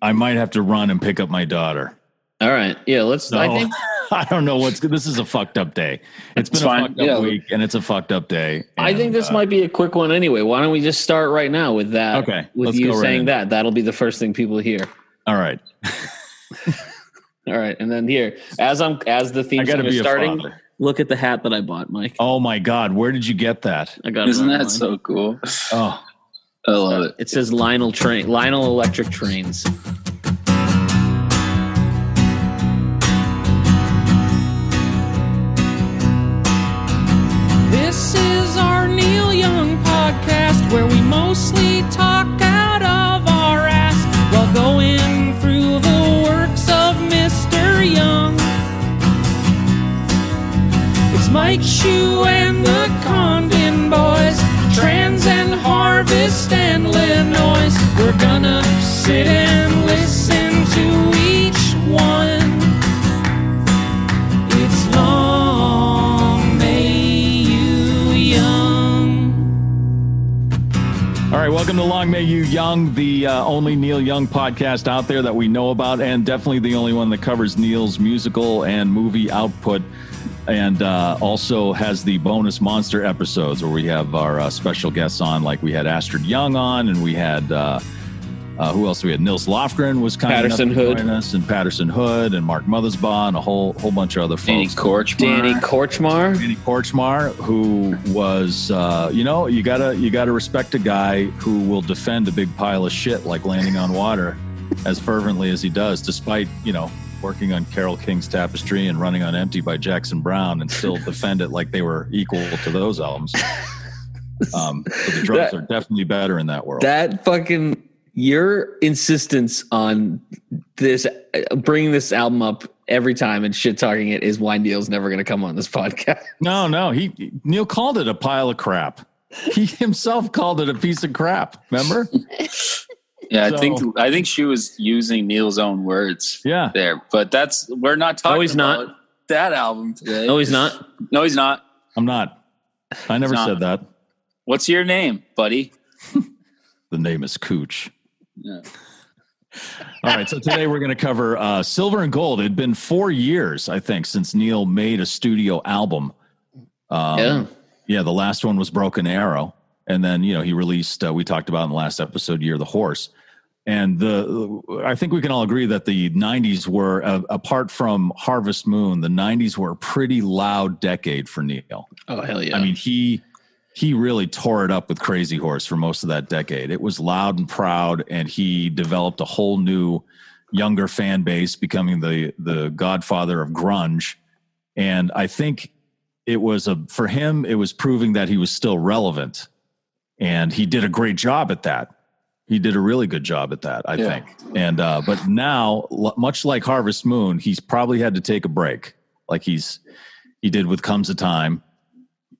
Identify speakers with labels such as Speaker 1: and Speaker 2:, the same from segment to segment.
Speaker 1: I might have to run and pick up my daughter.
Speaker 2: All right. Yeah, let's.
Speaker 1: No,
Speaker 2: I think
Speaker 1: I don't know what's. This is a fucked up day. It's been
Speaker 3: It's
Speaker 1: a fucked up
Speaker 3: Yeah.
Speaker 1: week, and it's a fucked up day.
Speaker 2: I think this
Speaker 1: uh,
Speaker 2: might be a quick one anyway. Why don't we just start right now with that?
Speaker 1: Okay,
Speaker 2: With
Speaker 1: let's
Speaker 2: you
Speaker 1: go right
Speaker 2: saying
Speaker 1: in.
Speaker 2: that, that'll be the first thing people hear.
Speaker 1: All right.
Speaker 2: All right, and then here, as I'm as the
Speaker 1: I
Speaker 2: theme song is starting, look at the hat that I bought, Mike.
Speaker 1: Oh my God! Where did you get that?
Speaker 2: I got it.
Speaker 3: Isn't
Speaker 2: online.
Speaker 3: that so cool?
Speaker 1: Oh, Oh,
Speaker 3: I love it.
Speaker 2: It says Lionel train, Lionel Electric Trains.
Speaker 4: This is our Neil Young podcast where we mostly talk out of our ass while going through the works of Mr. Young. It's Mike Shue and the Condon Boys, Trans and Harvest and Illinois. We're gonna sit and listen to each one. It's long may you young.
Speaker 1: all right. Welcome to Long May You Young, the uh, only Neil Young podcast out there that we know about, and definitely the only one that covers Neil's musical and movie output. And uh, also has the bonus monster episodes where we have our uh, special guests on, like we had Astrid Young on, and we had uh, uh, who else? We had Nils Lofgren was kind
Speaker 2: Patterson
Speaker 1: enough to
Speaker 2: Hood.
Speaker 1: join us, and Patterson Hood, and Mark Mothersbaugh, and a whole whole bunch of other folks.
Speaker 3: Danny
Speaker 1: folks.
Speaker 3: Korchmar.
Speaker 2: Danny Korchmar.
Speaker 1: Danny Korchmar, who was, uh, you know, you gotta you gotta respect a guy who will defend a big pile of shit like landing on water as fervently as he does, despite you know working on Carole King's Tapestry and Running on Empty by Jackson Browne, and still defend it like they were equal to those albums. Um, but the drums
Speaker 2: That-
Speaker 1: are definitely better in that world.
Speaker 2: That fucking your insistence on this bringing this album up every time and shit talking it is why Neil's never going to come on this podcast.
Speaker 1: no, no, he Neil called it a pile of crap. He himself called it a piece of crap. Remember?
Speaker 3: Yeah,
Speaker 1: So-
Speaker 3: I think I think she was using Neil's own words
Speaker 1: Yeah.
Speaker 3: there, but that's we're not talking.
Speaker 2: No, he's not.
Speaker 3: about that album today.
Speaker 2: No, he's not.
Speaker 3: No, he's not.
Speaker 1: I'm not. I never
Speaker 3: not.
Speaker 1: said that.
Speaker 3: What's your name, buddy?
Speaker 1: The name is Cooch.
Speaker 3: Yeah.
Speaker 1: All right, so today we're going to cover uh, Silver and Gold. It had been four years, I think, since Neil made a studio album. Um,
Speaker 2: Yeah.
Speaker 1: yeah. The last one was Broken Arrow, and then you know he released. Uh, we talked about in the last episode, Year of the Horse, and the. I think we can all agree that the '90s were, uh, apart from Harvest Moon, the '90s were a pretty loud decade for Neil.
Speaker 2: Oh hell yeah!
Speaker 1: I mean, he he really tore it up with Crazy Horse for most of that decade. It was loud and proud, and he developed a whole new, younger fan base, becoming the the godfather of grunge. And I think it was a for him, it was proving that he was still relevant, and he did a great job at that. He did a really good job at that, I
Speaker 3: Yeah.
Speaker 1: think. And uh, but now, l- much like Harvest Moon, he's probably had to take a break, like he's he did with Comes a Time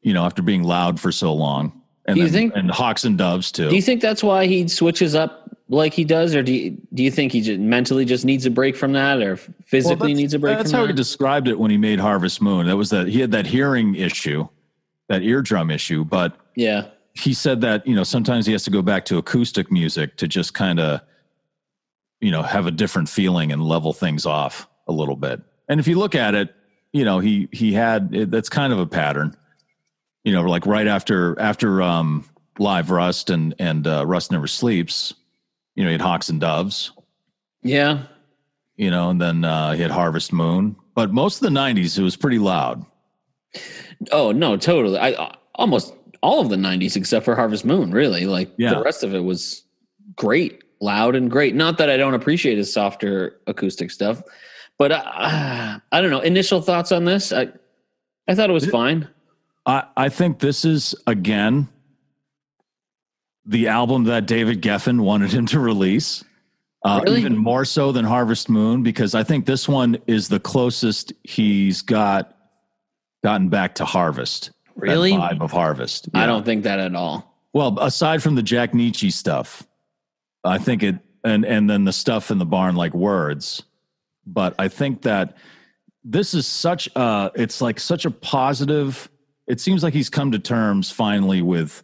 Speaker 1: you know, after being loud for so long. And
Speaker 2: Do you
Speaker 1: then-
Speaker 2: think-
Speaker 1: and Hawks and Doves too.
Speaker 2: do you think that's why he switches up like he does, or do you, do you think he just mentally just needs a break from that, or physically
Speaker 1: that's-
Speaker 2: needs a break?
Speaker 1: That's
Speaker 2: from
Speaker 1: how
Speaker 2: that?
Speaker 1: he described it when he made Harvest Moon. That was that he had that hearing issue, that eardrum issue, but
Speaker 2: Yeah,
Speaker 1: he said that, you know, sometimes he has to go back to acoustic music to just kind of, you know, have a different feeling and level things off a little bit. And if you look at it, you know, he he had it, that's kind of a pattern. You know, like right after after um Live Rust and and uh, Rust Never Sleeps, you know, he had Hawks and Doves,
Speaker 2: yeah.
Speaker 1: you know, and then uh, he had Harvest Moon. But most of the '90s, it was pretty loud.
Speaker 2: Oh no, totally. I uh, almost all of the '90s except for Harvest Moon. Really, like
Speaker 1: Yeah.
Speaker 2: the rest of it was great, loud and great. Not that I don't appreciate his softer acoustic stuff, but uh, I don't know. Initial thoughts on this? I I thought it was fine.
Speaker 1: I, I think this is again the album that David Geffen wanted him to release. Uh,
Speaker 2: Really?
Speaker 1: Even more so than Harvest Moon, because I think this one is the closest he's got gotten back to Harvest. That
Speaker 2: Really?
Speaker 1: vibe of Harvest.
Speaker 2: I don't think that at all.
Speaker 1: Well, aside from the Jack Nitzsche stuff, I think it, and and then the stuff in the barn like words, but I think that this is such a, it's like such a positive. It seems like he's come to terms finally with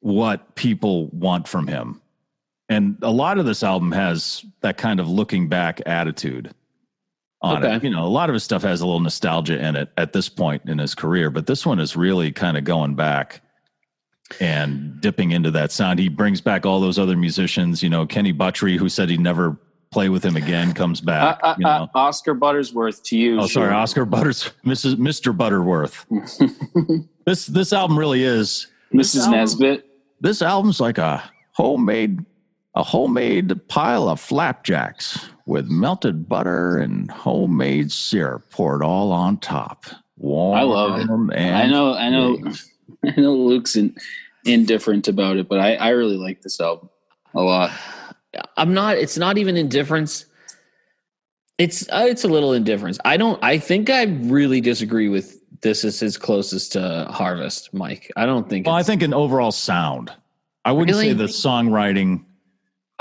Speaker 1: what people want from him, and a lot of this album has that kind of looking back attitude on it. You know, a lot of his stuff has a little nostalgia in it at this point in his career, but this one is really kind of going back and dipping into that sound. He brings back all those other musicians. You know, Kenny Buttrey, who said he'd never play with him again, comes
Speaker 3: Uh,
Speaker 1: back.
Speaker 3: uh,
Speaker 1: you know.
Speaker 3: uh, Oscar Buttersworth to you.
Speaker 1: oh, sorry,
Speaker 3: Sean.
Speaker 1: Oscar Butters, Mrs. Mr. Butterworth. this this album really is.
Speaker 3: Mrs.
Speaker 1: album-
Speaker 3: Nesbitt.
Speaker 1: This album's like a homemade a homemade pile of flapjacks with melted butter and homemade syrup poured all on top. Warm
Speaker 3: I love it.
Speaker 1: and
Speaker 3: I know, I know. I know. Luke's in, indifferent about it, but I, I really like this album a lot.
Speaker 2: I'm not. It's not even indifference. It's uh, it's a little indifference. I don't. I think I really disagree with this. Is his closest to Harvest, Mike. I don't think.
Speaker 1: Well, I think an overall sound. I wouldn't say the songwriting.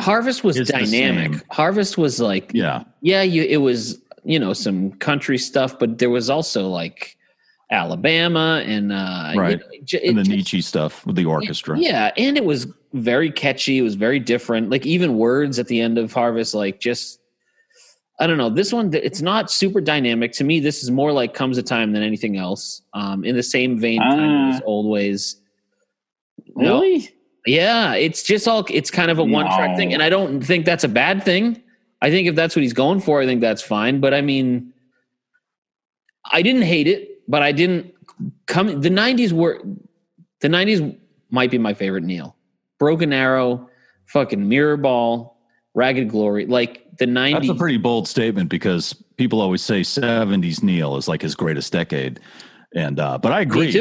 Speaker 2: Harvest was dynamic. Harvest was like
Speaker 1: Yeah,
Speaker 2: yeah, you it was you know some country stuff, but there was also like Alabama and uh,
Speaker 1: Right.
Speaker 2: you know, j-
Speaker 1: and the
Speaker 2: it just-
Speaker 1: Nitzsche stuff with the orchestra.
Speaker 2: Yeah, and it was very catchy. It was very different. Like even words at the end of Harvest, like just I don't know. This one, it's not super dynamic to me. This is more like comes a time than anything else. Um, in the same vein, of as old ways. No. Yeah, it's just all. It's kind of a one track
Speaker 3: No.
Speaker 2: thing, and I don't think that's a bad thing. I think if that's what he's going for, I think that's fine. But I mean, I didn't hate it, but I didn't come. The '90s were the '90s might be my favorite Neil. Broken Arrow, fucking Mirror Ball, Ragged Glory, like the '90s.
Speaker 1: That's a pretty bold statement because people always say 70s Neil is like his greatest decade. And uh but I agree.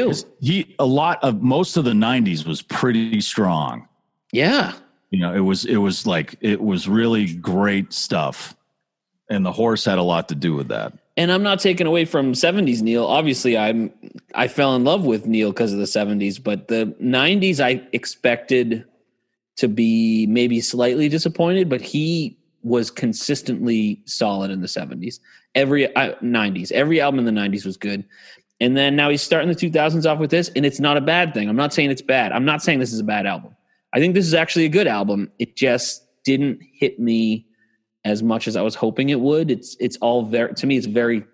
Speaker 1: He a lot of most of the 90s was pretty strong.
Speaker 2: yeah,
Speaker 1: You know, it was it was like it was really great stuff. And the horse had a lot to do with that.
Speaker 2: and I'm not taking away from '70s Neil. Obviously, I'm I fell in love with Neil because of the '70s, but the '90s I expected to be maybe slightly disappointed, but he was consistently solid in the '70s. Every uh, '90s, every album in the '90s was good, and then now he's starting the 2000s off with this, and it's not a bad thing. I'm not saying it's bad. I'm not saying this is a bad album. I think this is actually a good album. It just didn't hit me as much as I was hoping it would. It's it's all very to me. It's very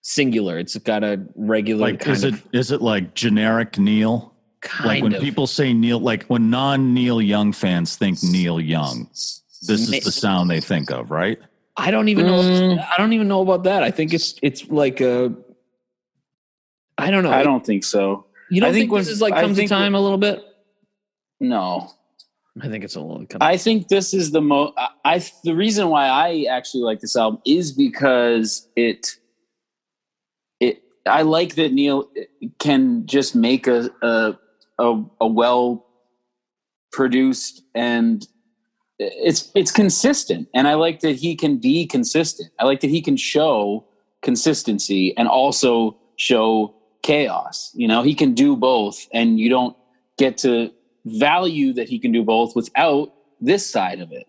Speaker 2: singular. It's got a regular
Speaker 1: Like
Speaker 2: kind
Speaker 1: is it
Speaker 2: of
Speaker 1: is it like generic Neil?
Speaker 2: kind
Speaker 1: like when
Speaker 2: of.
Speaker 1: people say Neil like when non Neil Young fans think Neil Young, this is the sound they think of, right?
Speaker 2: I don't even know.
Speaker 3: Mm.
Speaker 2: I don't even know about that. I think it's it's like a. I don't know.
Speaker 3: I don't think so.
Speaker 2: You don't
Speaker 3: I
Speaker 2: think,
Speaker 3: think when-
Speaker 2: this is like comes to time a little bit?
Speaker 3: No,
Speaker 2: I think it's a little.
Speaker 3: I think this is the most. I, I the reason why I actually like this album is because it. It I like that Neil can just make a a a, a well produced and it's it's consistent and I like that he can be consistent. I like that he can show consistency and also show chaos. You know, he can do both and you don't get to value that he can do both without this side of it.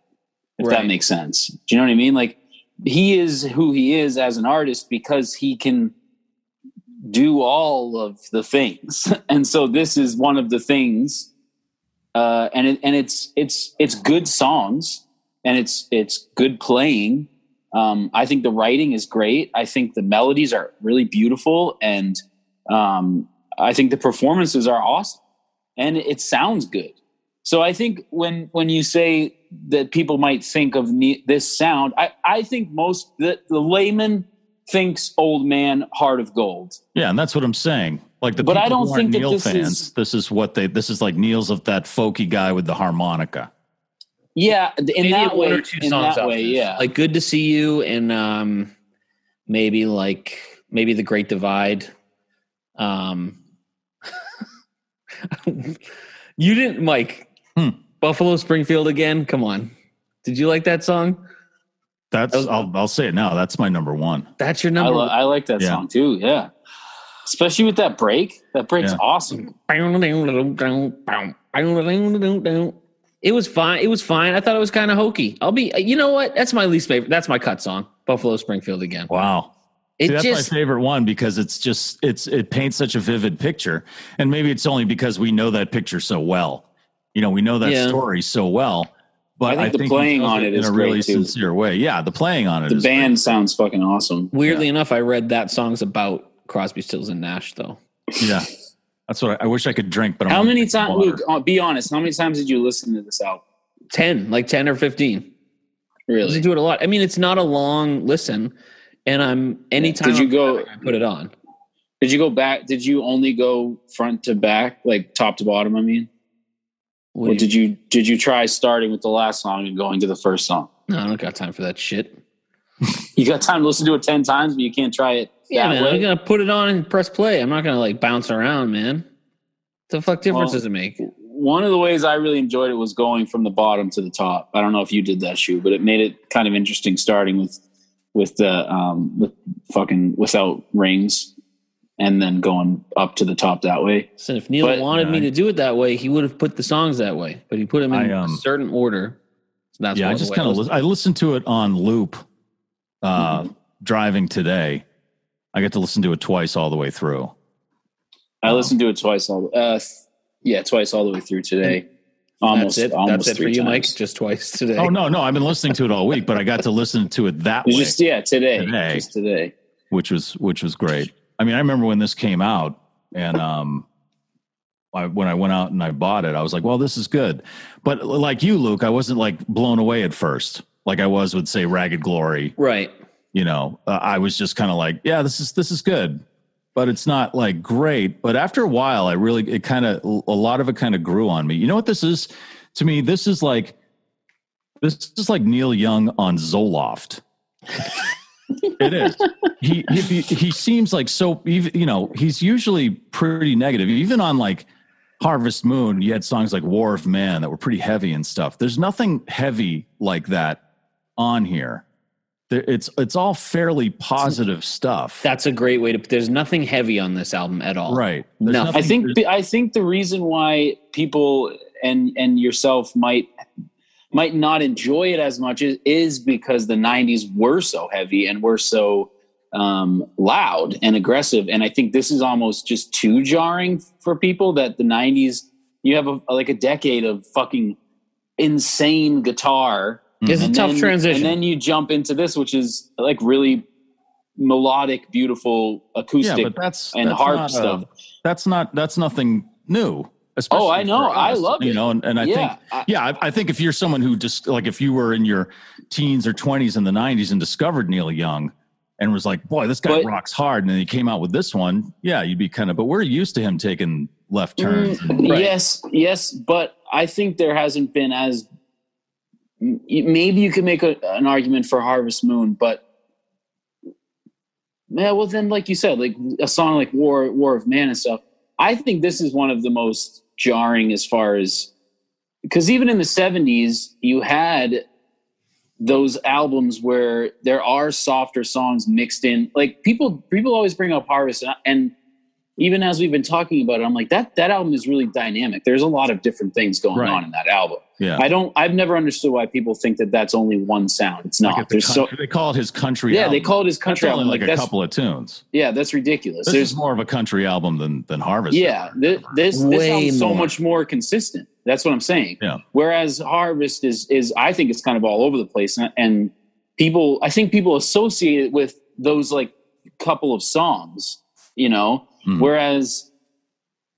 Speaker 3: If
Speaker 2: Right.
Speaker 3: that makes sense. Do you know what I mean? Like he is who he is as an artist because he can do all of the things. And so this is one of the things uh, and it, and it's it's it's good songs and it's it's good playing. Um, I think the writing is great. I think the melodies are really beautiful, and um, I think the performances are awesome, and it sounds good. So I think when when you say that people might think of ne- this sound, I, I think most the, the layman thinks old man heart of gold.
Speaker 1: Yeah, and that's what I'm saying. Like the
Speaker 3: But I don't
Speaker 1: who aren't
Speaker 3: think
Speaker 1: Neil
Speaker 3: this
Speaker 1: fans,
Speaker 3: is-
Speaker 1: this is what they this is like Neil's of that folky guy with the harmonica.
Speaker 3: Yeah, in
Speaker 2: Maybe
Speaker 3: that way,
Speaker 2: two
Speaker 3: in
Speaker 2: songs
Speaker 3: that way,
Speaker 2: this.
Speaker 3: yeah.
Speaker 2: Like "Good to See You" and um, maybe like maybe "The Great Divide." Um, you didn't, Mike.
Speaker 1: Hmm.
Speaker 2: Buffalo Springfield again. Come on. Did you like that song?
Speaker 1: That's I'll I'll say it now. That's my number one.
Speaker 2: That's your
Speaker 3: I,
Speaker 2: number.
Speaker 3: li- I like that
Speaker 1: Yeah.
Speaker 3: song too. Yeah, especially with that break. That break's
Speaker 1: Yeah.
Speaker 3: awesome.
Speaker 2: It was fine. It was fine. I thought it was kind of hokey. I'll be. You know what? That's my least favorite. That's my cut song. Buffalo Springfield again.
Speaker 1: Wow.
Speaker 2: It
Speaker 1: See, that's
Speaker 2: just
Speaker 1: my favorite one because it's just it's it paints such a vivid picture, and maybe it's only because we know that picture so well. You know, we know that
Speaker 2: Yeah.
Speaker 1: story so well. But
Speaker 3: I think the playing on it
Speaker 1: in
Speaker 3: is
Speaker 1: a
Speaker 3: great,
Speaker 1: really
Speaker 3: too.
Speaker 1: sincere way. Yeah, the playing on it
Speaker 3: The
Speaker 1: is
Speaker 3: band sounds fucking awesome.
Speaker 2: weirdly enough, I read that song's about Crosby, Stills, and Nash though.
Speaker 1: Yeah, that's what I, I wish I could drink. But I'm
Speaker 3: How many times? Luke, uh, be honest. How many times did you listen to this album?
Speaker 2: Ten, like ten or fifteen. I
Speaker 3: Really?
Speaker 2: listen to it a lot. I mean, it's not a long listen, and I'm anytime
Speaker 3: Did you
Speaker 2: I'm
Speaker 3: go-
Speaker 2: driving, I put it on.
Speaker 3: Did you go back? Did you only go front to back, like top to bottom? I mean,
Speaker 2: What
Speaker 3: did you did you try starting with the last song and going to the first song?
Speaker 2: No, I don't got time for that shit.
Speaker 3: You got time to listen to it ten times, but you can't try it.
Speaker 2: Yeah, man.
Speaker 3: way?
Speaker 2: I'm gonna put it on and press play. I'm not gonna like bounce around, man. The fuck difference
Speaker 3: Well,
Speaker 2: does it make?
Speaker 3: One of the ways I really enjoyed it was going from the bottom to the top. I don't know if you did that shoe, but it made it kind of interesting starting with with the um with fucking without rings and then going up to the top that way.
Speaker 2: So if Neil
Speaker 3: But-
Speaker 2: wanted me to do it that way, he would have put the songs that way. But he put them in
Speaker 1: I, um,
Speaker 2: a certain order. So that's
Speaker 1: yeah,
Speaker 2: why
Speaker 1: I just kind of
Speaker 2: was-
Speaker 1: li- I listened to it on loop, uh,
Speaker 2: Mm-hmm.
Speaker 1: driving today. I get to listen to it twice all the way through.
Speaker 3: I listened to it twice all uh yeah, twice all the way through today. Almost
Speaker 2: That's it.
Speaker 3: almost
Speaker 2: That's it for
Speaker 3: three
Speaker 2: you, Mike. Just twice today.
Speaker 1: Oh no, no, I've been listening to it all week, but I got to listen to it that way.
Speaker 3: was just yeah, today.
Speaker 1: Today.
Speaker 3: Just today.
Speaker 1: which was which was great. I mean, I remember when this came out, and um, I, when I went out and I bought it, I was like, "Well, this is good." But like you, Luke, I wasn't like blown away at first, like I was with say "Ragged Glory."
Speaker 2: Right.
Speaker 1: You know, uh, I was just kind of like, "Yeah, this is this is good," but it's not like great. But after a while, I really it kind of a lot of it kind of grew on me. You know what this is to me? This is like this is like Neil Young on Zoloft. it is. He, he he seems like so. You know, he's usually pretty negative. Even on like Harvest Moon, you had songs like War of Man that were pretty heavy and stuff. There's nothing heavy like that on here. There, it's it's all fairly positive stuff.
Speaker 2: That's a great way to. There's nothing heavy on this album at all.
Speaker 1: right. There's
Speaker 2: No, I
Speaker 3: I think
Speaker 1: there's-
Speaker 3: I think the reason why people and and yourself might might not enjoy it as much is, is because the 90s were so heavy and were so um, loud and aggressive and i think this is almost just too jarring for people that the 90s you have a, like a decade of fucking insane guitar
Speaker 2: It's a
Speaker 3: mm-hmm.
Speaker 2: tough
Speaker 3: then-
Speaker 2: transition.
Speaker 3: and then you jump into this which is like really melodic beautiful acoustic
Speaker 1: yeah, but that's
Speaker 3: and
Speaker 1: that's
Speaker 3: harp stuff
Speaker 1: that's not that's nothing new. Oh, especially
Speaker 3: Oh, I know.
Speaker 1: for
Speaker 3: I love
Speaker 1: You
Speaker 3: it.
Speaker 1: know, and, and I
Speaker 3: Yeah,
Speaker 1: think
Speaker 3: I-
Speaker 1: yeah, I, I think if you're someone who just like if you were in your teens or 20s in the 90s and discovered Neil Young and was like, boy, this guy
Speaker 3: But-
Speaker 1: rocks hard, and then he came out with this one, yeah, you'd be kind of. But we're used to him taking left turns. Mm, and,
Speaker 2: Right.
Speaker 3: Yes, yes, but I think there hasn't been as maybe you could make a, an argument for Harvest Moon, but yeah, well then, like you said, like a song like War War of Man and stuff. I think this is one of the most jarring as far as because even in the '70s, you had those albums where there are softer songs mixed in. Like people, people always bring up Harvest, and, and even as we've been talking about it, I'm like that that album is really dynamic. There's a lot of different things going
Speaker 1: Right.
Speaker 3: on in that album.
Speaker 1: yeah,
Speaker 3: I don't. I've never understood why people think that that's only one sound. It's not.
Speaker 1: Like at the
Speaker 3: There's so
Speaker 1: they call it his country.
Speaker 3: yeah. They call it his
Speaker 1: That's
Speaker 3: country
Speaker 1: only
Speaker 3: album.
Speaker 1: like
Speaker 3: Like,
Speaker 1: a couple of tunes.
Speaker 3: yeah. That's ridiculous.
Speaker 1: This
Speaker 3: There's
Speaker 1: is more of a country album than than Harvest.
Speaker 3: yeah. This this, this
Speaker 2: Way
Speaker 3: album's so much more consistent. That's what I'm saying.
Speaker 1: Yeah.
Speaker 3: Whereas Harvest is is I think it's kind of all over the place, and, and people I think people associate it with those like couple of songs, you know.
Speaker 1: Mhm.
Speaker 3: Whereas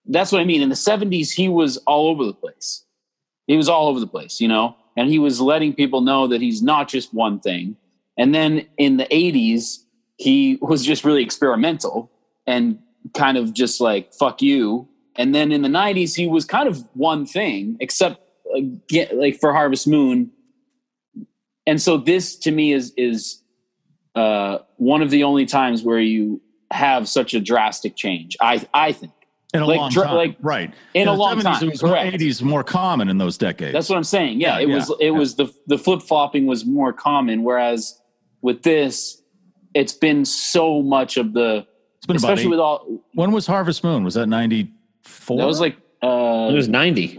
Speaker 3: that's what I mean. In the 70s, he was all over the place. He was all over the place, you know, and he was letting people know that he's not just one thing. And then in the 80s, he was just really experimental and kind of just like, fuck you. And then in the 90s, he was kind of one thing, except like for Harvest Moon. And so this to me is, is uh, one of the only times where you have such a drastic change. I, I think
Speaker 1: in a
Speaker 3: Like,
Speaker 1: long
Speaker 3: dr-
Speaker 1: time,
Speaker 3: like,
Speaker 1: right?
Speaker 3: in a
Speaker 1: the
Speaker 3: long
Speaker 1: 70s,
Speaker 3: time,
Speaker 1: It was more
Speaker 3: correct.
Speaker 1: 80s more common in those decades.
Speaker 3: That's what I'm saying. Yeah,
Speaker 1: Yeah,
Speaker 3: it
Speaker 1: yeah,
Speaker 3: was it
Speaker 1: yeah.
Speaker 3: was the the flip flopping was more common, whereas with this, it's been so much of the
Speaker 1: it's been
Speaker 3: especially
Speaker 1: eight,
Speaker 3: with all
Speaker 1: when was Harvest Moon? Was that 94?
Speaker 3: that was like uh
Speaker 2: It was 90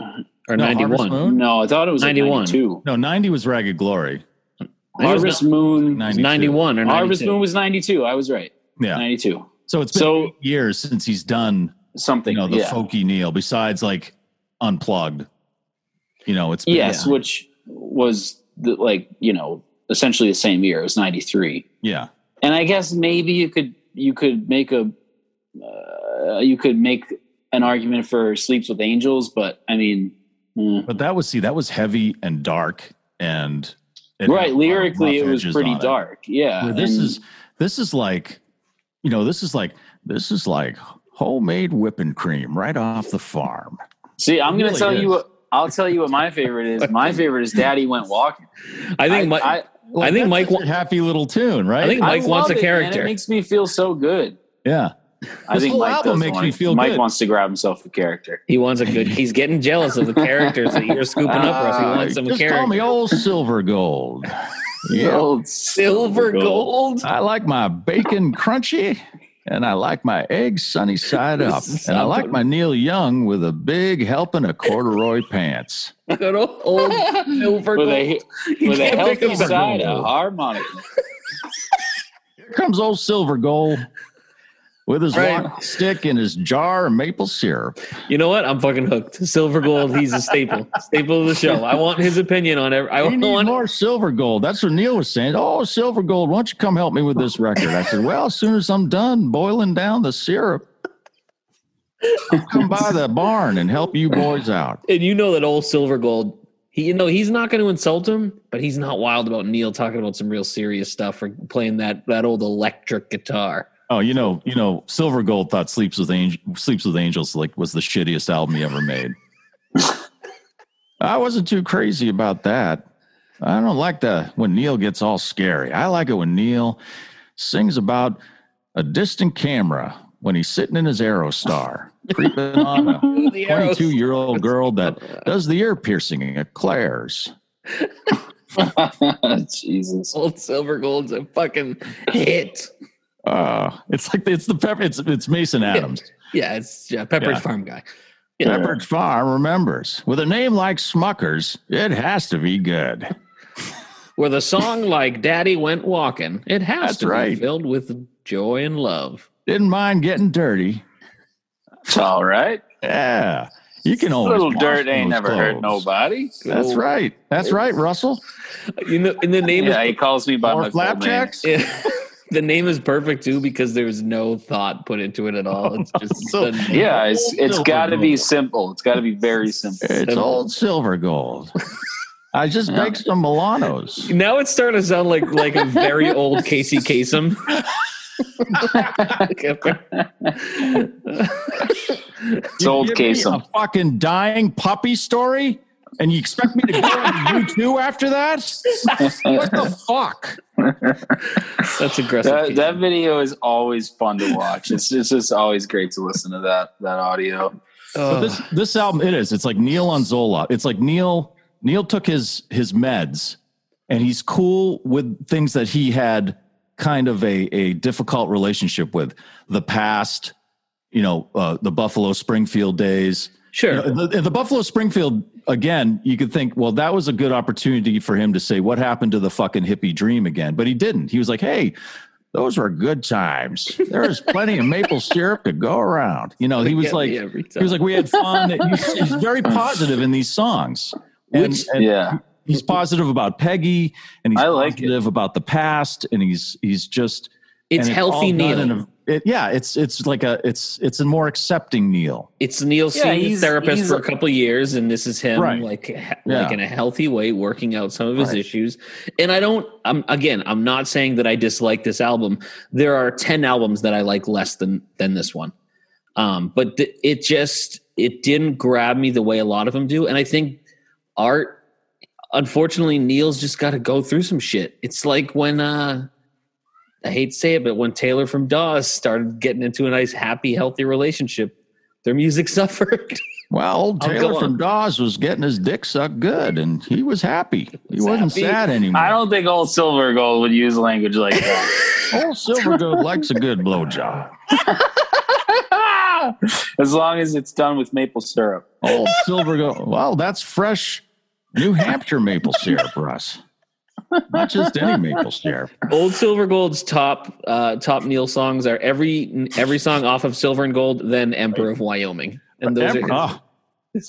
Speaker 2: or
Speaker 1: No,
Speaker 2: 91.
Speaker 1: Harvest
Speaker 3: no, I thought it was
Speaker 2: 91.
Speaker 3: 91. 92.
Speaker 1: no, 90 was Ragged Glory.
Speaker 2: I was
Speaker 3: Harvest Moon
Speaker 1: 92.
Speaker 2: 91 or 92.
Speaker 3: Harvest Moon was 92. I was right.
Speaker 1: Yeah.
Speaker 3: 92.
Speaker 1: So it's been
Speaker 3: So-
Speaker 1: years since he's done,
Speaker 3: Something.
Speaker 1: you know, the
Speaker 3: yeah.
Speaker 1: folky Neil, besides like Unplugged. You know, it's been,
Speaker 3: yes, which was the, like, you know, essentially the same year. It was 93.
Speaker 1: yeah.
Speaker 3: and I guess maybe you could you could make a uh, you could make an argument for Sleeps with Angels, but I mean, mm,
Speaker 1: But that was see, that was heavy and dark and it had a lot
Speaker 3: right lyrically it was pretty
Speaker 1: on it.
Speaker 3: dark. Yeah,
Speaker 1: Where this
Speaker 3: and-
Speaker 1: is this is like you know this is like this is like homemade whipping cream right off the farm
Speaker 3: see. I'm going
Speaker 1: really
Speaker 3: to tell
Speaker 1: is.
Speaker 3: you what I'll tell you what my favorite is. My favorite is Daddy Went Walking.
Speaker 2: I think Mike,
Speaker 3: I,
Speaker 2: I think Mike
Speaker 1: such
Speaker 2: wa-
Speaker 1: a happy little tune right
Speaker 2: I think
Speaker 3: I
Speaker 2: Mike wants
Speaker 3: love
Speaker 2: a
Speaker 3: it, man.
Speaker 2: character.
Speaker 3: It makes me feel so good.
Speaker 1: yeah
Speaker 3: I
Speaker 1: This
Speaker 3: think
Speaker 1: whole
Speaker 3: Mike
Speaker 1: album
Speaker 3: does
Speaker 1: makes
Speaker 3: want-
Speaker 1: me feel
Speaker 3: Mike
Speaker 1: good.
Speaker 3: wants to grab himself a character.
Speaker 2: he wants a good. He's getting jealous of the characters that you're scooping up, Russ. He wants ah, some
Speaker 1: just
Speaker 2: character.
Speaker 1: call me old silver gold yeah
Speaker 3: Old
Speaker 2: Silver gold.
Speaker 1: i like my bacon crunchy and i like my eggs sunny side up and i like my neil young with a big helping of corduroy pants
Speaker 2: Good old silver
Speaker 3: with
Speaker 2: gold.
Speaker 3: a with a healthy side of harmonica.
Speaker 1: Here comes old Silver Gold with his
Speaker 2: Right.
Speaker 1: stick and his jar of maple syrup.
Speaker 2: You know what? I'm fucking hooked. Silver gold. He's a staple. staple of the show. I want his opinion on every. I
Speaker 1: We need
Speaker 2: want.
Speaker 1: more Silver Gold. That's what Neil was saying. Oh, Silver Gold, why don't you come help me with this record? I said, well, as soon as I'm done boiling down the syrup, I'll come by the barn and help you boys out.
Speaker 2: And you know that old silver gold. He, you know, he's not going to insult him, but he's not wild about Neil talking about some real serious stuff or playing that that old electric guitar.
Speaker 1: Oh, you know, you know, Silver Gold thought Sleeps with Angel, Sleeps with Angels like was the shittiest album he ever made. I wasn't too crazy about that. I don't like the when Neil gets all scary. I like it when Neil sings about a distant camera when he's sitting in his Aerostar, creeping on a 22 year old girl that does the ear piercing at Claire's.
Speaker 3: Jesus.
Speaker 2: Old silver gold's a fucking hit.
Speaker 1: Uh, it's like it's the pepper. It's it's Mason Adams.
Speaker 2: Yeah, it's yeah, Pepperidge
Speaker 1: Yeah.
Speaker 2: Farm guy. Yeah.
Speaker 1: Pepperidge Farm remembers. With a name like Smuckers, it has to be good.
Speaker 2: With a song like "Daddy Went Walking," it has
Speaker 1: That's
Speaker 2: to
Speaker 1: right.
Speaker 2: be filled with joy and love.
Speaker 1: Didn't mind getting dirty.
Speaker 3: It's all right.
Speaker 1: Yeah. You can
Speaker 3: A
Speaker 1: always
Speaker 3: little dirt ain't
Speaker 1: those
Speaker 3: never hurt nobody.
Speaker 1: That's right. That's right, Russell.
Speaker 2: You know, and the name
Speaker 3: Yeah,
Speaker 2: is
Speaker 3: he calls me by
Speaker 1: Or
Speaker 3: my full name.
Speaker 1: flapjacks.
Speaker 2: Yeah. the name is perfect too because there's no thought put into it at all. It's just
Speaker 1: So-
Speaker 3: Yeah, it's it's
Speaker 1: Silver
Speaker 3: got to be simple. It's got to be very simple.
Speaker 1: It's old silver gold. I just
Speaker 3: Yeah.
Speaker 1: baked some Milanos.
Speaker 2: now it's starting to sound like like a very old Casey Kasem.
Speaker 3: It's old
Speaker 1: You
Speaker 3: Kasem.
Speaker 1: A fucking dying puppy story? And you expect me to go into you two after that? What the fuck?
Speaker 2: That's aggressive.
Speaker 3: That, that video is always fun to watch. It's, it's just always great to listen to that that audio.
Speaker 1: So this this album it is. It's like Neil on Zola. It's like Neil Neil took his his meds and he's cool with things that he had kind of a a difficult relationship with the past, you know, uh, the Buffalo Springfield days.
Speaker 2: sure.
Speaker 1: You know, the, the Buffalo Springfield again, you could think, well, that was a good opportunity for him to say what happened to the fucking hippie dream again, but he didn't. He was like, hey. Those were good times. There was plenty of maple syrup to go around. You know, he was like,
Speaker 2: me
Speaker 1: he was like, we had fun. He's, he's very positive in these songs. And,
Speaker 2: Which-
Speaker 1: and
Speaker 3: Yeah,
Speaker 1: he's positive about Peggy and he's
Speaker 3: I like it.
Speaker 1: positive about the past and he's he's just
Speaker 2: it's
Speaker 1: and
Speaker 2: healthy
Speaker 1: all
Speaker 2: Neil.
Speaker 1: a- it- yeah, it's it's like a it's it's a more accepting Neil.
Speaker 2: it's Neil
Speaker 3: Yeah,
Speaker 2: seeing a therapist
Speaker 3: he's-
Speaker 2: for a couple years, and this is him
Speaker 1: Right.
Speaker 2: like ha-
Speaker 1: Yeah.
Speaker 2: like in a healthy way, working out some of his
Speaker 1: Right.
Speaker 2: issues. And I don't. I'm again. I'm not saying that I dislike this album. There are ten albums that I like less than than this one. Um, but th- it just it didn't grab me the way a lot of them do, and I think art. Unfortunately, Neil's just got to go through some shit. It's like when uh I hate to say it, but when Taylor from Dawes started getting into a nice, happy, healthy relationship Their music suffered.
Speaker 1: Well, old Taylor from. Dawes was getting his dick sucked good, and he was happy. He
Speaker 2: Was
Speaker 1: wasn't
Speaker 2: happy.
Speaker 1: sad anymore.
Speaker 3: I don't think old Silver Gold would use language like that.
Speaker 1: Old Silver Gold likes a good blowjob.
Speaker 3: as long as it's done with maple syrup.
Speaker 1: Old Silver Gold. Well, that's fresh New Hampshire maple syrup, Russ. Not just any maple syrup.
Speaker 2: Old Silver Gold's top uh, top Neil songs are every every song off of Silver and Gold, then Emperor of Wyoming, and those are.
Speaker 1: Oh,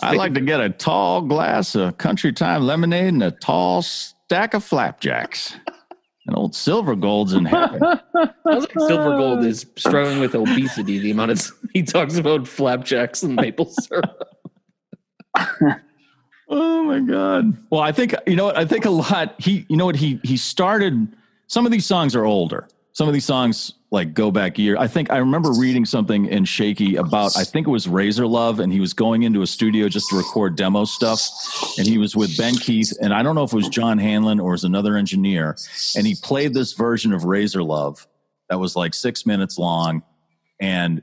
Speaker 1: I like to get a tall glass of country time lemonade and a tall stack of flapjacks. And old Silver Gold's in heaven.
Speaker 2: Sounds like Silver Gold is struggling with obesity. The amount of he talks about flapjacks and maple syrup.
Speaker 1: Oh my god. Well, I think you know what I think a lot he you know what he he started some of these songs are older. Some of these songs like go back year. I think I remember reading something in Shaky about I think it was Razor Love and he was going into a studio just to record demo stuff and he was with Ben Keith and I don't know if it was John Hanlon or was another engineer and he played this version of Razor Love that was like 6 minutes long and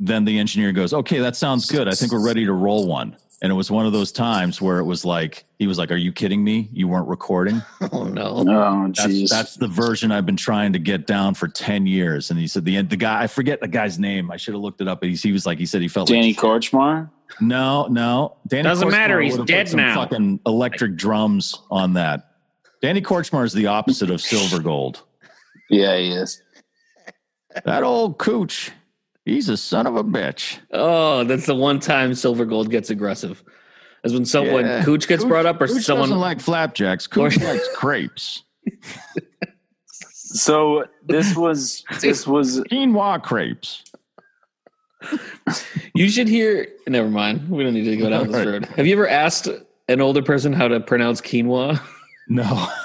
Speaker 1: then the engineer goes, "Okay, that sounds good. I think we're ready to roll one." And it was one of those times where it was like he was like, "Are you kidding me? You weren't recording?"
Speaker 2: Oh no!
Speaker 3: Oh,
Speaker 1: That's, that's the version I've been trying to get down for ten years. And he said the the guy I forget the guy's name. I should have looked it up. But he, he was like he said he felt
Speaker 3: Danny
Speaker 1: like
Speaker 3: Korchmar.
Speaker 1: no, no. Danny
Speaker 2: Doesn't
Speaker 1: Korchmar
Speaker 2: matter, he's
Speaker 1: would've put
Speaker 2: dead
Speaker 1: some
Speaker 2: now.
Speaker 1: Fucking electric drums on that. Danny Korchmar is the opposite of Silver Gold.
Speaker 3: Yeah, he is.
Speaker 1: That old cooch, he's a son of a bitch.
Speaker 2: Oh, that's the one time Silver Gold gets aggressive. As when someone
Speaker 1: Yeah.
Speaker 2: Cooch gets brought up, or
Speaker 1: Cooch
Speaker 2: someone
Speaker 1: doesn't like flapjacks. Cooch likes crepes.
Speaker 3: So this was this was
Speaker 1: Quinoa crepes.
Speaker 2: You should hear. Never mind. We don't need to go down this
Speaker 1: Right.
Speaker 2: road. Have you ever asked an older person how to pronounce quinoa?
Speaker 1: No.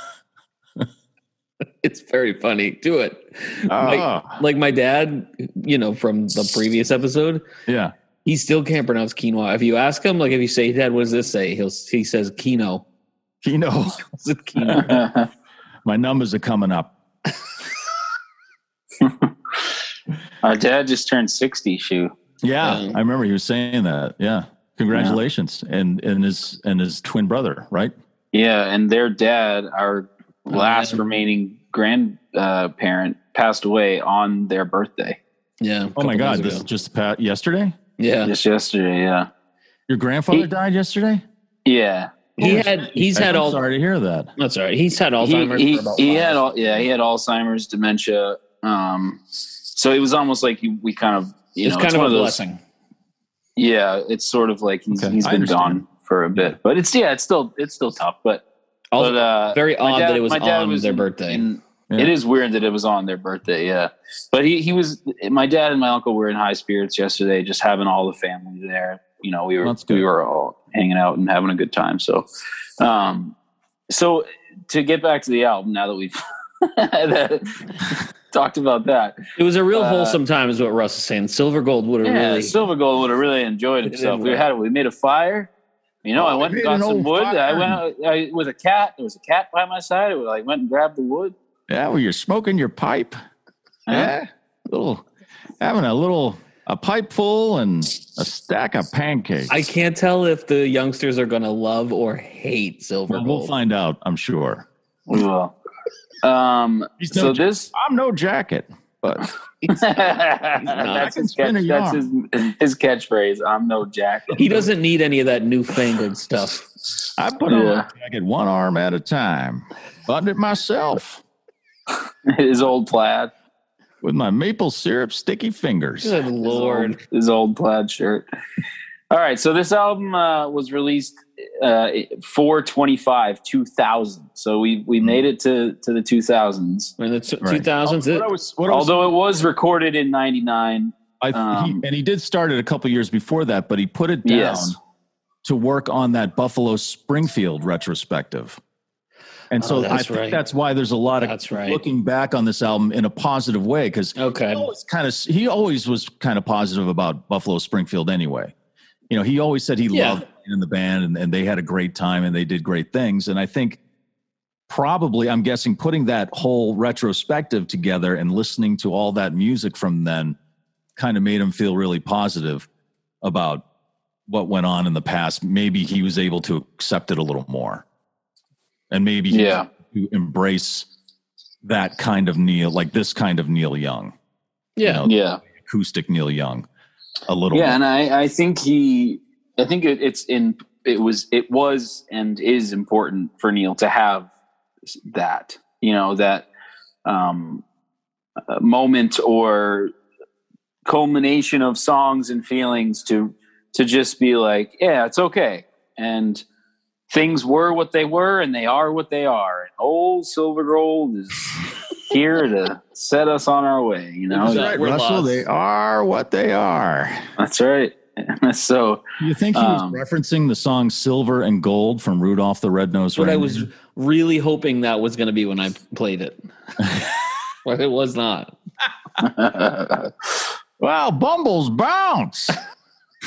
Speaker 2: It's very funny. Do it. Like,
Speaker 1: Ah,
Speaker 2: like my dad, you know, from the previous episode,
Speaker 1: yeah.
Speaker 2: he still can't pronounce quinoa. If you ask him, like, if you say, "Dad, what does this say?" He'll he says quino.
Speaker 1: Kino.
Speaker 2: Is quinoa?
Speaker 1: My numbers are coming up.
Speaker 3: our dad just turned sixty. Shoe.
Speaker 1: Yeah,
Speaker 2: Um,
Speaker 1: I remember he was saying that. Yeah. Congratulations. And and his and his twin brother, right?
Speaker 3: Yeah, and their dad, our last
Speaker 2: yeah.
Speaker 3: remaining grandparent, uh, passed away on their birthday
Speaker 2: yeah.
Speaker 1: Oh my god, this is just pat yesterday?
Speaker 2: yeah.
Speaker 3: just yesterday. Yeah,
Speaker 1: Your grandfather
Speaker 3: He-
Speaker 1: died yesterday?
Speaker 3: yeah.
Speaker 2: He had. He's had
Speaker 1: I'm
Speaker 2: all.
Speaker 1: sorry to hear that.
Speaker 2: That's all right. He's had Alzheimer's
Speaker 3: he,
Speaker 2: for about
Speaker 3: he had all, yeah, he had Alzheimer's, dementia. Um, so it was almost like he, we kind of, you
Speaker 2: it's
Speaker 3: know,
Speaker 2: kind of
Speaker 3: one
Speaker 2: a
Speaker 3: those-
Speaker 2: blessing.
Speaker 3: Yeah, it's sort of like he's,
Speaker 1: Okay,
Speaker 3: he's
Speaker 1: I
Speaker 3: been gone for a bit, but it's yeah, it's still it's still tough. But
Speaker 2: Also,
Speaker 3: but uh,
Speaker 2: very odd
Speaker 3: dad-
Speaker 2: that it was
Speaker 3: my dad
Speaker 2: on
Speaker 3: was
Speaker 2: their
Speaker 3: in-
Speaker 2: birthday.
Speaker 3: in-
Speaker 1: Yeah.
Speaker 3: It is weird that it was on their birthday, yeah. But he he was my dad and my uncle were in high spirits yesterday, just having all the family there. You know, we were
Speaker 1: That's good.
Speaker 3: we were all hanging out and having a good time. So, um, so to get back to the album, now that we've talked about that,
Speaker 2: It was a real
Speaker 3: Uh,
Speaker 2: wholesome time, is what Russ is saying. Silver Gold would have
Speaker 3: yeah,
Speaker 2: really.
Speaker 3: Silver Gold would have really enjoyed
Speaker 2: It
Speaker 3: himself. We
Speaker 2: well.
Speaker 3: had we made a fire. You know,
Speaker 1: Oh,
Speaker 3: I
Speaker 1: we
Speaker 3: went and got
Speaker 1: an
Speaker 3: some
Speaker 1: old
Speaker 3: wood. I went out I, with a cat. There was a cat by my side. I went and grabbed the wood.
Speaker 1: Yeah, well, you're smoking your pipe. Yeah. Little having a little a pipe full and a stack of pancakes.
Speaker 2: I can't tell if the youngsters are going to love or hate Silver
Speaker 1: Well, we'll find out, I'm sure.
Speaker 3: We will. Um,
Speaker 1: He's
Speaker 3: so
Speaker 1: no
Speaker 3: this
Speaker 1: I'm no jacket, but
Speaker 3: that's, his, catch, that's his, his catchphrase. I'm no jack.
Speaker 2: he doesn't need any of that newfangled stuff.
Speaker 1: I put on
Speaker 3: Yeah.
Speaker 1: my jacket one arm at a time. Buttoned it myself
Speaker 3: his old plaid.
Speaker 1: with my maple syrup sticky fingers.
Speaker 2: Good
Speaker 3: His
Speaker 2: lord.
Speaker 3: old, his old plaid shirt. All right, so this album uh, was released uh, 425 2000. So we we made it to to the 2000s.
Speaker 2: In the two
Speaker 1: Right.
Speaker 2: thousands,
Speaker 1: What I was, what I was-
Speaker 3: Although it was recorded in 99.
Speaker 1: I,
Speaker 3: Um,
Speaker 1: he, and he did start it a couple years before that, but he put it down
Speaker 3: Yes.
Speaker 1: to work on that Buffalo Springfield retrospective. And so
Speaker 2: Oh,
Speaker 1: I think
Speaker 2: right.
Speaker 1: that's why there's a lot of
Speaker 2: That's right.
Speaker 1: looking back on this album in a positive way because
Speaker 2: okay.
Speaker 1: he always kind of he always was kind of positive about Buffalo Springfield anyway. You know, he always said he
Speaker 2: Yeah.
Speaker 1: loved being in the band and, and they had a great time and they did great things. And I think probably I'm guessing putting that whole retrospective together and listening to all that music from then kind of made him feel really positive. about what went on in the past, maybe he was able to accept it a little more, and maybe he
Speaker 3: Yeah.
Speaker 1: to embrace that kind of Neil, like this kind of Neil Young,
Speaker 2: Yeah.
Speaker 1: know,
Speaker 3: Yeah.
Speaker 1: acoustic Neil Young, a little.
Speaker 3: Yeah,
Speaker 1: more.
Speaker 3: and I, I think he, I think it, it's in, it was, it was and is important for Neil to have that, you know, that um, uh, moment or culmination of songs and feelings to, to just be like, yeah, it's okay. And things were what they were and they are what they are. And old Silver Gold is here to set us on our way, you know?
Speaker 2: That's right,
Speaker 1: Russell,
Speaker 2: lost.
Speaker 1: they are what they are.
Speaker 3: That's right. so,
Speaker 1: You think he was
Speaker 3: Um,
Speaker 1: referencing the song "Silver and Gold" from Rudolph the Red-Nosed
Speaker 2: But I was really hoping that was going to be when I played it. but it was not.
Speaker 1: Wow, Bumbles bounce.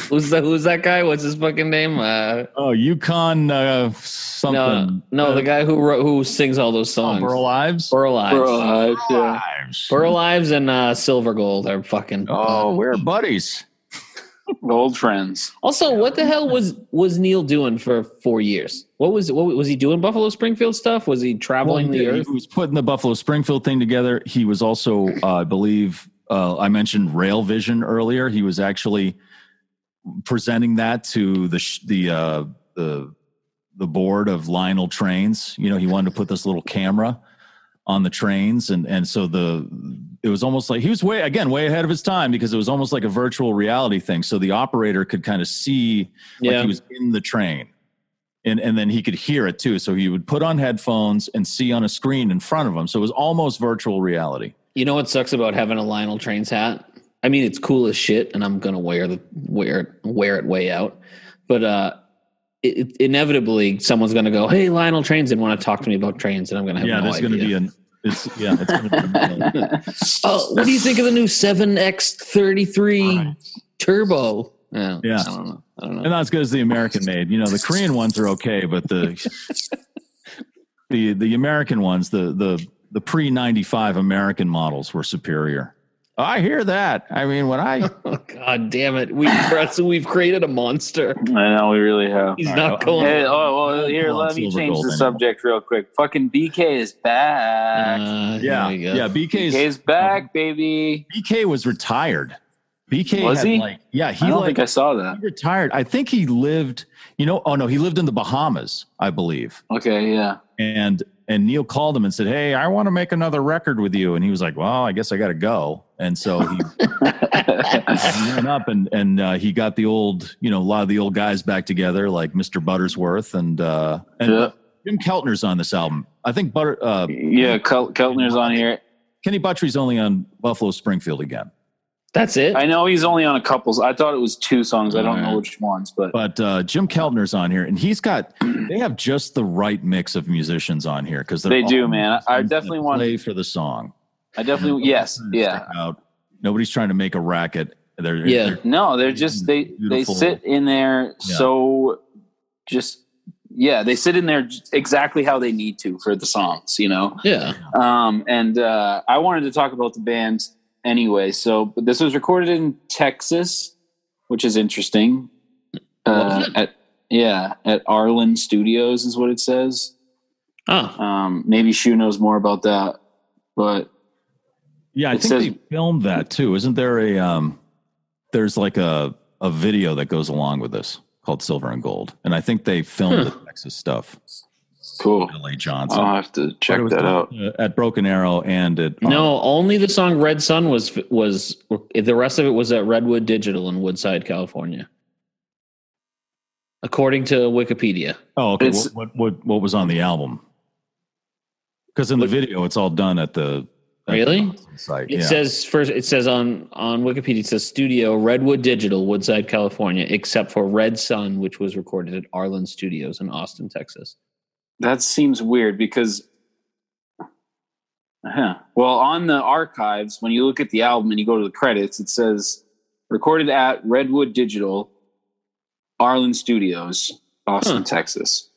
Speaker 2: Who's that? Who's that guy? What's his fucking name? Uh,
Speaker 1: oh, Yukon uh,
Speaker 2: no,
Speaker 1: something.
Speaker 2: no, the guy who wrote, who sings all those
Speaker 1: Oh,
Speaker 2: songs.
Speaker 1: Burl Ives.
Speaker 2: Burl Ives.
Speaker 3: Bro, yeah.
Speaker 2: Burl Ives and uh, Silver Gold are fucking.
Speaker 1: Oh, we're buddies.
Speaker 3: old friends.
Speaker 2: Also, what the hell was was Neil doing for four years? What was what was he doing? Buffalo Springfield stuff? Was he traveling
Speaker 1: Well,
Speaker 2: the
Speaker 1: yeah,
Speaker 2: earth?
Speaker 1: He was putting the Buffalo Springfield thing together. He was also, uh, I believe, uh, I mentioned Rail Vision earlier. He was actually presenting that to the sh- the uh, the the board of Lionel Trains. You know, he wanted to put this little camera on the trains, and and so the it was almost like he was way again way ahead of his time because it was almost like a virtual reality thing. So the operator could kind of see like
Speaker 2: Yeah.
Speaker 1: he was in the train and and then he could hear it too so he would put on headphones and see on a screen in front of him so it was almost virtual reality
Speaker 2: You know what sucks about having a Lionel Trains hat? I mean, it's cool as shit, and I'm gonna wear the wear it wear it way out. But uh, it, it- inevitably, someone's gonna go, "Hey, Lionel Trains," and want to talk to me about trains, and I'm gonna have
Speaker 1: yeah
Speaker 2: no
Speaker 1: there's going to be an it's yeah it's going to be a,
Speaker 2: oh, what do you think of the new 7X33 Turbo? Yeah,
Speaker 1: Yeah.
Speaker 2: I don't know. I don't know.
Speaker 1: and not as good as the american made you know the korean ones are okay but the the the american ones the the the pre 95 american models were superior i hear that i mean when i
Speaker 2: Oh, God damn it! We Russell, we've created a monster.
Speaker 3: I know we really have.
Speaker 2: He's
Speaker 1: All
Speaker 2: not
Speaker 1: right,
Speaker 2: going.
Speaker 3: Hey, oh well, here let me change
Speaker 1: Gold
Speaker 3: the
Speaker 1: anyway.
Speaker 3: subject real quick. Fucking BK is back.
Speaker 2: Uh,
Speaker 1: yeah
Speaker 2: here we
Speaker 1: yeah bk's
Speaker 3: BK's back, baby.
Speaker 1: bk was retired bk
Speaker 3: Was he?
Speaker 1: like yeah he
Speaker 3: I don't
Speaker 1: like
Speaker 3: think I saw that.
Speaker 1: He retired. I think he lived, you know, oh no, he lived in the Bahamas, I believe.
Speaker 3: Okay, yeah.
Speaker 1: And and Neil called him and said, Hey, I want to make another record with you. And he was like, Well, I guess I gotta go. And so he, he went up and and uh, he got the old, you know, a lot of the old guys back together, like Mr. Buttersworth and uh and
Speaker 3: Yeah.
Speaker 1: Jim Keltner's on this album. I think Butter uh
Speaker 3: yeah, Kel- Keltner's on here.
Speaker 1: Kenny Buttrey's only on Buffalo Springfield again.
Speaker 2: That's it.
Speaker 3: I know he's only on a couple. I thought it was two songs. I don't know which ones, but
Speaker 1: But uh, Jim Keltner's on here, and he's got they have just the right mix of musicians on here because
Speaker 3: They do, man. I definitely want- to
Speaker 1: play for the song.
Speaker 3: I definitely yes, yeah.
Speaker 1: Out. Nobody's trying to make a racket. They're,
Speaker 2: Yeah.
Speaker 1: they're-
Speaker 3: No, they're just they they sit in there
Speaker 1: Yeah.
Speaker 3: so just yeah, they sit in there exactly how they need to for the songs, you know.
Speaker 2: yeah.
Speaker 3: Um, and uh, I wanted to talk about the band anyway. So, but this was recorded in Texas, which is interesting. Uh, at yeah, at Arlyn Studios is what it says.
Speaker 2: Oh,
Speaker 3: Um, maybe Shu knows more about that, but
Speaker 1: yeah. I
Speaker 3: It
Speaker 1: think
Speaker 3: says-
Speaker 1: they filmed that too. Isn't there a um? There's like a a video that goes along with this called Silver and Gold, and I think they filmed the Texas stuff.
Speaker 3: cool.
Speaker 1: L.A. Johnson.
Speaker 3: I'll have to check
Speaker 1: But it was
Speaker 3: that out.
Speaker 1: uh, at Broken Arrow and at
Speaker 2: no, only the song "Red Sun" was was. The rest of it was at Redwood Digital in Woodside, California, according to Wikipedia.
Speaker 1: Oh, okay. What, what what what was on the album? Because in the video, it's all done at the
Speaker 2: Really?
Speaker 1: Site.
Speaker 2: It
Speaker 1: yeah.
Speaker 2: says first. It says on on Wikipedia. It says Studio Redwood Digital, Woodside, California, except for Red Sun, which was recorded at Arlyn Studios in Austin, Texas.
Speaker 3: That seems weird because, huh. well, on the archives, when you look at the album and you go to the credits, it says recorded at Redwood Digital, Arlyn Studios, Austin,
Speaker 2: Huh.
Speaker 3: Texas.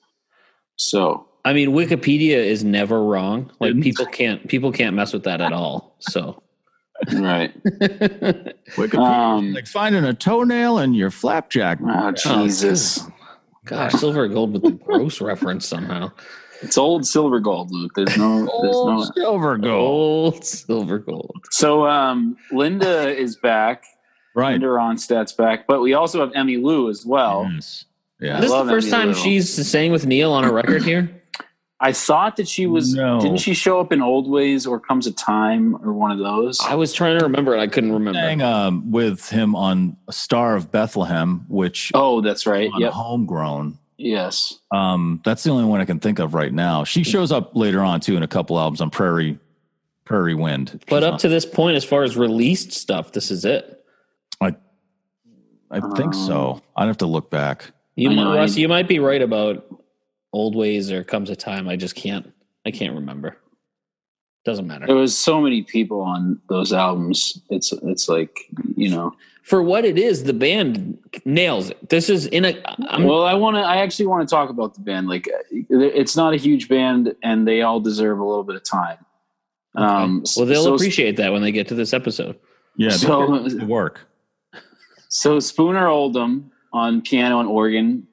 Speaker 3: So,
Speaker 2: I mean, Wikipedia is never wrong. Like people can't people can't mess with that at all. So
Speaker 3: right.
Speaker 1: Wikipedia
Speaker 3: Um,
Speaker 1: like finding a toenail in your flapjack.
Speaker 3: Oh, Jesus.
Speaker 2: Gosh, silver and gold with the gross reference somehow.
Speaker 3: It's old silver gold, Luke. There's no, there's no.
Speaker 1: Old silver gold.
Speaker 2: Gold, silver, gold.
Speaker 3: So, um, Linda is back.
Speaker 1: Right.
Speaker 3: Linda Ronstadt's back, but we also have Emmylou as well.
Speaker 1: Yes. Yeah.
Speaker 2: Is this the first
Speaker 3: Emmy
Speaker 2: time
Speaker 3: Lou.
Speaker 2: she's saying with Neil on a record here?
Speaker 3: I thought that she was.
Speaker 1: No.
Speaker 3: Didn't she show up in Old Ways or Comes a Time or one of those?
Speaker 2: I was trying to remember and I couldn't remember.
Speaker 1: Sang um, with him on Star of Bethlehem, which
Speaker 3: Oh, that's right. yeah,
Speaker 1: Homegrown.
Speaker 3: Yes.
Speaker 1: Um, that's the only one I can think of right now. She shows up later on too in a couple albums on Prairie Prairie Wind.
Speaker 2: But
Speaker 1: She's
Speaker 2: up to this point, as far as released stuff, this is it.
Speaker 1: on- I think so. I'd have to look back.
Speaker 2: You, might, Russ, you might be right about old ways or comes a time. I just can't. I can't remember. Doesn't matter.
Speaker 3: There was so many people on those albums. It's it's like you know.
Speaker 2: For what it is, the band nails it. This is in a. I'm,
Speaker 3: well, I want to. I actually want to talk about the band. Like, it's not a huge band, and they all deserve a little bit of time. Um,
Speaker 2: well, they'll
Speaker 3: so,
Speaker 2: appreciate that when they get to this episode.
Speaker 1: Yeah,
Speaker 3: So-
Speaker 1: work.
Speaker 3: So Spooner Oldham on piano and organ.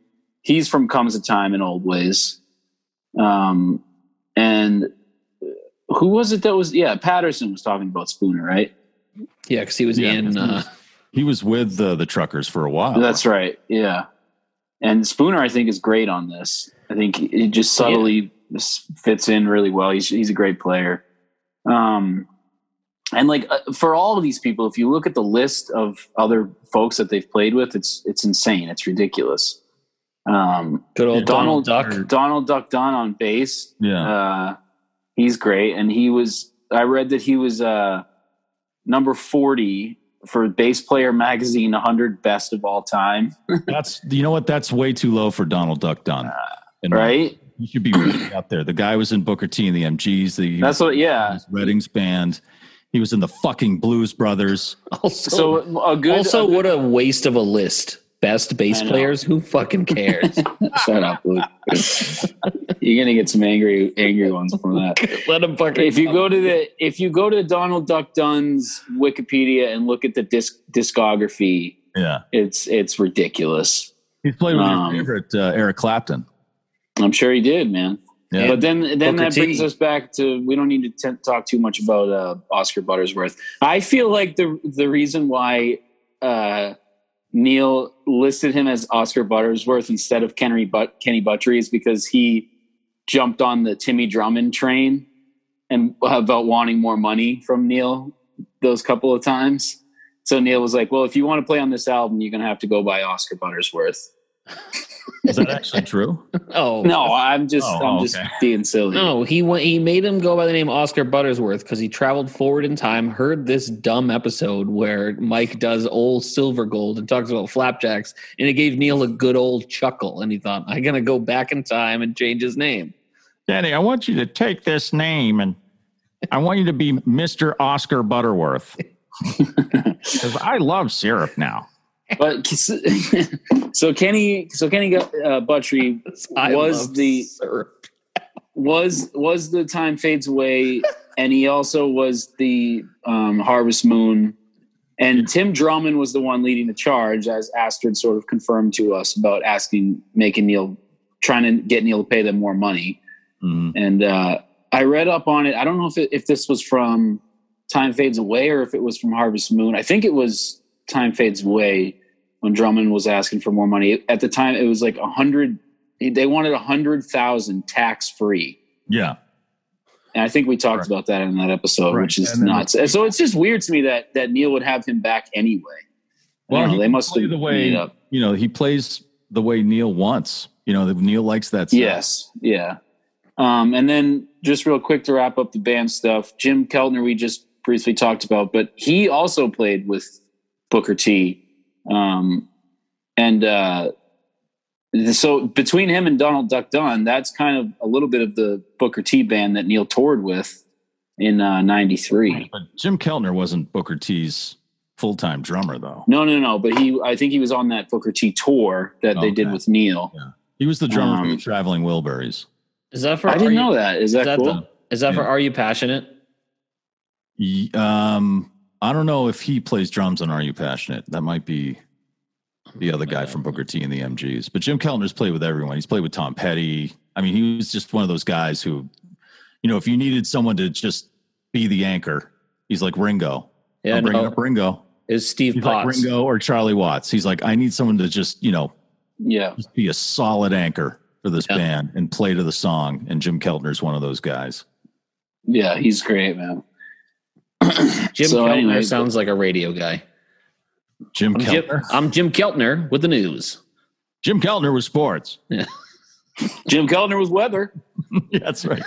Speaker 3: He's from Comes a Time in Old Ways. Um, and who was it that was? Yeah, Patterson was talking about Spooner, right?
Speaker 2: Yeah, because he was
Speaker 1: Yeah,
Speaker 2: in. Uh,
Speaker 1: He was with the the truckers for a while.
Speaker 3: That's right. Yeah. And Spooner, I think, is great on this. I think it just subtly s- fits in really well. He's he's a great player. Um, and like uh, for all of these people, if you look at the list of other folks that they've played with, it's it's insane. It's ridiculous. Um,
Speaker 2: good old
Speaker 3: Donald
Speaker 2: Donald, Duck.
Speaker 3: Donald Duck Dunn on bass.
Speaker 1: yeah.
Speaker 3: Uh, he's great, and he was. I read that he was uh, number forty for Bass Player Magazine 100 Best of All Time.
Speaker 1: That's you know what? That's way too low for Donald Duck Dunn. And
Speaker 3: Right?
Speaker 1: He should be really up there. The guy was in Booker T and the MGs. The,
Speaker 3: That's what. Yeah.
Speaker 1: Redding's band. He was in the fucking Blues Brothers.
Speaker 2: Also,
Speaker 3: So a good.
Speaker 2: also,
Speaker 3: a good-
Speaker 2: what a waste of a list. Best bass players. Who fucking cares?
Speaker 3: Shut up, Luke. You're gonna get some angry, angry ones from that.
Speaker 2: Let him fucking.
Speaker 3: If you go to the, if you go to Donald Duck Dunn's Wikipedia and look at the disc discography,
Speaker 1: Yeah.
Speaker 3: it's it's ridiculous.
Speaker 1: He's played with
Speaker 3: Um,
Speaker 1: your favorite uh, Eric Clapton.
Speaker 3: I'm sure he did, man.
Speaker 1: Yeah.
Speaker 3: But then, then
Speaker 2: Booker
Speaker 3: that
Speaker 2: T.
Speaker 3: brings us back to we don't need to t- talk too much about uh, Oscar Buttersworth. I feel like the the reason why uh, Neil listed him as Oscar Buttersworth instead of Kenny but Kenny Buttrey is because he jumped on the Timmy Drummond train and uh, about wanting more money from Neil those couple of times. So Neil was like, "Well, if you want to play on this album, you're going to have to go by Oscar Buttersworth."
Speaker 1: Is that actually true?
Speaker 2: oh
Speaker 3: No, I'm just
Speaker 1: Oh,
Speaker 3: I'm
Speaker 1: oh,
Speaker 3: just being silly.
Speaker 2: No, he went. He made him go by the name Oscar Buttersworth because he traveled forward in time, heard this dumb episode where Mike does old silver gold and talks about flapjacks, and it gave Neil a good old chuckle, and he thought, "I'm gonna go back in time and change his name."
Speaker 1: Danny, I want you to take this name and I want you to be Mr. Oscar Butterworth. Because I love syrup now.
Speaker 3: But so Kenny, so Kenny got, uh, Buttrey Was the-
Speaker 2: syrup.
Speaker 3: was was the time fades away, and he also was the um, Harvest Moon. And Tim Drummond was the one leading the charge, as Astrid sort of confirmed to us about asking, making Neil, trying to get Neil to pay them more money.
Speaker 1: Mhm.
Speaker 3: And uh, I read up on it. I don't know if it, if this was from Time Fades Away or if it was from Harvest Moon. I think it was Time Fades Away when Drummond was asking for more money. At the time, it was like a hundred. They wanted a hundred thousand tax free.
Speaker 1: Yeah.
Speaker 3: And I think we talked
Speaker 1: Right.
Speaker 3: about that in that episode,
Speaker 1: Right.
Speaker 3: which is nuts. And so it's just weird to me that that Neil would have him back anyway. Don't know, they must
Speaker 1: play the way you know he plays the way Neil wants. You know, Neil likes that. Stuff.
Speaker 3: Yes, yeah. Um, and then just real quick to wrap up the band stuff, Jim Keltner we just briefly talked about, but he also played with Booker T. Um, and uh, so between him and Donald Duck Dunn, that's kind of a little bit of the Booker T band that Neil toured with in uh, '93.
Speaker 1: But Jim Keltner wasn't Booker T's full time drummer though.
Speaker 3: No, no, no. But he, I think he was on that Booker T tour that they did with Neil.
Speaker 1: He was the drummer for
Speaker 3: Um,
Speaker 1: the Traveling Wilburys.
Speaker 2: Is that for?
Speaker 3: I didn't
Speaker 2: You-
Speaker 3: know that. Is that,
Speaker 2: Is that
Speaker 3: cool?
Speaker 2: the? Is that for? Are you passionate?
Speaker 1: Ye- Um, I don't know if he plays drums on Are You Passionate. That might be the other guy from Booker T and the MGs. But Jim Keltner's played with everyone. He's played with Tom Petty. I mean, he was just one of those guys who, you know, if you needed someone to just be the anchor, he's like Ringo.
Speaker 2: Yeah,
Speaker 1: I'm bringing
Speaker 2: no,
Speaker 1: up Ringo.
Speaker 2: is Steve
Speaker 1: He's like Ringo or Charlie Watts. He's like, I need someone to just, you know,
Speaker 3: Yeah.
Speaker 1: just be a solid anchor for this
Speaker 2: Yeah.
Speaker 1: band and play to the song. And Jim Keltner's one of those guys.
Speaker 3: Yeah, he's great, man.
Speaker 2: Jim
Speaker 3: So
Speaker 2: Keltner
Speaker 3: anyway,
Speaker 2: sounds like a radio guy.
Speaker 1: Jim
Speaker 2: I'm Jim,
Speaker 1: Keltner.
Speaker 2: I'm Jim Keltner with the news.
Speaker 1: Jim Keltner with sports.
Speaker 3: Jim Keltner was weather.
Speaker 1: Yeah, That's right.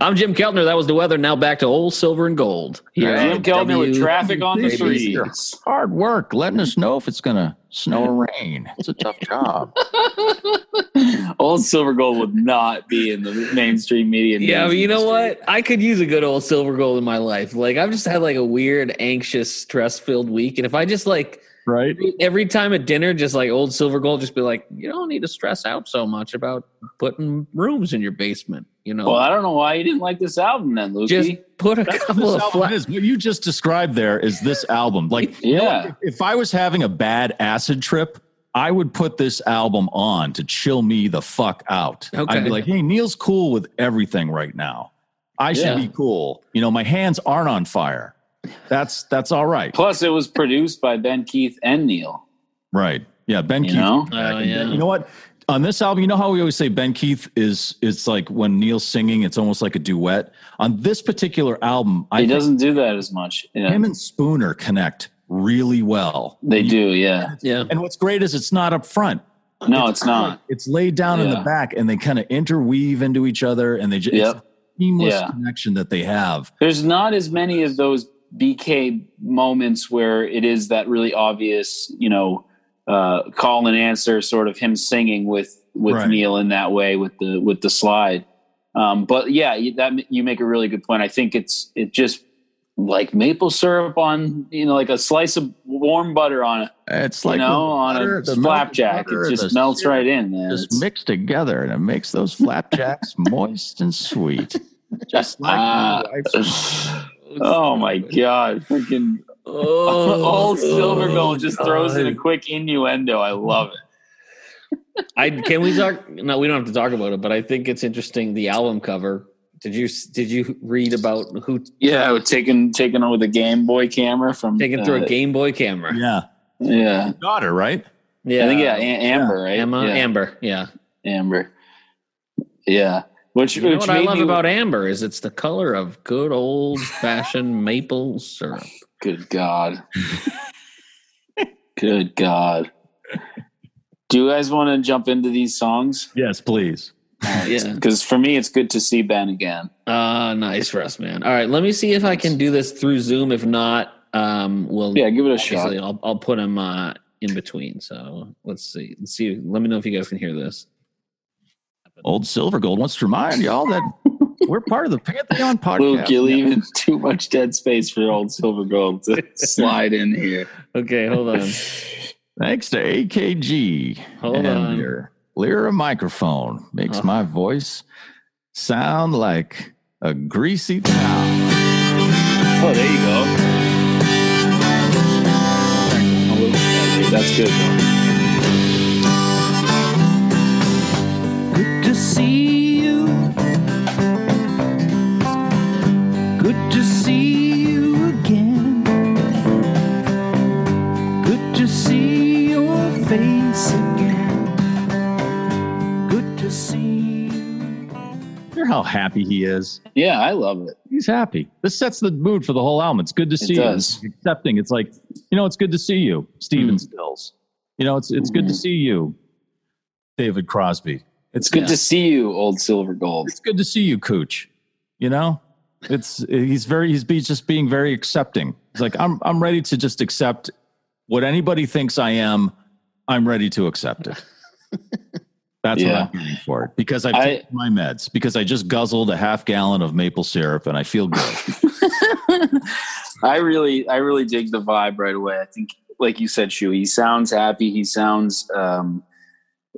Speaker 2: I'm Jim Keltner. That was the weather. Now back to old silver and gold. Here
Speaker 3: Jim
Speaker 2: on
Speaker 3: Keltner with traffic on the streets.
Speaker 1: Hard work letting us know if it's going to snow or rain. It's a tough job.
Speaker 3: Old Silver Gold would not be in the mainstream media.
Speaker 2: Yeah, but you know what? I could use a good old silver gold in my life. Like I've just had like a weird, anxious, stress-filled week, and if I just like
Speaker 1: Right?
Speaker 2: every time at dinner, just like old silver gold, just be like, you don't need to stress out so much about putting rooms in your basement. You know,
Speaker 3: Well, I don't know why you didn't like this album then, Lukey.
Speaker 2: just put a
Speaker 1: That's
Speaker 2: couple of
Speaker 1: album
Speaker 2: flat.
Speaker 1: is. What you just described there is this album. Like, you know
Speaker 3: Yeah.
Speaker 1: if I was having a bad acid trip, I would put this album on to chill me the fuck out.
Speaker 2: Okay.
Speaker 1: I'd be like, hey, Neil's cool with everything right now. I should
Speaker 3: Yeah.
Speaker 1: be cool. You know, my hands aren't on fire. That's that's all right.
Speaker 3: Plus, it was produced by Ben Keith and Neil.
Speaker 1: Right. Yeah. Ben
Speaker 3: You
Speaker 1: Keith.
Speaker 3: know?
Speaker 2: Oh,
Speaker 1: back Oh,
Speaker 2: yeah.
Speaker 1: You know what? On this album, you know how we always say Ben Keith is it's like when Neil's singing, it's almost like a duet. On this particular album,
Speaker 3: He
Speaker 1: think
Speaker 3: doesn't do that as much. Yeah.
Speaker 1: him and Spooner connect really well.
Speaker 3: They do, yeah.
Speaker 2: Yeah,
Speaker 1: And what's great is it's not up front.
Speaker 3: No, it's not.
Speaker 1: It's laid down in the back, and they kind of interweave into each other, and they just
Speaker 3: Yep.
Speaker 1: it's a seamless
Speaker 3: Yeah.
Speaker 1: connection that they have.
Speaker 3: There's not as many of those BK moments where it is that really obvious, you know, uh, call and answer sort of him singing with with
Speaker 1: Right.
Speaker 3: Neil in that way with the with the slide. Um, but yeah, you, that you make a really good point. I think it's it just like maple syrup on you know like a slice of warm butter on it,
Speaker 1: It's
Speaker 3: you
Speaker 1: like
Speaker 3: know, on
Speaker 1: butter-
Speaker 3: a flapjack. It just melts right in, man.
Speaker 1: Just
Speaker 3: It's-
Speaker 1: mixed together, and it makes those flapjacks moist and sweet, just like
Speaker 3: Ah.
Speaker 1: my wife's
Speaker 3: oh my god, freaking
Speaker 2: oh,
Speaker 3: old silver gold just throws in a quick innuendo. I love it.
Speaker 2: I can we talk? No, we don't have to talk about it. But I think it's interesting. The album cover. Did you did you read about who
Speaker 3: Yeah, taken taken with a Game Boy camera from
Speaker 2: taken through
Speaker 3: uh,
Speaker 2: a Game Boy camera?
Speaker 1: Yeah,
Speaker 3: Yeah,
Speaker 1: daughter, right?
Speaker 2: Yeah,
Speaker 3: I think yeah, A- Amber, right?
Speaker 2: Emma
Speaker 3: yeah.
Speaker 2: Amber. Yeah.
Speaker 3: Amber. Yeah, which
Speaker 2: You know
Speaker 3: which
Speaker 2: what I love
Speaker 3: me
Speaker 2: about amber is it's the color of good old fashioned maple syrup.
Speaker 3: good God, good God. Do you guys want to jump into these songs?
Speaker 1: Yes, please.
Speaker 2: Yeah.
Speaker 3: because for me, it's good to see Ben again.
Speaker 2: Uh nice for us, man. All right, let me see if I can do this through Zoom. If not, um, we'll
Speaker 3: Yeah, give it a shot.
Speaker 2: I'll I'll put him uh, in between. So let's see. Let's see. Let me know if you guys can hear this.
Speaker 1: Old Silver Gold wants to remind y'all that we're part of the Pantheon podcast.
Speaker 3: Luke, you're leaving too much dead space for old Silver Gold to slide in here.
Speaker 2: Okay, hold on.
Speaker 1: Thanks to AKG.
Speaker 2: Hold
Speaker 1: and
Speaker 2: on.
Speaker 1: Your Lyra microphone makes
Speaker 2: Oh.
Speaker 1: my voice sound like a greasy towel.
Speaker 3: Oh, there you go. That's good.
Speaker 4: See you. Good to see you again. Good to see your face again. Good to see you.
Speaker 1: Hear how happy he is.
Speaker 3: Yeah, I love it.
Speaker 1: He's happy. This sets the mood for the whole album. It's good to see
Speaker 3: does.
Speaker 1: you. It's accepting. It's like, you know, it's good to see you, Steven
Speaker 2: Mm.
Speaker 1: Stills. You know, it's it's good to
Speaker 3: Mhm.
Speaker 1: see you, David Crosby.
Speaker 3: It's good
Speaker 2: Yeah.
Speaker 3: to see you, old Silver Gold.
Speaker 1: It's good to see you, Cooch. You know, it's he's very he's be, just being very accepting. He's like, I'm I'm ready to just accept what anybody thinks I am. I'm ready to accept it. That's
Speaker 3: Yeah.
Speaker 1: what I'm getting for it because I've
Speaker 3: I-
Speaker 1: taken my meds because I just guzzled a half gallon of maple syrup and I feel good.
Speaker 3: I really, I really dig the vibe right away. I think, like you said, Shu, he sounds happy. He sounds, um,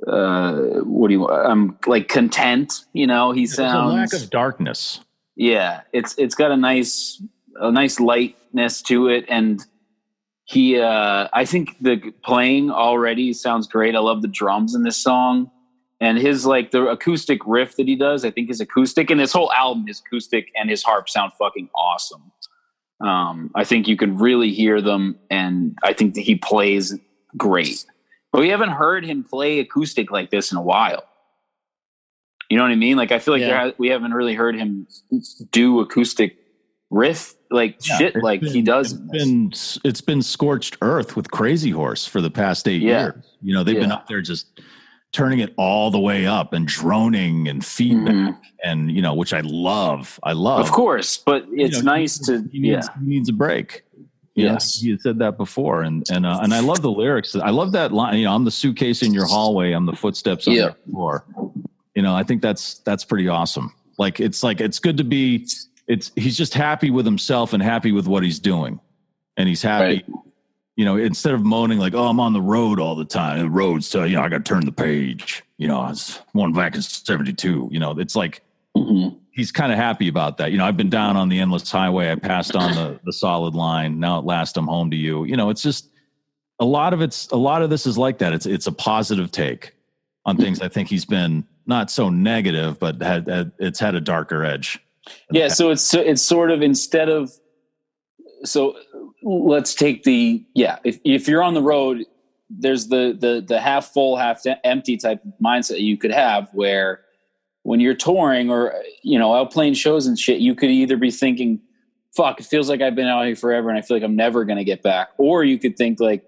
Speaker 3: uh, what do you, I'm like content. You know, he
Speaker 1: There's a lack
Speaker 3: sounds,
Speaker 1: of darkness.
Speaker 3: yeah. It's it's got a nice a nice lightness to it, and he uh, I think the playing already sounds great. I love the drums in this song. And his like the acoustic riff that he does, I think is acoustic, and this whole album is acoustic, and his harp sound fucking awesome. Um, I think you can really hear them, and I think that he plays great. But we haven't heard him play acoustic like this in a while. You know what I mean? Like I feel like
Speaker 2: Yeah.
Speaker 3: there, we haven't really heard him do acoustic riff like
Speaker 1: Yeah,
Speaker 3: shit like he does.
Speaker 1: It's been it's been scorched earth with Crazy Horse for the past eight
Speaker 3: Yeah.
Speaker 1: years. You know, they've been
Speaker 3: Yeah.
Speaker 1: up there just turning it all the way up and droning and feedback,
Speaker 3: Mhm.
Speaker 1: and you know, which I love. I love.
Speaker 3: Of course, but
Speaker 1: You
Speaker 3: it's
Speaker 1: know, he-
Speaker 3: nice to
Speaker 1: He
Speaker 3: yeah.
Speaker 1: needs, he needs a break. You
Speaker 3: Yes.
Speaker 1: he had said that before, and and uh, and I love the lyrics. I love that line. You know, I'm the suitcase in your hallway. I'm the footsteps on
Speaker 3: Yeah.
Speaker 1: your floor. You know, I think that's that's pretty awesome. Like it's like it's good to be. It's he's just happy with himself and happy with what he's doing, and he's happy.
Speaker 3: Right.
Speaker 1: You know, instead of moaning like, "Oh, I'm on the road all the time. The roads, so you know, I got to turn the page." You know, I was one back in '72. You know, it's like
Speaker 3: Mhm.
Speaker 1: He's kind of happy about that. You know, I've been down on the endless highway. I passed on the the solid line. Now at last I'm home to you. You know, it's just a lot of it's a lot of this is like that. It's it's a positive take on things. I think he's been not so negative, but had, had it's had a darker edge.
Speaker 3: Yeah, so it's it's sort of instead of so let's take the yeah, if if you're on the road, there's the the the half full, half empty type mindset you could have where when you're touring or you know out playing shows and shit, you could either be thinking, "Fuck, it feels like I've been out here forever and I feel like I'm never gonna get back," or you could think like,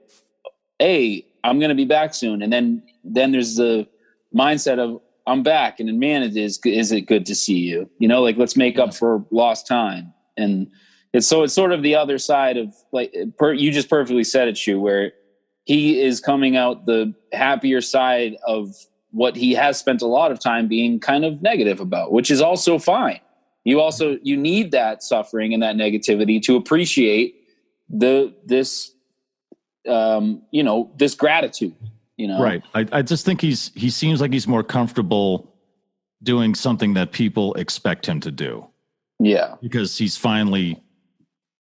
Speaker 3: "Hey, I'm gonna be back soon," and then then there's the mindset of I'm back, and then man, it is is it good to see you? You know, like let's make up for lost time, and it's so it's sort of the other side of like per, you just perfectly said it, Shu, where he is coming out the happier side of what he has spent a lot of time being kind of negative about, which is also fine. You also you need that suffering and that negativity to appreciate the this um you know this gratitude you know
Speaker 1: Right. I, I just think he's he seems like he's more comfortable doing something that people expect him to do
Speaker 3: yeah
Speaker 1: because he's finally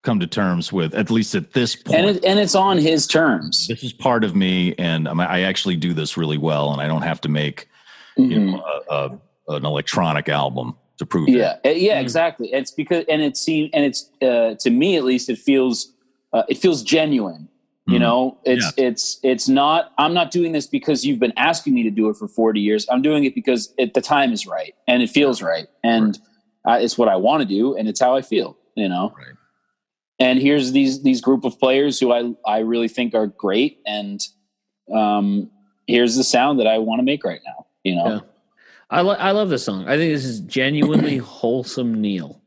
Speaker 1: come to terms with at least at this
Speaker 3: and it, and it's on his terms.
Speaker 1: This is part of me, and I'm- I actually do this really well, and I don't have to make you
Speaker 3: Mhm.
Speaker 1: know a, a, an electronic album to prove
Speaker 3: yeah.
Speaker 1: It.
Speaker 3: Uh, yeah exactly. It's because and it seems and it's uh to me at least it feels uh, it feels genuine you
Speaker 1: Mhm.
Speaker 3: know? It's it's it's not i'm not doing this because you've been asking me to do it for 40 years. I'm doing it because it, the time is right and it feels right and uh, it's what i want to do and it's how i feel you know?
Speaker 1: Right.
Speaker 3: And here's these these group of players who i i really think are great and um here's the sound that i want to make right now you know
Speaker 2: Yeah. I lo- I love this song. I think this is genuinely wholesome Neil,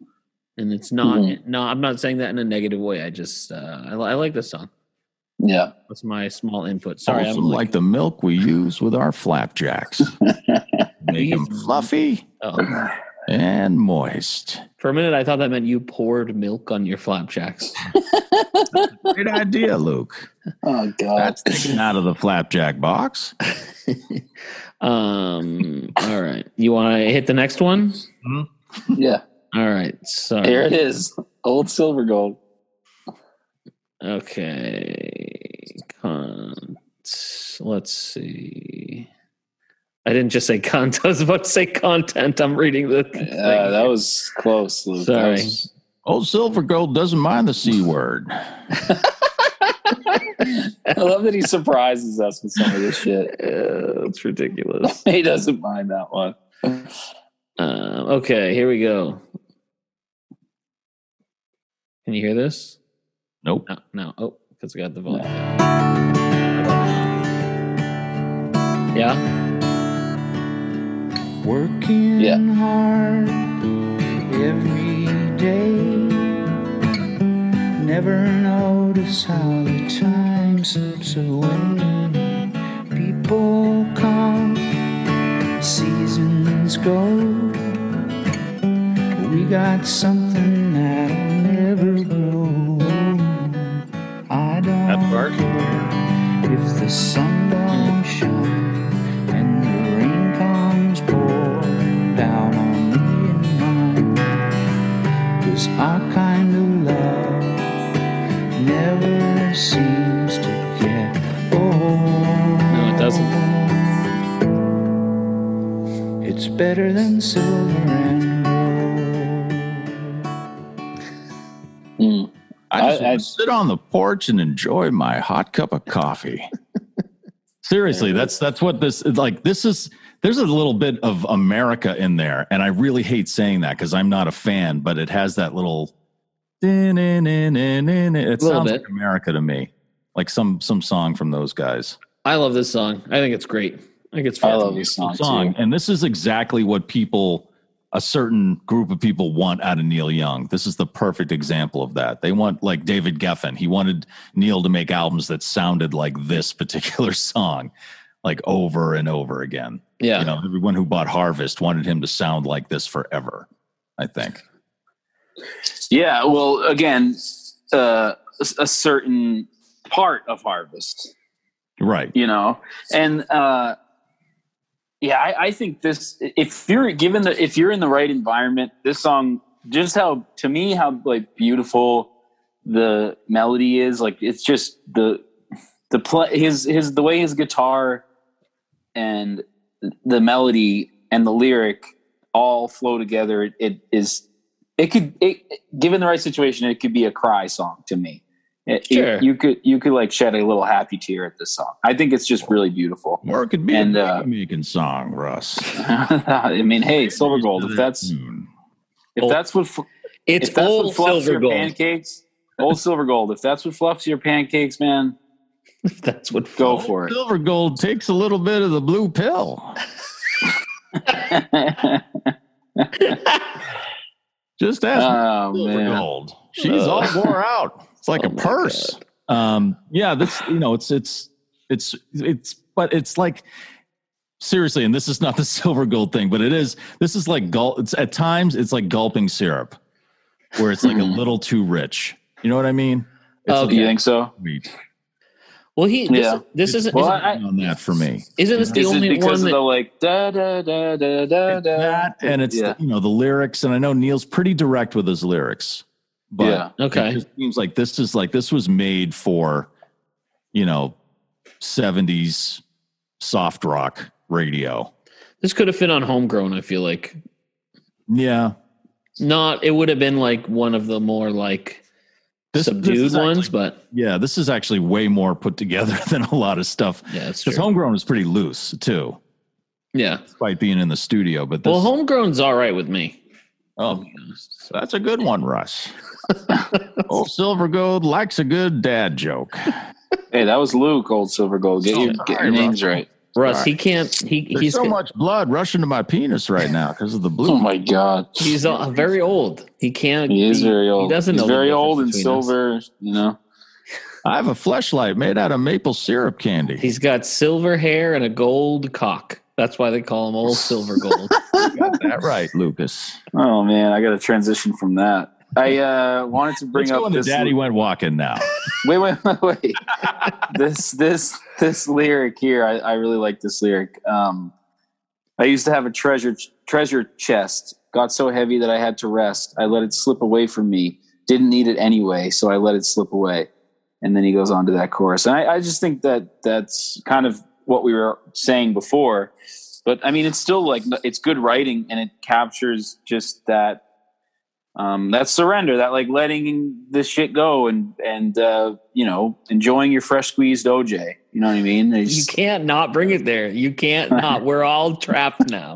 Speaker 2: and it's not.
Speaker 3: Mhm.
Speaker 2: No, I'm not saying that in a negative way. I just uh, I, I like this song.
Speaker 3: yeah
Speaker 2: That's my small input. Sorry,
Speaker 1: also
Speaker 2: I'm
Speaker 1: like,
Speaker 2: like,
Speaker 1: the milk we use with our flapjacks. Make them fluffy
Speaker 2: oh.
Speaker 1: and moist.
Speaker 2: for a minute I thought that meant you poured milk on your flapjacks.
Speaker 1: Great idea, Luke.
Speaker 3: oh god
Speaker 1: That's taken out of the flapjack box.
Speaker 2: um. All right, you want to hit the next one?
Speaker 3: yeah
Speaker 2: All right. So
Speaker 3: Here it is. Old silver gold.
Speaker 2: Okay. Con- let's see. I didn't just say content. I was about to say content. I'm reading the. thing.
Speaker 3: Uh, that was close, Luke.
Speaker 2: Sorry.
Speaker 3: was-
Speaker 1: Old Silver Gold doesn't mind the C word.
Speaker 3: I love that he surprises us with some of this shit.
Speaker 2: Uh, it's ridiculous.
Speaker 3: He doesn't mind that one.
Speaker 2: Uh, okay, here we go. Can you hear this?
Speaker 1: Nope.
Speaker 2: No, no. Oh, because we got the volume. down. Yeah.
Speaker 4: Working
Speaker 3: Yeah.
Speaker 4: hard every day. Never notice how the time slips away. People come, seasons go. We got something that'll never grow. I don't
Speaker 1: That part?
Speaker 4: care if the sun
Speaker 5: better than silver and gold.
Speaker 3: Mm.
Speaker 1: I just
Speaker 3: I-
Speaker 1: want
Speaker 3: I-
Speaker 1: to sit on the porch and enjoy my hot cup of coffee. Seriously, that's that's what this like. This is there's a little bit of America in there, and I really hate saying that because I'm not a fan, but it has that little. It sounds
Speaker 2: bit.
Speaker 1: like America to me, like some some song from those guys.
Speaker 2: I love this song. I think it's great. I think it's
Speaker 3: I love song,
Speaker 1: song, and this is exactly what people, a certain group of people, want out of Neil Young. This is the perfect example of that. They want like David Geffen. He wanted Neil to make albums that sounded like this particular song, like over and over again.
Speaker 2: Yeah.
Speaker 1: You know, everyone who bought Harvest wanted him to sound like this forever. I think.
Speaker 3: Yeah, well, again, uh, a certain part of Harvest,
Speaker 1: Right.
Speaker 3: you know, and uh, yeah, I, I think this. If you're given the, if you're in the right environment, this song, just how to me, how like beautiful the melody is. Like it's just the the play his his the way his guitar and the melody and the lyric all flow together. It, it is it could it, given the right situation, it could be a cry song to me. It- it- you could you could like shed a little happy tear at this song. I think it's just really beautiful.
Speaker 1: Or it could be
Speaker 3: And,
Speaker 1: a
Speaker 3: uh,
Speaker 1: making song, Russ.
Speaker 3: I mean, hey, Silver Gold. If that's if
Speaker 2: Oh,
Speaker 3: that's what fl-
Speaker 2: It's
Speaker 3: if that's
Speaker 2: old
Speaker 3: what fluffs
Speaker 2: silver
Speaker 3: your
Speaker 2: gold.
Speaker 3: pancakes, old Silver Gold. If that's what fluffs your pancakes, man,
Speaker 2: That's what
Speaker 3: go for it.
Speaker 1: Silver Gold takes a little bit of the blue pill. Just ask
Speaker 3: oh
Speaker 1: Silver
Speaker 3: man,
Speaker 1: Gold. She's all wore out. It's like
Speaker 2: Oh
Speaker 1: a
Speaker 2: my
Speaker 1: purse. Um, yeah, this you know, it's it's it's it's but it's like seriously, and this is not the silver gold thing, but it is this is like gulp it's at times it's like gulping syrup where it's like a
Speaker 3: Mhm.
Speaker 1: little too rich. You know what I mean? It's
Speaker 2: Okay.
Speaker 1: a
Speaker 3: do you think so?
Speaker 1: sweet.
Speaker 2: Well, he this,
Speaker 3: Yeah.
Speaker 2: this isn't
Speaker 3: Well,
Speaker 2: isn't,
Speaker 3: I-
Speaker 1: on that for me.
Speaker 2: isn't this the
Speaker 3: Is it
Speaker 2: only
Speaker 3: because
Speaker 2: one
Speaker 3: of
Speaker 2: that
Speaker 3: the like da da da da da da?
Speaker 1: that and it's
Speaker 3: yeah,
Speaker 1: you know the lyrics and I know Neil's pretty direct with his lyrics. But
Speaker 3: yeah.
Speaker 2: Okay.
Speaker 1: It just seems like this is like this was made for, you know, 70s soft rock radio.
Speaker 2: this could have fit on homegrown? I feel like
Speaker 1: Yeah.
Speaker 2: not. It would have been like one of the more like
Speaker 1: This- this
Speaker 2: subdued
Speaker 1: actually-
Speaker 2: ones, but
Speaker 1: Yeah. This is actually way more put together than a lot of stuff.
Speaker 2: yeah, that's true.
Speaker 1: Because homegrown is pretty loose too,
Speaker 2: yeah.
Speaker 1: despite being in the studio. But this,
Speaker 2: Well, homegrown's all right with me.
Speaker 1: Oh, that's a good one, Russ. Old Silver Gold likes a good dad joke.
Speaker 3: Hey, that was Luke, old Silver Gold. Get,
Speaker 1: Oh,
Speaker 3: your, get your names
Speaker 1: Russell.
Speaker 3: right.
Speaker 2: Russ, he can't. He
Speaker 1: There's
Speaker 2: he's
Speaker 1: so much blood rushing to my penis right now because of the blue.
Speaker 3: Oh my god,
Speaker 2: he's uh, very old. He can't.
Speaker 3: he is very old.
Speaker 2: He doesn't
Speaker 3: He's
Speaker 2: know.
Speaker 3: very old and
Speaker 2: between us.
Speaker 3: silver. You know.
Speaker 1: I have a fleshlight made out of maple syrup candy.
Speaker 2: He's got silver hair and a gold cock. That's why they call him Old Silver Gold.
Speaker 1: got that right, Lucas.
Speaker 3: Oh man, I got to transition from that. I uh, wanted to bring
Speaker 1: Let's go
Speaker 3: up
Speaker 1: the
Speaker 3: this.
Speaker 1: daddy went walking now.
Speaker 3: Wait, wait, wait, wait. this this this lyric here, I, I really like this lyric. Um, I used to have a treasure treasure chest. Got so heavy that I had to rest. I let it slip away from me. Didn't need it anyway, so I let it slip away. And then he goes on to that chorus, and I, I just think that that's kind of what we were saying before. But I mean, it's still like it's good writing, and it captures just that um, that surrender, that like letting this shit go and and uh, you know enjoying your fresh squeezed OJ. You know what I mean?
Speaker 2: you can't not bring it there. You can't not. We're all trapped now.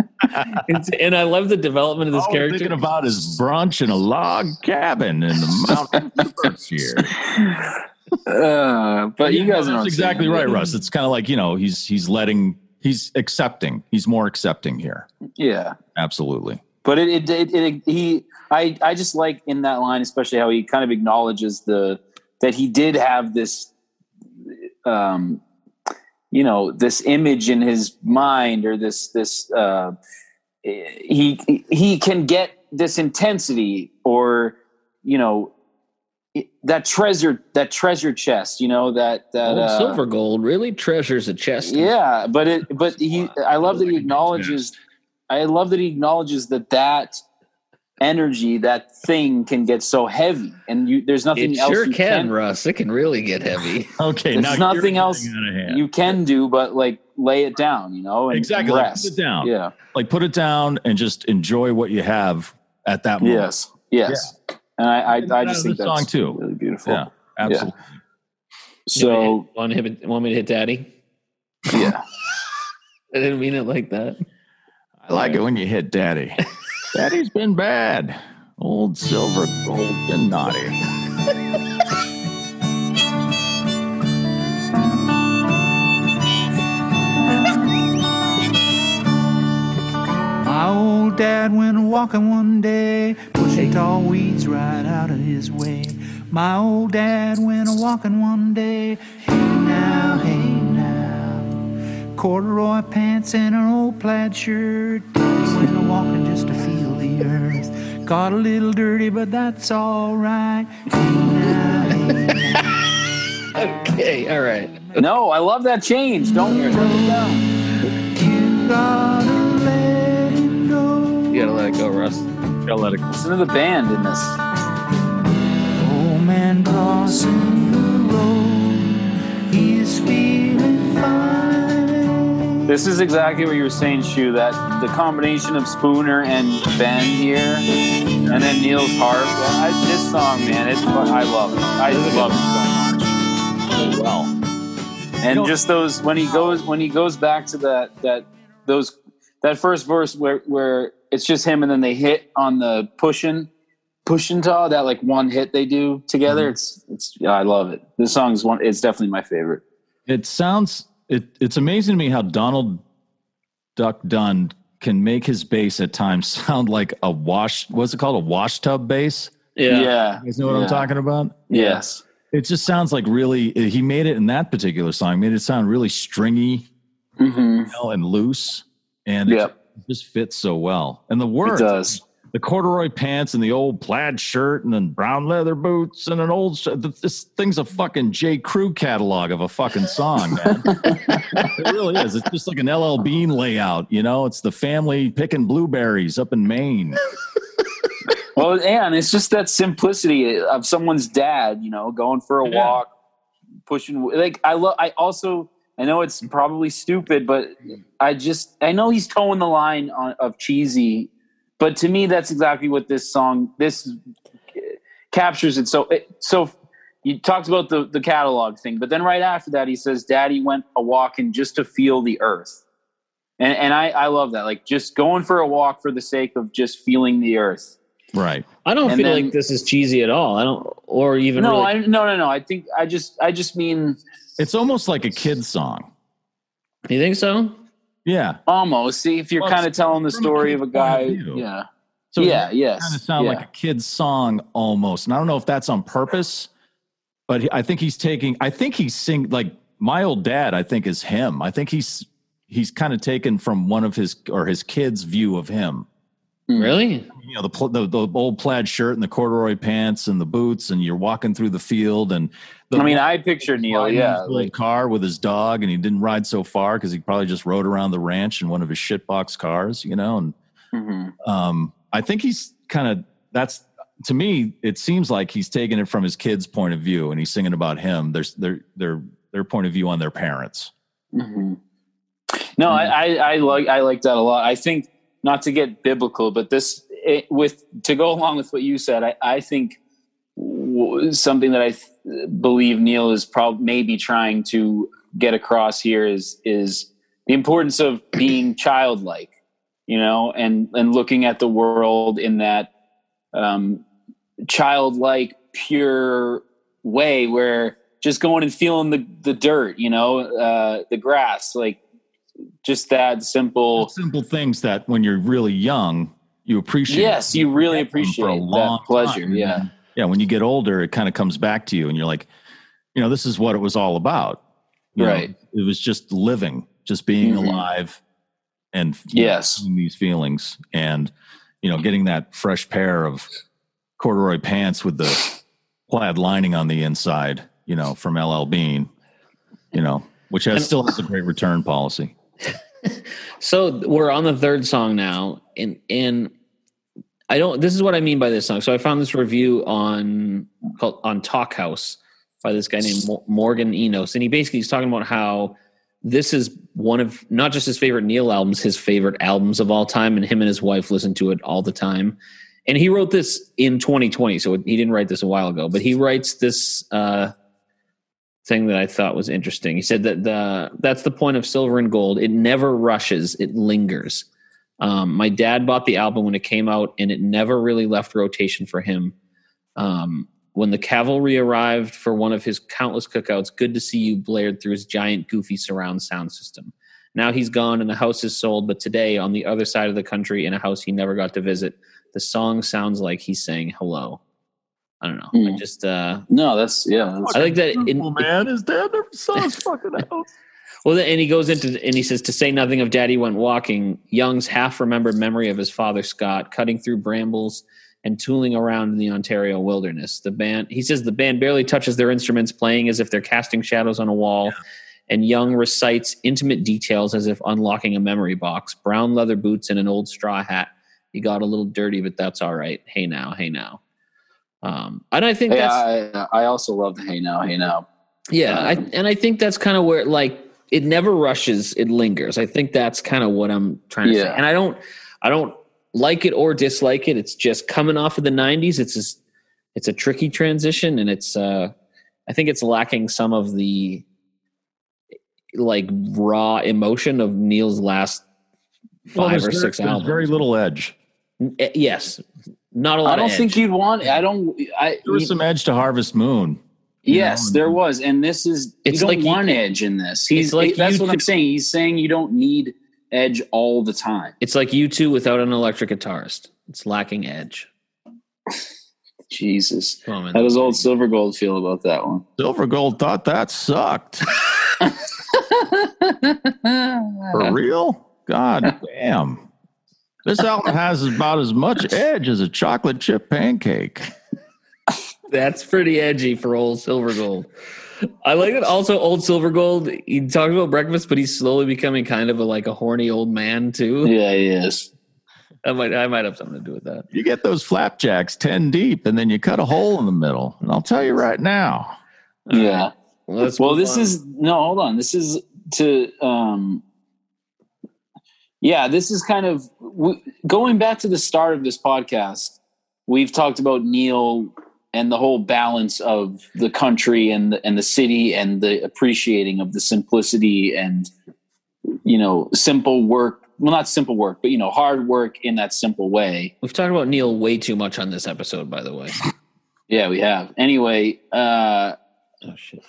Speaker 2: It's, and I love the development of this
Speaker 1: All
Speaker 2: character.
Speaker 1: thinking about is brunch in a log cabin in the mountains here.
Speaker 3: uh, but you guys
Speaker 1: no,
Speaker 3: know what I'm
Speaker 1: that's exactly right, Russ. It's kind of like you know he's he's letting he's accepting. He's more accepting here.
Speaker 3: Yeah,
Speaker 1: Absolutely.
Speaker 3: but it, it, it, it he I I just like in that line, especially how he kind of acknowledges the that he did have this um you know this image in his mind or this this uh he he can get this intensity or you know it- that treasure that treasure chest you know that that
Speaker 2: Old
Speaker 3: uh,
Speaker 2: Silver Gold really treasures a chest.
Speaker 3: yeah but it but he i love that he acknowledges i love that he acknowledges that that energy, that thing can get so heavy, and you there's nothing
Speaker 2: It
Speaker 3: else
Speaker 2: sure
Speaker 3: you
Speaker 2: can, Russ. It can really get heavy.
Speaker 1: Okay,
Speaker 3: There's
Speaker 1: now
Speaker 3: nothing else
Speaker 1: getting out of hand.
Speaker 3: you can do but like lay it down, you know, and
Speaker 1: exactly like,
Speaker 3: rest.
Speaker 1: put it down.
Speaker 3: Yeah.
Speaker 1: Like put it down and just enjoy what you have at that moment.
Speaker 3: Yes. Yes. And I, I, I just think that's
Speaker 1: song, too.
Speaker 3: really beautiful.
Speaker 1: Yeah, absolutely.
Speaker 3: So
Speaker 2: want, to hit, want me to hit daddy?
Speaker 3: yeah.
Speaker 2: I didn't mean it like that.
Speaker 1: I like it when you hit daddy. Daddy's been bad. Old silver gold been naughty.
Speaker 5: My old dad went walking one day, pushing tall weeds right out of his way. My old dad went a walking one day, hey now, hey now. Corduroy pants and an old plaid shirt. He went a walking just to feel the earth. Got a little dirty, but that's alright. Hey now, hey now.
Speaker 2: Okay, all right.
Speaker 3: No, I love that change. Don't turn it down.
Speaker 5: You gotta let it go.
Speaker 2: You gotta let it go, Russ.
Speaker 1: Gotta let it go.
Speaker 3: Listen to the band in this.
Speaker 5: Old man crossing the road, he is feeling fine.
Speaker 3: This is exactly what you were saying, Shu. That the combination of Spooner and Ben here, and then Neil's harp. I, this song, man, it, I love it. I just love it so much.
Speaker 1: Oh, so well.
Speaker 3: And just those when he goes when he goes back to that that those that first verse where where it's just him and then they hit on the pushing pushing taw that like one hit they do together. It's it's yeah, I love it. This song's one. It's definitely my favorite.
Speaker 1: It sounds it it's amazing to me how Donald Duck Dunn can make his bass at times sound like a wash what's it called? A wash tub bass?
Speaker 2: Yeah.
Speaker 3: Yeah.
Speaker 1: You guys know what
Speaker 3: Yeah.
Speaker 1: I'm talking about?
Speaker 3: Yes.
Speaker 1: It just sounds like really he made it in that particular song, made it sound really stringy
Speaker 3: hmm
Speaker 1: you know, and loose. And it
Speaker 3: Yep.
Speaker 1: Just fits so well. And the
Speaker 3: It does.
Speaker 1: the corduroy pants and the old plaid shirt and then brown leather boots and an old sh- this thing's a fucking J Crew catalog of a fucking song, man. it really is. It's just like an LL Bean layout, you know. It's the family picking blueberries up in Maine.
Speaker 3: Well, and it's just that simplicity of someone's dad, you know, going for a
Speaker 1: Yeah.
Speaker 3: walk, pushing. Like I love. I also I know it's probably stupid, but I just I know he's towing the line on, of cheesy, but to me that's exactly what this song this captures it. So it, so you talked about the the catalog thing, but then right after that he says, "Daddy went a walking just to feel the earth." And, and I, I love that, like just going for a walk for the sake of just feeling the earth.
Speaker 1: Right.
Speaker 2: I don't
Speaker 3: And
Speaker 2: feel
Speaker 3: then-
Speaker 2: like this is cheesy at all. I don't, or even
Speaker 3: no,
Speaker 2: really,
Speaker 3: I no no no. I think I just I just mean
Speaker 1: It's almost like a kid's song.
Speaker 2: you think so?
Speaker 1: Yeah.
Speaker 3: almost. See if you're
Speaker 1: Well,
Speaker 3: kind of telling the
Speaker 1: from a
Speaker 3: story of a guy.
Speaker 1: of.
Speaker 3: Yeah.
Speaker 1: So
Speaker 3: yeah. Yes.
Speaker 1: kind of sound
Speaker 3: yeah.
Speaker 1: like a kid's song almost. And I don't know if that's on purpose, but he, I think he's taking. I think he's sing like my old dad. I think is him. I think he's he's kind of taken from one of his or his kids' view of him.
Speaker 3: Mm.
Speaker 2: Really?
Speaker 1: You know the, pl- the the old plaid shirt and the corduroy pants and the boots, and you're walking through the field and. The
Speaker 3: I mean, I picture Neil. Yeah.
Speaker 1: his little
Speaker 3: Like,
Speaker 1: car with his dog, and he didn't ride so far because he probably just rode around the ranch in one of his shitbox cars, you know. And
Speaker 3: mhm.
Speaker 1: um, I think he's kind of that's to me. It seems like he's taking it from his kid's point of view, and he's singing about him. There's their their their point of view on their parents.
Speaker 3: Mhm. No, I, I, I like I like that a lot. I think not to get biblical, but this it, with to go along with what you said. I, I think w- something that I th- believe Neil is probably maybe trying to get across here is is the importance of being childlike, you know, and and looking at the world in that um, childlike, pure way where just going and feeling the the dirt, you know, uh, the grass, like just that simple.
Speaker 1: Simple things that when you're really young, you appreciate.
Speaker 3: Yes, you really appreciate
Speaker 1: for a long
Speaker 3: that pleasure.
Speaker 1: time.
Speaker 3: Yeah,
Speaker 1: yeah. When you get older, it kind of comes back to you, and you're like, you know, this is what it was all about. You know,
Speaker 3: Right.
Speaker 1: it was just living, just being
Speaker 3: Mhm.
Speaker 1: alive, and you know,
Speaker 3: Yes.
Speaker 1: these feelings, and you know, getting that fresh pair of corduroy pants with the plaid lining on the inside. You know, from LL Bean. You know, which has still has a great return policy.
Speaker 2: So we're on the third song now, and and I don't. This is what I mean by this song. So I found this review on called on Talk House by this guy named Morgan Enos, and he basically is talking about how this is one of not just his favorite Neil albums, his favorite albums of all time, and him and his wife listen to it all the time. And he wrote this in 2020, so he didn't write this a while ago, but he writes this uh, thing that I thought was interesting. He said that the that's the point of Silver and Gold. It never rushes; it lingers. Um, my dad bought the album when it came out, and it never really left rotation for him. Um, when the cavalry arrived for one of his countless cookouts, good to see you blared through his giant, goofy surround sound system. Now he's gone and the house is sold, but today, on the other side of the country, in a house he never got to visit, the song sounds like he's saying hello. I don't know. I
Speaker 3: Mm.
Speaker 2: just, uh,
Speaker 3: No, that's yeah. That's,
Speaker 2: I like that. it-
Speaker 1: Simple, man. His dad never saw his fucking house.
Speaker 2: Well, and he goes into and he says to say nothing of Daddy went walking. Young's half remembered memory of his father Scott cutting through brambles and tooling around in the Ontario wilderness. The band, he says, the band barely touches their instruments, playing as if they're casting shadows on a wall. And Young recites intimate details as if unlocking a memory box. Brown leather boots and an old straw hat. He got a little dirty, but that's all right. Hey now, hey now. Um, and I think that's
Speaker 3: I, I also love the Hey Now, Hey Now.
Speaker 2: yeah, I, and I think that's kind of where like it never rushes, it lingers. I think that's kind of what I'm trying to say. And I don't, I don't like it or dislike it. It's just coming off of the '90s. It's just, it's a tricky transition, and it's, uh I think it's lacking some of the like raw emotion of Neil's last five
Speaker 1: there's
Speaker 2: or
Speaker 1: very-
Speaker 2: six
Speaker 1: there's
Speaker 2: albums.
Speaker 1: Very little edge.
Speaker 2: N- eh, Yes, not a lot.
Speaker 3: I don't
Speaker 2: of
Speaker 3: think
Speaker 2: edge.
Speaker 3: you'd want. I don't. I
Speaker 1: There was some edge to Harvest Moon.
Speaker 3: yes,
Speaker 1: know,
Speaker 3: there was, and this is.
Speaker 2: It's
Speaker 3: you don't
Speaker 2: like you-
Speaker 3: want edge in this. He's
Speaker 2: like
Speaker 3: that's
Speaker 2: you
Speaker 3: what I'm saying. He's saying you don't need edge all the time.
Speaker 2: It's like U2 without an electric guitarist. It's lacking edge.
Speaker 3: Jesus,
Speaker 2: Come on, man.
Speaker 3: how does old Silver Gold feel about that one?
Speaker 1: Silver Gold thought that sucked. For real? God damn. This album has about as much edge as a chocolate chip pancake.
Speaker 2: That's pretty edgy for old Silver Gold. I like it. Also, old Silver Gold. He talks about breakfast, but he's slowly becoming kind of a, like a horny old man too.
Speaker 3: yeah, he is.
Speaker 2: I might, I might have something to do with that.
Speaker 1: You get those flapjacks 10 deep and then you cut a hole in the middle. And I'll tell you right now,
Speaker 3: Yeah.
Speaker 2: Well,
Speaker 3: well this
Speaker 2: on.
Speaker 3: is no hold on this is to um yeah this is kind of going back to the start of this podcast we've talked about neil and the whole balance of the country and the, and the city and the appreciating of the simplicity and you know simple work well not simple work but you know hard work in that simple way
Speaker 2: We've talked about Neil way too much on this episode, by the way.
Speaker 3: yeah we have anyway uh
Speaker 2: Oh shit!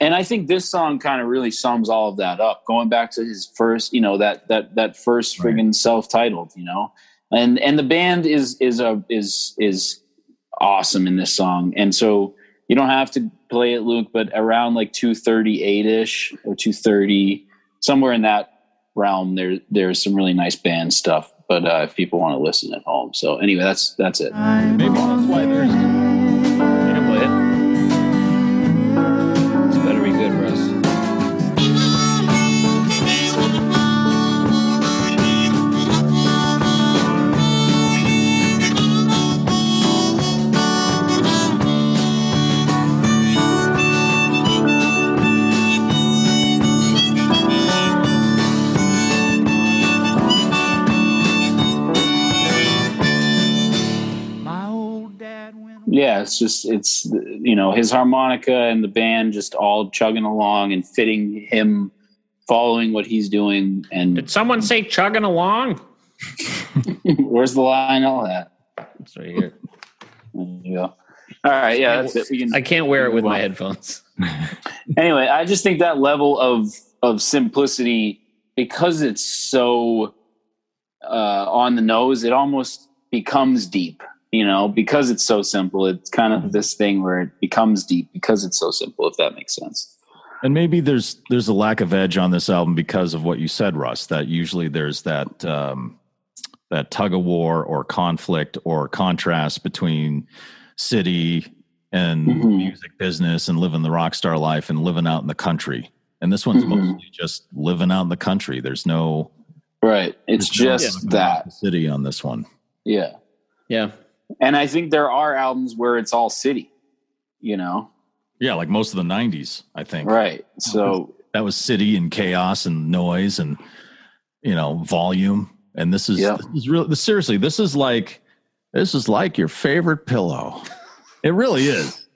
Speaker 3: And I think this song kind of really sums all of that up. Going back to his first, you know, that that that first
Speaker 1: Right.
Speaker 3: friggin' self-titled, you know, and and the band is is a is is awesome in this song, and so you don't have to play it, Luke, but around like two thirty eight ish or two thirty, somewhere in that realm, there there's some really nice band stuff. But uh, if people want to listen at home, so anyway, that's that's it.
Speaker 1: maybe that's why there's.
Speaker 3: Yeah it's just it's you know his harmonica and the band just all chugging along and fitting him following what he's doing and
Speaker 2: Did someone say chugging along?
Speaker 3: where's the line all that
Speaker 2: It's right here.
Speaker 3: there you go all right yeah that's it we can
Speaker 2: I can't wear it with my headphones.
Speaker 3: anyway i just think that level of of simplicity because it's so uh on the nose it almost becomes deep you know because it's so simple it's kind of this thing where it becomes deep because it's so simple if that makes sense
Speaker 1: And maybe there's there's a lack of edge on this album because of what you said, Russ. That usually there's that um, that tug of war or conflict or contrast between city and
Speaker 3: Mhm.
Speaker 1: music business and living the rock star life and living out in the country. And this one's
Speaker 3: Mhm.
Speaker 1: mostly just living out in the country. There's no
Speaker 3: right it's
Speaker 1: there's
Speaker 3: just
Speaker 1: talking about
Speaker 3: that
Speaker 1: city on this one.
Speaker 3: Yeah.
Speaker 2: Yeah.
Speaker 3: And I think there are albums where it's all city, you know?
Speaker 1: Yeah, like most of the '90s, I think.
Speaker 3: Right. So,
Speaker 1: That was city and chaos and noise and you know volume. And this is
Speaker 3: Yeah.
Speaker 1: this is real. This, seriously, this is like this is like your favorite pillow. It really is.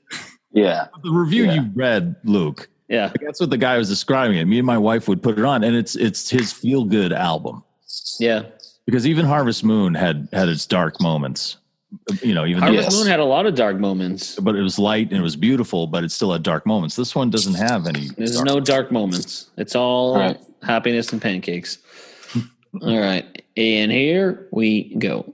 Speaker 3: yeah.
Speaker 1: The review
Speaker 3: Yeah.
Speaker 1: you read, Luke.
Speaker 2: Yeah.
Speaker 1: Like that's what the guy was describing it. Me and my wife would put it on, and it's it's his feel good album
Speaker 2: Yeah.
Speaker 1: because even Harvest Moon had had its dark moments. You know, even though
Speaker 2: Harvest
Speaker 3: Yes.
Speaker 2: Moon had a lot of dark moments.
Speaker 1: but it was light and it was beautiful, but it still had dark moments. This one doesn't have any.
Speaker 2: There's
Speaker 1: dark-
Speaker 2: no dark moments. It's all
Speaker 3: Right.
Speaker 2: happiness and pancakes. all right. And here we go.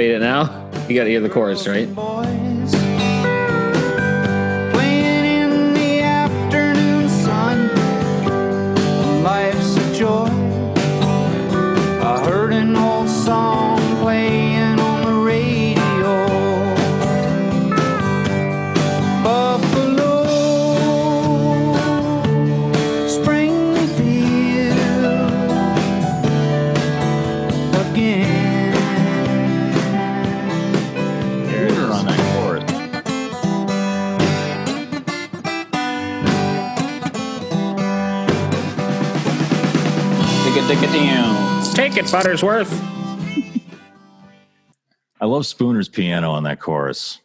Speaker 2: Fade it now. You gotta hear the chorus, right?
Speaker 5: Life's a joy. I heard an old song
Speaker 3: down.
Speaker 2: Take it, Buttersworth.
Speaker 1: I love Spooner's piano on that chorus.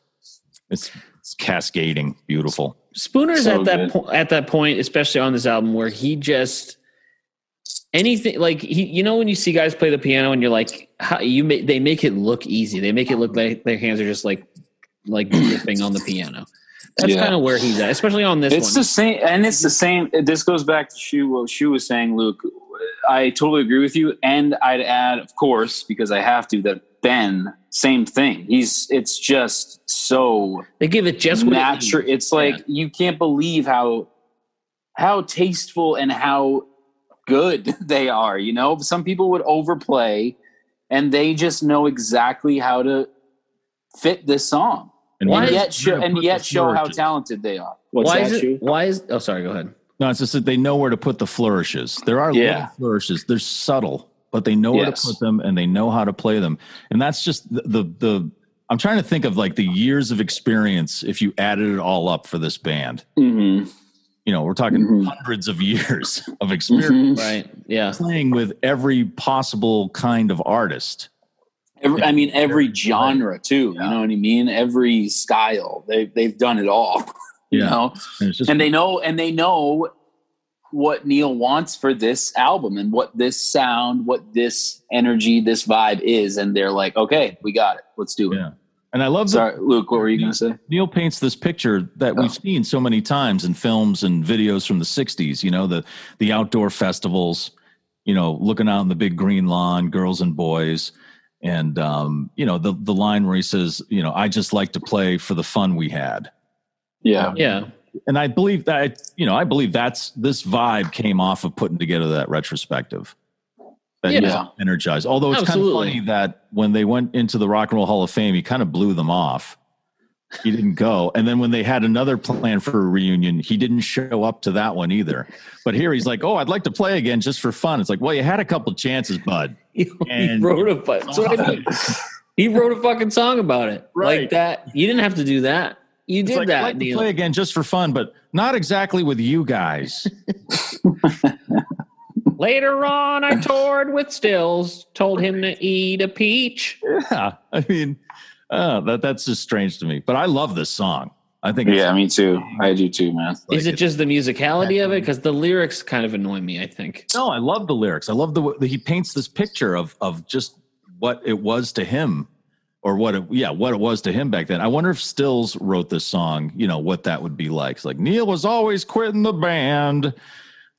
Speaker 1: It's, it's cascading, beautiful.
Speaker 2: Spooner's
Speaker 3: So
Speaker 2: at that po- at that point, especially on this album, where he just anything like he, you know, when you see guys play the piano and you're like, how you make they make it look easy. They make it look like their hands are just like like gripping on the piano. That's
Speaker 3: Yeah.
Speaker 2: kind of where he's at, especially on this
Speaker 3: It's
Speaker 2: one.
Speaker 3: the same, and it's the same. This goes back to Shu, what Shu was saying, Luke. I totally agree with you, and I'd add, of course, because I have to, that Ben, same thing. He's. It's just so
Speaker 2: they give it just what it
Speaker 3: natural. It's like
Speaker 2: Yeah.
Speaker 3: you can't believe how how tasteful and how good they are. You know, some people would overplay, and they just know exactly how to fit this song,
Speaker 1: And
Speaker 3: and yet show, and yet show how talented they are.
Speaker 2: why
Speaker 3: that,
Speaker 2: is it? Why is? Oh, sorry. Go ahead.
Speaker 1: No, it's just that they know where to put the flourishes. There are
Speaker 3: Yeah.
Speaker 1: little flourishes. They're subtle, but they know where
Speaker 3: Yes.
Speaker 1: to put them and they know how to play them. And that's just the, the the I'm trying to think of like the years of experience if you added it all up for this band.
Speaker 3: Mm-hmm.
Speaker 1: You know, we're talking
Speaker 3: Mhm.
Speaker 1: hundreds of years of experience
Speaker 2: Right. Yeah.
Speaker 1: playing with every possible kind of artist.
Speaker 3: Every, I mean, every genre too. You know what I mean? Every style. They they've done it all. You
Speaker 1: Yeah.
Speaker 3: know,
Speaker 1: And just
Speaker 3: and they know and they know what Neil wants for this album and what this sound, what this energy, this vibe is, and they're like, okay, we got it. Let's do it.
Speaker 1: yeah. And I love that
Speaker 3: Sorry, Luke. What were you going to say?
Speaker 1: Neil paints this picture that
Speaker 3: Oh.
Speaker 1: we've seen so many times in films and videos from the 60s, you know, the the outdoor festivals, you know, looking out on the big green lawn, girls and boys. And um, you know, the the line where he says, you know, I just like to play for the fun we had.
Speaker 3: Yeah,
Speaker 2: Yeah.
Speaker 1: And I believe that you know, I believe that's this vibe came off of putting together that retrospective. That he was
Speaker 3: Yeah.
Speaker 1: energized. Although it's
Speaker 2: Absolutely.
Speaker 1: kind of funny that when they went into the Rock and Roll Hall of Fame, he kind of blew them off. He didn't go. And then when they had another plan for a reunion, he didn't show up to that one either. But here he's like, "Oh, I'd like to play again just for fun." It's like, "Well, you had a couple chances, bud."
Speaker 2: He, wrote a fu- that's what I mean. He wrote a fucking song about it.
Speaker 1: Right.
Speaker 2: Like that. You didn't have to do that. You did
Speaker 1: like, I'd
Speaker 2: that,
Speaker 1: like to play again just for fun, but not exactly with you guys.
Speaker 2: Later on, I toured with Stills, told him to eat a peach.
Speaker 1: yeah, I mean, uh, that that's just strange to me. But I love this song. I think it's
Speaker 3: yeah, me too. I do too, man.
Speaker 1: like
Speaker 2: Is it just the musicality of it? Because the lyrics kind of annoy me, I think.
Speaker 1: No, I love the lyrics. I love the way he paints this picture of of just what it was to him or what it, yeah, what it was to him back then. I wonder if Stills wrote this song, you know, what that would be like. It's like Neil was always quitting the band.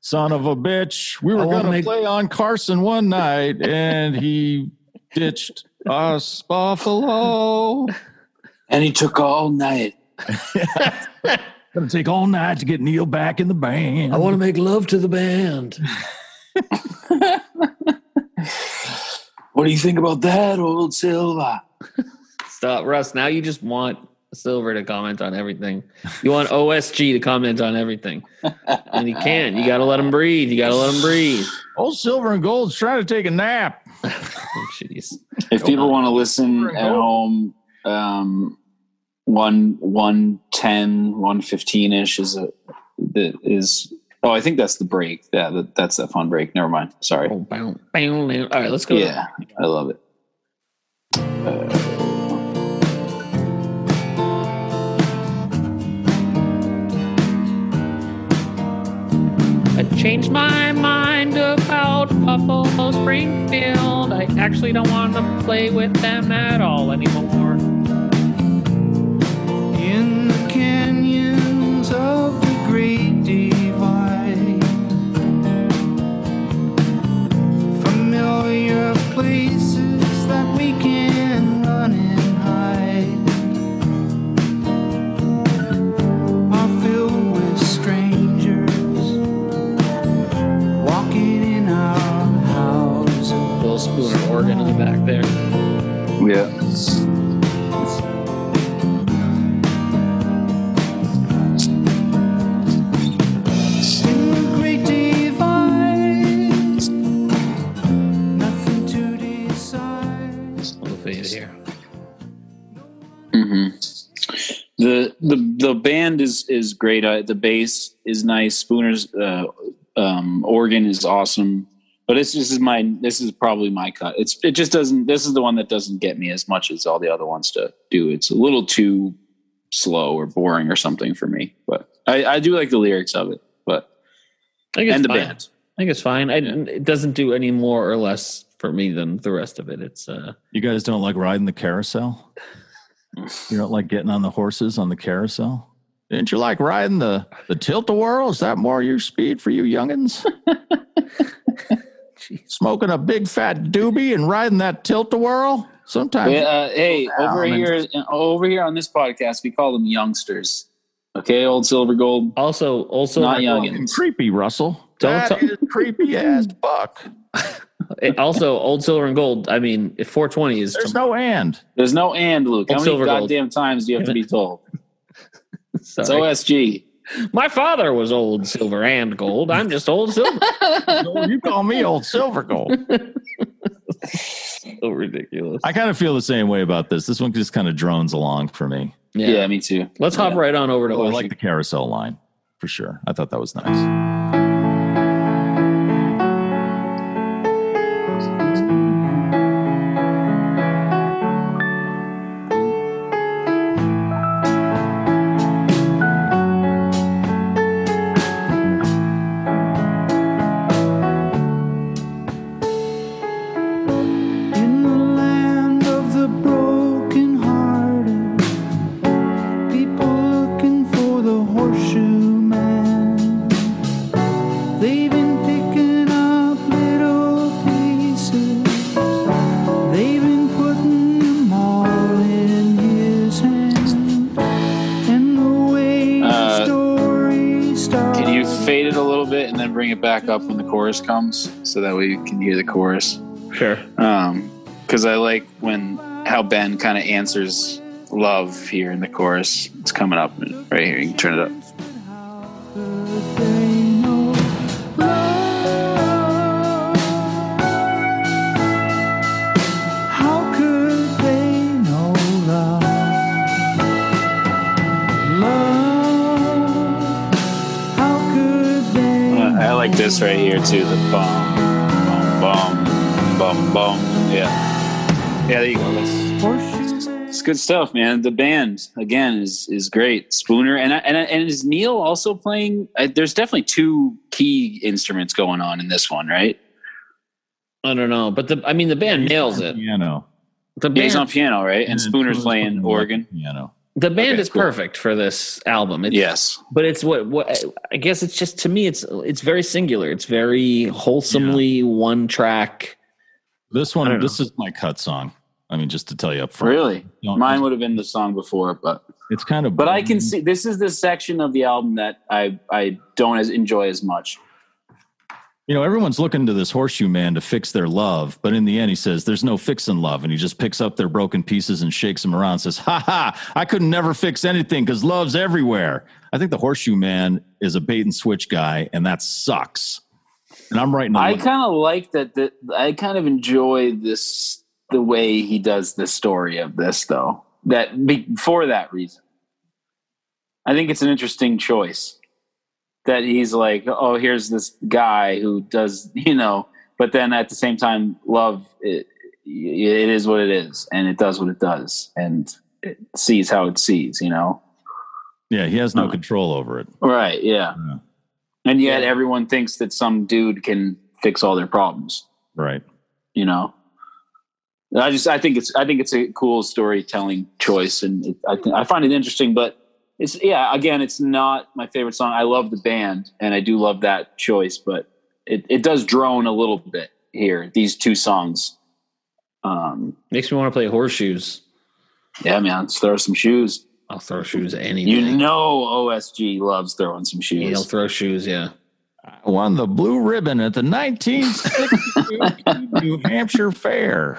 Speaker 1: Son of a bitch. We were
Speaker 2: I
Speaker 1: going to
Speaker 2: make-
Speaker 1: play on Carson one night and he ditched us Buffalo.
Speaker 3: And he took all night.
Speaker 1: Gonna take all night to get Neil back in the band.
Speaker 2: I want to make love to the band.
Speaker 3: What do you think about that, old Silver?
Speaker 2: Stop, Russ. Now you just want Silver to comment on everything. You want OSG to comment on everything, and you can't. You got to let him breathe. You got to let him breathe.
Speaker 1: Old Silver and Gold's trying to take a nap.
Speaker 2: Oh, jeez.
Speaker 3: If people want to listen at home, um, one one ten, one fifteen ish is a that is. Oh, I think that's the break. Yeah, that, that's that fun break. Never mind. Sorry.
Speaker 2: Oh, bow, bow, bow. All right, let's go.
Speaker 3: Yeah, I love it.
Speaker 4: I changed my mind about Buffalo Springfield. I actually don't want to play with them at all anymore.
Speaker 5: In the canyons of the Great Divide, familiar places great.
Speaker 3: Uh, the bass is nice. Spooner's uh, um, organ is awesome. But it's this is my this is probably my cut. It's it just doesn't. This is the one that doesn't get me as much as all the other ones to do. It's a little too slow or boring or something for me. But I, I do like the lyrics of it. But
Speaker 2: I think it's
Speaker 3: and the
Speaker 2: fine.
Speaker 3: band.
Speaker 2: I think it's fine. I, It doesn't do any more or less for me than the rest of it. It's uh,
Speaker 1: You guys don't like riding the carousel? You don't like getting on the horses on the carousel? Didn't you like riding the the tilt a whirl? Is that more your speed for you youngins? Smoking a big fat doobie and riding that tilt a whirl? Sometimes
Speaker 3: Yeah, uh, hey,
Speaker 1: down
Speaker 3: over
Speaker 1: and-
Speaker 3: here, over here on this podcast, we call them youngsters. Okay, old silver gold.
Speaker 2: also also
Speaker 3: Not young.
Speaker 1: fucking creepy, Russell.
Speaker 2: Don't
Speaker 1: That
Speaker 2: tell-
Speaker 1: is creepy as fuck.
Speaker 2: It- also old silver and gold. I mean, if 420 is
Speaker 1: There's no and.
Speaker 3: There's no and Luke. How many
Speaker 2: silver gold.
Speaker 3: goddamn times do you have to be told? It's. OSG.
Speaker 2: My father was old silver and gold. I'm just old silver.
Speaker 1: you call me old silver gold.
Speaker 2: so ridiculous.
Speaker 1: I kind of feel the same way about this. This one just kind of drones along for me.
Speaker 2: Yeah.
Speaker 3: Yeah, me too.
Speaker 2: Let's hop right on over to
Speaker 1: Oh, I like the carousel line for sure. I thought that was nice.
Speaker 3: Chorus comes, so that we can hear the chorus?
Speaker 2: Sure.
Speaker 3: Um, because I like when how Ben kind of answers love here in the chorus. It's coming up right here. You can turn it up. Like this right here too. The bum, bum, bum, bum, bum. Yeah, yeah. There you go. That's, it's good stuff, man. The band again is is great. Spooner and and and is Neil also playing? I, there's definitely two key instruments going on in this one, right?
Speaker 2: I don't know, but the I mean the band nails it.
Speaker 1: Piano.
Speaker 2: The
Speaker 3: Yeah, he's on piano, right? And Spooner's playing organ.
Speaker 1: Piano.
Speaker 2: The band
Speaker 3: Okay,
Speaker 2: is
Speaker 3: cool.
Speaker 2: perfect for this album. It's,
Speaker 3: Yes.
Speaker 2: but it's what what I guess it's just to me it's it's very singular. It's very wholesomely one track.
Speaker 1: This one,
Speaker 2: don't
Speaker 1: this is my cut song. I mean, just to tell you up front.
Speaker 3: Really?
Speaker 1: Don't-
Speaker 3: Mine would have been the song before, but
Speaker 1: It's kind of,
Speaker 3: but I can see this is the section of the album that I I don't as enjoy as much.
Speaker 1: You know, everyone's looking to this horseshoe man to fix their love, but in the end, he says, There's no fixing love. And he just picks up their broken pieces and shakes them around and says, Ha ha, I could never fix anything because love's everywhere. I think the horseshoe man is a bait and switch guy, and that sucks. And I'm writing, a
Speaker 3: I kind of like that. That I kind of enjoy this the way he does the story of this, though. That be, for that reason, I think it's an interesting choice. That he's like, oh, here's this guy who does, you know, but then at the same time, love it, it is what it is, and it does what it does, and it sees how it sees, you know.
Speaker 1: yeah, he has no
Speaker 3: uh-huh.
Speaker 1: control over it.
Speaker 3: Right? Yeah.
Speaker 1: Yeah.
Speaker 3: And yet,
Speaker 2: Yeah.
Speaker 3: everyone thinks that some dude can fix all their problems.
Speaker 1: Right.
Speaker 3: you know i just i think it's i think it's a cool storytelling choice and it, i think i find it interesting but it's yeah again it's not my favorite song i love the band and i do love that choice but it, it does drone a little bit here these two songs um
Speaker 2: Makes me want to play horseshoes.
Speaker 3: yeah man let's throw some shoes
Speaker 2: I'll throw shoes any
Speaker 3: you
Speaker 2: day.
Speaker 3: know osg loves throwing some
Speaker 2: shoes. He'll throw shoes. Yeah.
Speaker 1: I won the blue ribbon at the 1962 New Hampshire Fair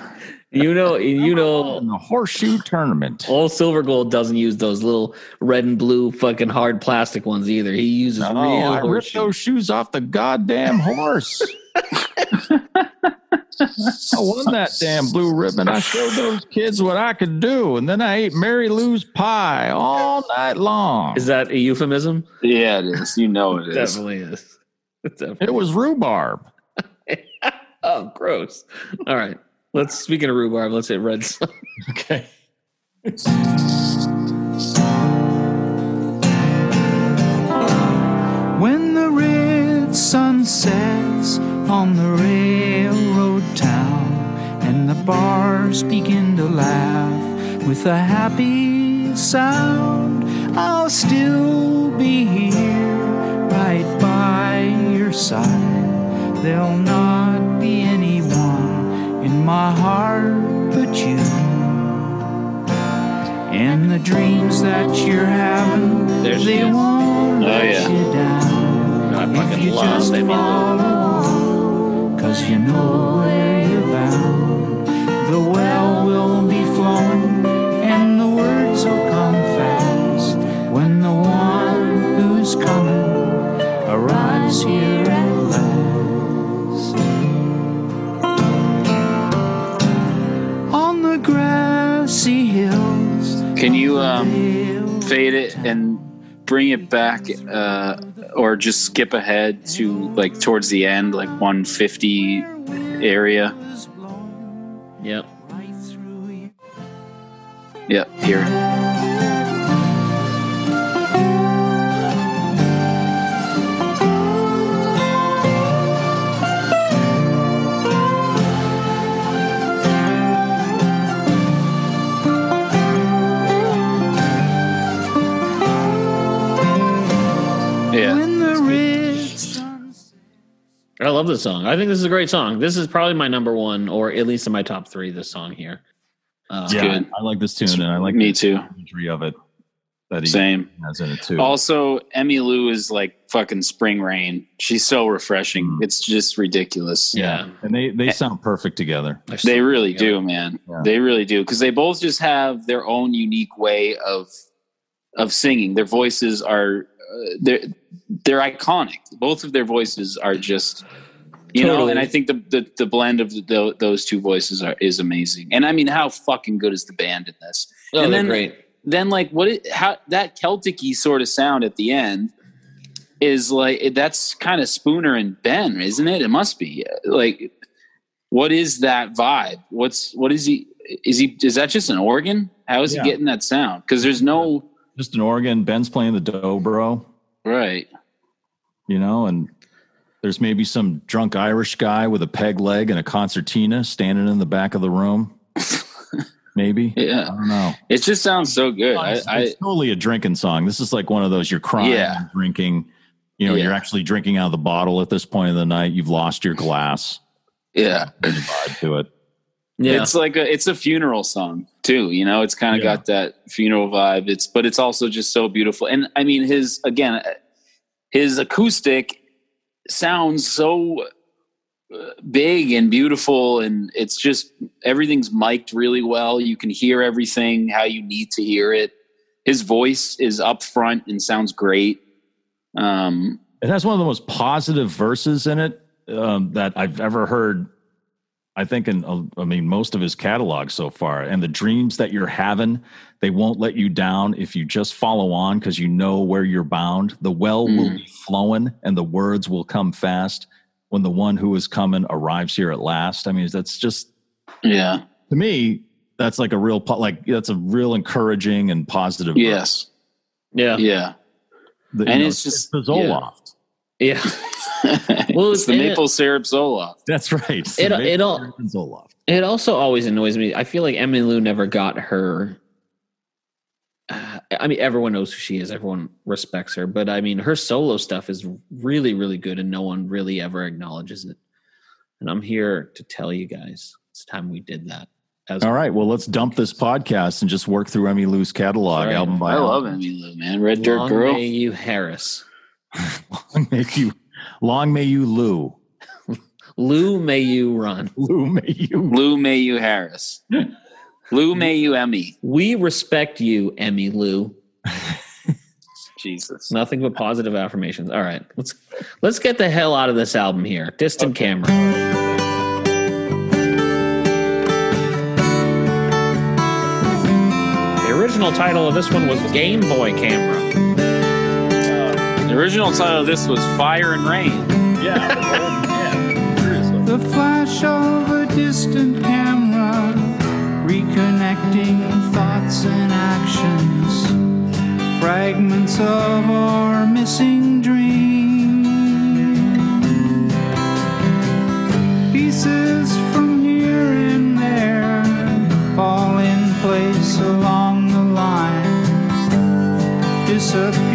Speaker 2: You know. You know.
Speaker 1: in the horseshoe tournament.
Speaker 2: Old Silver Gold doesn't use those little red and blue fucking hard plastic ones either. He uses
Speaker 1: Oh,
Speaker 2: real
Speaker 1: I ripped those shoes off the goddamn horse. I won that damn blue ribbon. I showed those kids what I could do, and then I ate Mary Lou's pie all night long.
Speaker 2: Is that a euphemism?
Speaker 3: yeah it is you know it is
Speaker 2: Definitely is. It definitely-
Speaker 1: It was rhubarb.
Speaker 2: Oh, gross. All right. Let's speaking of rhubarb, let's hit red. Sun.
Speaker 1: Okay.
Speaker 5: When the red sun sets on the railroad town and the bars begin to laugh with a happy sound, I'll still be here right by your side. They'll not be anyone in my heart but you. And the dreams that you're having,
Speaker 2: There she
Speaker 5: they
Speaker 2: is.
Speaker 5: won't
Speaker 3: Oh,
Speaker 5: let
Speaker 3: yeah.
Speaker 5: you down.
Speaker 2: I
Speaker 5: If you just follow Cause you know where you're bound. The well will be flowing
Speaker 3: fade it and bring it back uh or just skip ahead to like towards the end like 150 area
Speaker 2: Yep.
Speaker 5: right through you.
Speaker 3: yep here
Speaker 2: I love this song. I think this is a great song. This is probably my number one, or at least in my top three. This song here. Uh,
Speaker 1: Yeah,
Speaker 3: good.
Speaker 1: I like this tune, and I like
Speaker 3: me
Speaker 1: the
Speaker 3: too
Speaker 1: imagery of it that he
Speaker 3: same
Speaker 1: has in it too.
Speaker 3: also Emmylou is like fucking spring rain she's so refreshing
Speaker 1: Mm.
Speaker 3: it's just ridiculous
Speaker 2: Yeah.
Speaker 1: and they they sound perfect together.
Speaker 2: They're
Speaker 3: They really
Speaker 2: together.
Speaker 3: do, man.
Speaker 1: Yeah.
Speaker 3: They really do because they both just have their own unique way of of singing. Their voices are uh, they're they're iconic. Both of their voices are just you know, and I think the the, the blend of the, those two voices are is amazing. And I mean, how fucking good is the band in this?
Speaker 2: Oh,
Speaker 3: And
Speaker 2: they're
Speaker 3: then-
Speaker 2: great.
Speaker 3: Then like what it, how that Celtic-y sort of sound at the end is like that's kind of Spooner and Ben, isn't it? It must be like what is that vibe? What's what is he? Is he? Is that just an organ? How is
Speaker 1: Yeah.
Speaker 3: he getting that sound? Because there's no
Speaker 1: Just an organ. Ben's playing the dobro,
Speaker 3: right.
Speaker 1: You know, and there's maybe some drunk Irish guy with a peg leg and a concertina standing in the back of the room. maybe.
Speaker 3: Yeah.
Speaker 1: I don't know.
Speaker 3: it just sounds so good. I,
Speaker 1: it's,
Speaker 3: I
Speaker 1: it's totally a drinking song. This is like one of those you're crying,
Speaker 3: Yeah.
Speaker 1: and drinking. You know,
Speaker 3: Yeah.
Speaker 1: you're actually drinking out of the bottle at this point of the night. You've lost your glass.
Speaker 3: yeah,
Speaker 1: There's to it.
Speaker 2: Yeah.
Speaker 3: it's like a it's a funeral song too. You know, it's kind of
Speaker 1: Yeah.
Speaker 3: got that funeral vibe. It's but it's also just so beautiful. And I mean, his again, his acoustic sounds so uh, big and beautiful, and it's just everything's mic'd really well. You can hear everything how you need to hear it. His voice is up front and sounds great. Um,
Speaker 1: It has one of the most positive verses in it um, that I've ever heard. I think in uh, I mean most of his catalog so far, and the dreams that you're having, they won't let you down if you just follow on because you know where you're bound. The well will
Speaker 3: Mm.
Speaker 1: be flowing, and the words will come fast when the one who is coming arrives here at last. I mean, that's just
Speaker 3: yeah.
Speaker 1: to me. That's like a real po- like that's a real encouraging and positive. verse.
Speaker 3: Yes.
Speaker 2: yeah.
Speaker 3: Yeah.
Speaker 1: The-
Speaker 3: And
Speaker 1: know,
Speaker 3: it's just-
Speaker 1: the Zoloft.
Speaker 2: Yeah. Well,
Speaker 3: it's the
Speaker 2: and it-
Speaker 3: maple syrup Zoloft.
Speaker 1: That's right. It's
Speaker 2: It- it all-
Speaker 1: Zoloft.
Speaker 2: It also always annoys me. I feel like Emmylou never got her. Uh, I mean, everyone knows who she is. Everyone respects her, but I mean, her solo stuff is really, really good, and no one really ever acknowledges it. And I'm here to tell you guys, it's time we did that. As
Speaker 1: All right. Well, let's dump this podcast and just work through Emmylou's catalog
Speaker 2: Sorry.
Speaker 1: album by
Speaker 3: I love. Emmy Lou, man. Red Dirt
Speaker 2: long
Speaker 3: Girl.
Speaker 2: may you Harris,
Speaker 1: long may you, long may you, Lou.
Speaker 2: Lou may you run.
Speaker 1: Lou may you.
Speaker 3: Lou may you Harris. Lou may you Emmy.
Speaker 2: We respect you, Emmylou.
Speaker 3: Jesus.
Speaker 2: Nothing but positive affirmations. All right, let's let's get the hell out of this album here. Distant camera. The original title of this one was Game Boy Camera.
Speaker 3: The original title of this was Fire and Rain.
Speaker 1: Yeah.
Speaker 5: The flash of a distant camera, reconnecting thoughts and actions, fragments of our missing dream. Pieces from here and there fall in place along the lines, disappearing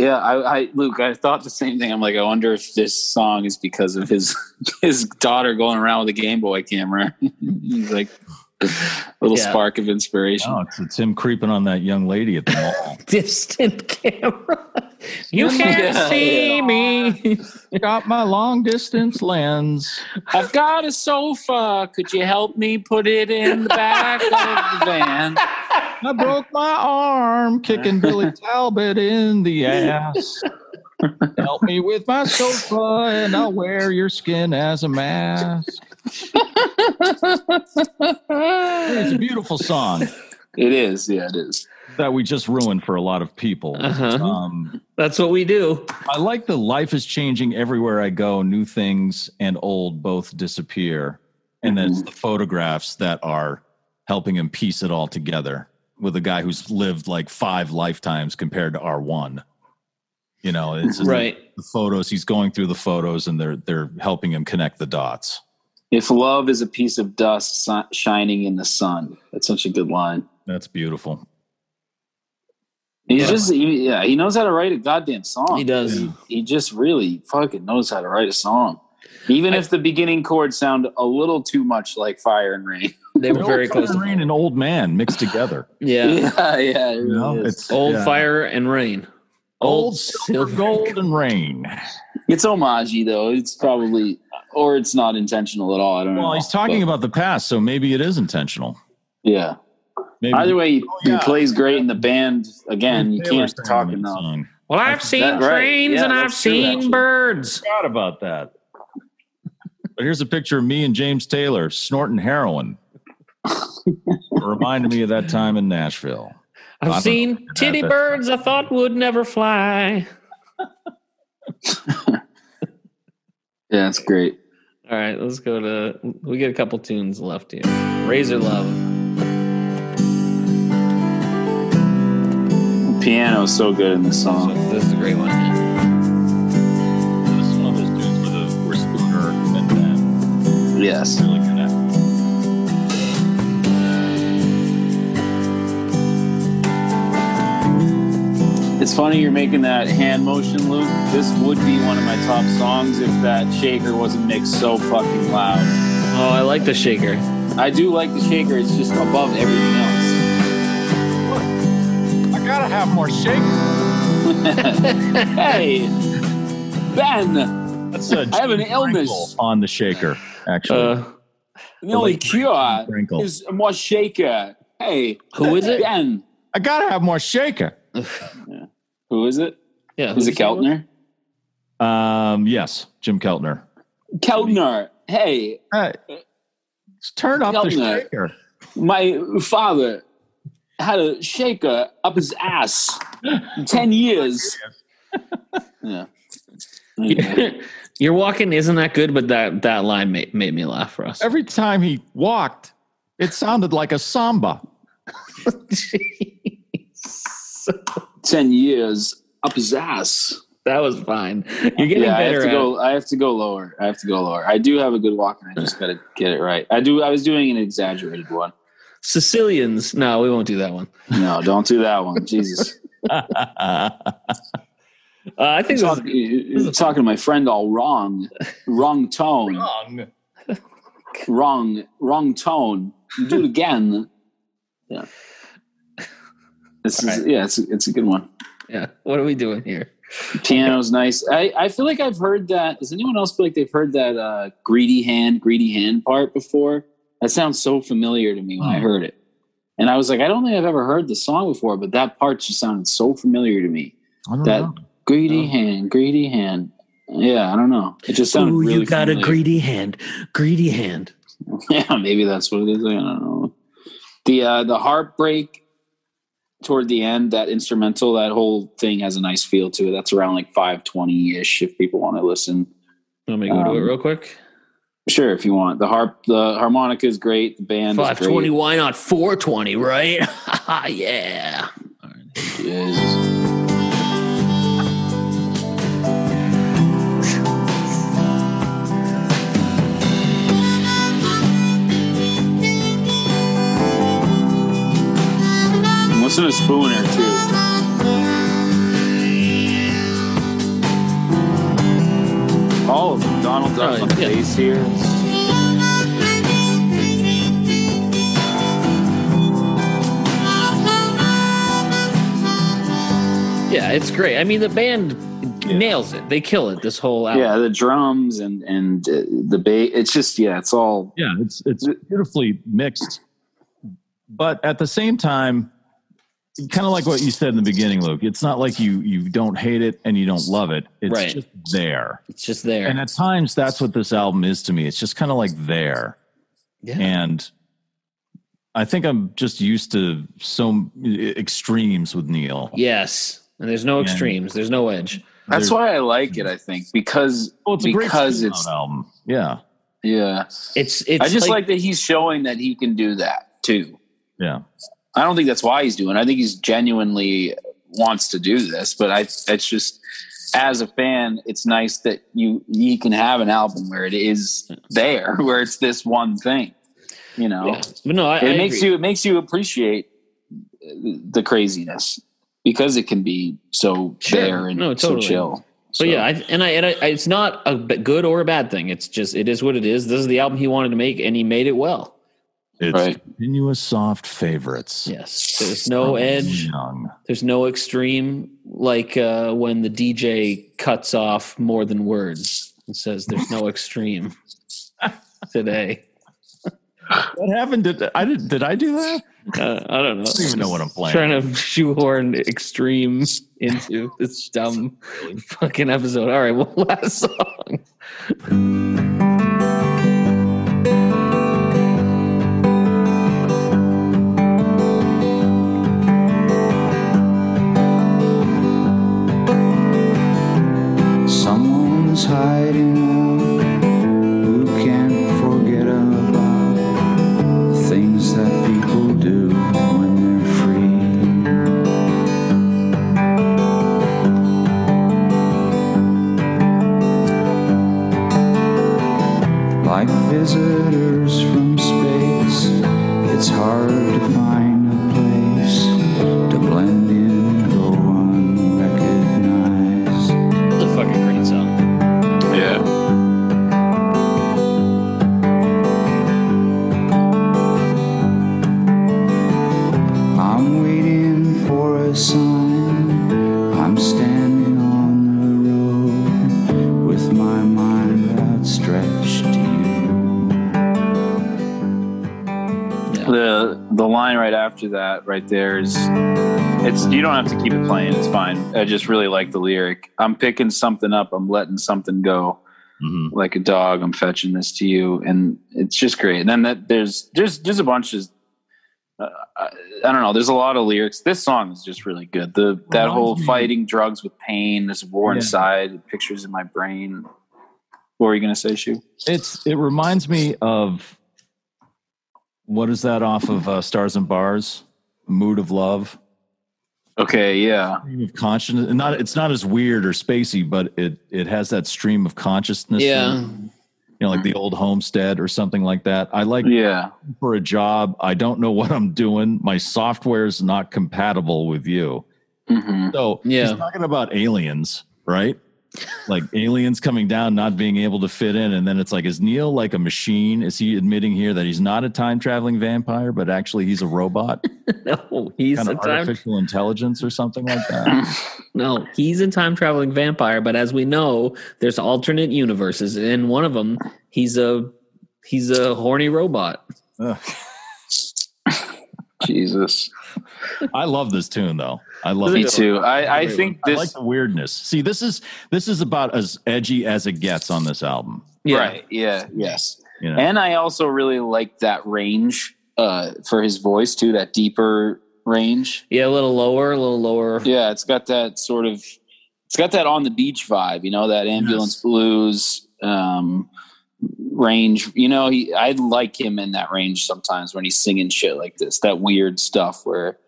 Speaker 3: Yeah, I, I Luke, I thought the same thing. I'm like, I wonder if this song is because of his his daughter going around with a Game Boy camera. He's like a little
Speaker 2: Yeah.
Speaker 3: spark of inspiration.
Speaker 1: No, it's, it's him creeping on that young lady at the mall.
Speaker 2: Distant camera. You can't
Speaker 3: yeah.
Speaker 2: see me.
Speaker 1: Got my long distance lens.
Speaker 3: I've got a sofa. Could you help me put it in the back of the van?
Speaker 1: I broke my arm kicking Billy Talbot in the ass. Help me with my sofa, and I'll wear your skin as a mask. It's a beautiful song
Speaker 3: It is. Yeah, it is.
Speaker 1: that we just ruined for a lot of people.
Speaker 2: Uh-huh.
Speaker 1: Um,
Speaker 2: That's what we do.
Speaker 1: I like the life is changing everywhere I go. New things and old both disappear. And then it's the photographs that are helping him piece it all together with a guy who's lived like five lifetimes compared to our one. You know, it's
Speaker 2: Right.
Speaker 1: the photos. He's going through the photos and they're they're helping him connect the dots.
Speaker 3: If love is a piece of dust shining in the sun, that's such a good line.
Speaker 1: That's beautiful.
Speaker 3: He's
Speaker 2: Yeah.
Speaker 3: just, he, yeah, he knows how to write a goddamn song.
Speaker 2: He does.
Speaker 3: He, he just really fucking knows how to write a song. Even if the beginning chords sound a little too much like fire and rain.
Speaker 2: They were very close.
Speaker 1: Fire and
Speaker 2: To,
Speaker 1: rain and old man mixed together.
Speaker 2: yeah.
Speaker 3: yeah, yeah. It
Speaker 1: You know, it's
Speaker 2: Old
Speaker 1: yeah.
Speaker 2: fire and rain.
Speaker 1: old silver, gold, and rain.
Speaker 3: It's homage though. It's probably, or it's not intentional at all. I don't know.
Speaker 1: Well, he's talking
Speaker 3: But,
Speaker 1: about the past, so maybe it is intentional.
Speaker 3: yeah.
Speaker 1: Maybe
Speaker 3: Either way, he,
Speaker 1: Oh, yeah.
Speaker 3: he plays great in the band. Again, you
Speaker 1: Taylor
Speaker 3: can't talk enough.
Speaker 1: song.
Speaker 2: Well, I've
Speaker 3: That's-
Speaker 2: seen
Speaker 3: that- right.
Speaker 2: trains
Speaker 3: Yeah,
Speaker 2: and I've
Speaker 3: that's true,
Speaker 2: seen
Speaker 3: actually.
Speaker 2: birds.
Speaker 1: Forgot about that. But here's a picture of me and James Taylor snorting heroin. Reminded me of that time in Nashville. I
Speaker 2: I've seen titty birds I thought would never fly.
Speaker 3: Yeah, it's great.
Speaker 2: All right, let's go to. We get a couple tunes left here. Razor Love.
Speaker 3: Piano is so good in this
Speaker 2: So
Speaker 3: song.
Speaker 2: this is a great one.
Speaker 3: Yes. It's funny you're making that hand motion, Luke. This would be one of my top songs if that shaker wasn't mixed so fucking loud.
Speaker 2: Oh, I like the shaker.
Speaker 3: I do like the shaker. It's just above everything else.
Speaker 1: I gotta have more shaker.
Speaker 3: hey, Ben,
Speaker 1: That's a
Speaker 3: I have an
Speaker 1: Jim
Speaker 3: illness.
Speaker 1: On the shaker, actually.
Speaker 2: Uh,
Speaker 3: the only
Speaker 1: like
Speaker 3: cure
Speaker 1: Frankel.
Speaker 3: is more shaker. Hey,
Speaker 2: Who is it?
Speaker 3: Ben.
Speaker 1: I gotta have more shaker.
Speaker 3: Who is it?
Speaker 2: yeah,
Speaker 3: Is it Keltner?
Speaker 1: Um, yes, Jim Keltner.
Speaker 3: Keltner. Hey,
Speaker 1: Hey, turn up the shaker.
Speaker 3: my father had a shaker up his ass. Ten years. Yeah. Anyway.
Speaker 2: Your walking isn't that good, but that that line made, made me laugh for us.
Speaker 1: Every time he walked, it sounded like a samba.
Speaker 3: Ten years up his ass.
Speaker 2: that was fine. You're getting
Speaker 3: yeah, I have
Speaker 2: better
Speaker 3: to
Speaker 2: at
Speaker 3: go. I have to go lower. I have to go lower. I do have a good walk, and I just got to get it right. I do. I was doing an exaggerated one.
Speaker 2: Sicilians. No, we won't do that one.
Speaker 3: No, don't do that one. Jesus,
Speaker 2: Uh, I think this
Speaker 3: Talk, you're talking to my friend all wrong. Wrong tone.
Speaker 1: Wrong.
Speaker 3: Wrong. Wrong tone. Do it again. Yeah. This is,
Speaker 2: All right.
Speaker 3: yeah, it's a, it's a good one.
Speaker 2: yeah. What are we doing here?
Speaker 3: Piano's nice. I, I feel like I've heard that. Does anyone else feel like they've heard that uh, greedy hand, greedy hand part before? That sounds so familiar to me when I
Speaker 1: Hmm.
Speaker 3: heard it. And I was like, I don't think I've ever heard the song before, but that part just sounded so familiar to me.
Speaker 1: I don't
Speaker 3: That
Speaker 1: know.
Speaker 3: Greedy
Speaker 2: Oh.
Speaker 3: hand, greedy hand. Yeah, I don't know. It just sounded
Speaker 2: Ooh,
Speaker 3: really
Speaker 2: you got
Speaker 3: familiar.
Speaker 2: a greedy hand. Greedy hand.
Speaker 3: Yeah, maybe that's what it is. I don't know. The uh, the heartbreak toward the end, that instrumental, that whole thing has a nice feel to it. That's around like five twenty ish. If people want to listen,
Speaker 2: Let me go to it
Speaker 3: Um,
Speaker 2: real quick.
Speaker 3: sure. If you want, the harp, the harmonica is great. The band is
Speaker 2: Five twenty. Why not four twenty? Right? yeah. All right.
Speaker 3: Listen to Spooner too. All of them. Donald Duck
Speaker 2: Oh,
Speaker 3: on the
Speaker 2: yeah.
Speaker 3: bass here.
Speaker 2: Yeah, it's great. I mean, the band nails it. They kill it. This whole album.
Speaker 3: Yeah, the drums and and uh, the bass. It's just yeah, it's all
Speaker 1: Yeah, it's it's beautifully mixed, but at the same time, kind of like what you said in the beginning, Luke. It's not like you you don't hate it and you don't love it. It's
Speaker 2: Right.
Speaker 1: just there.
Speaker 2: It's just there.
Speaker 1: And at times, that's what this album is to me. It's just kind of like there.
Speaker 2: yeah.
Speaker 1: And I think I'm just used to so extremes with Neil.
Speaker 2: yes. And there's no
Speaker 1: And-
Speaker 2: extremes. There's no edge.
Speaker 3: That's
Speaker 1: There-
Speaker 3: why I like it. I think because
Speaker 1: Well, it's a great
Speaker 3: because it's
Speaker 1: album. Yeah,
Speaker 3: yeah.
Speaker 2: It's it's
Speaker 3: I just like, that he's showing that he can do that too.
Speaker 1: yeah.
Speaker 3: I don't think that's why he's doing. it. I think he's genuinely wants to do this, but I it's just as a fan, it's nice that you you can have an album where it is there, where it's this one thing. You know,
Speaker 2: yeah. But no, I,
Speaker 3: it
Speaker 2: I
Speaker 3: makes
Speaker 2: agree.
Speaker 3: you it makes you appreciate the craziness because it can be so
Speaker 2: Sure.
Speaker 3: there and
Speaker 2: No, totally.
Speaker 3: so chill.
Speaker 2: But yeah, I, and I and I, it's not a good or a bad thing. It's just it is what it is. This is the album he wanted to make, and he made it well.
Speaker 1: It's
Speaker 3: Right.
Speaker 1: continuous soft favorites.
Speaker 2: Yes, there's no edge.
Speaker 1: Young.
Speaker 2: There's no extreme like uh, when the DJ cuts off more than words and says there's no extreme today.
Speaker 1: What happened? Did I did, did I do that?
Speaker 2: Uh, I don't know.
Speaker 1: I don't even know what I'm playing.
Speaker 2: Trying to shoehorn extreme into this dumb fucking episode. All right, well, last song.
Speaker 5: one's hiding one who can't forget about things that people do when they're
Speaker 3: free. Like visitors from after that right there is it's you don't have to keep it playing it's fine i just really like the lyric i'm picking something up i'm letting something go
Speaker 1: Mhm.
Speaker 3: like a dog i'm fetching this to you and it's just great and then that there's there's just a bunch of uh, I, don't know there's a lot of lyrics this song is just really good the that
Speaker 1: Reminds
Speaker 3: whole
Speaker 1: me-
Speaker 3: fighting drugs with pain this war
Speaker 1: Yeah.
Speaker 3: inside pictures in my brain what were you gonna say Shu?
Speaker 1: It's it reminds me of what is that off of uh, Stars and Bars? Mood of Love.
Speaker 3: okay yeah
Speaker 1: Stream of consciousness. and Not it's not as weird or spacey, but it it has that stream of consciousness.
Speaker 2: Yeah.
Speaker 1: You know, like the old homestead or something like that. I like
Speaker 3: yeah
Speaker 1: for a job. I don't know what I'm doing. My software is not compatible with you.
Speaker 3: hmm
Speaker 1: So
Speaker 2: Yeah.
Speaker 1: he's talking about aliens, right? Like aliens coming down, not being able to fit in, and then it's like, is Neil like a machine? Is he admitting here that he's not a time traveling vampire, but actually he's a robot,
Speaker 2: No, he's
Speaker 1: kind
Speaker 2: a
Speaker 1: of
Speaker 2: time.
Speaker 1: artificial intelligence or something like that?
Speaker 2: No, he's a time traveling vampire. But as we know, there's alternate universes. And in one of them, he's a he's a horny robot.
Speaker 3: Jesus
Speaker 1: I love this tune though. I love
Speaker 3: Me
Speaker 1: it.
Speaker 3: too. I, I think
Speaker 1: I
Speaker 3: this
Speaker 1: like the weirdness. See, this is this is about as edgy as it gets on this album.
Speaker 2: Yeah.
Speaker 3: right. Yeah. Yes.
Speaker 1: You know,
Speaker 3: And I also really like that range uh, for his voice too. That deeper range.
Speaker 2: Yeah, a little lower, a little lower.
Speaker 3: Yeah, it's got that sort of. It's got that on the beach vibe. You know that ambulance
Speaker 1: Yes.
Speaker 3: blues um, range. You know, he. I like him in that range sometimes when he's singing shit like this. That weird stuff where.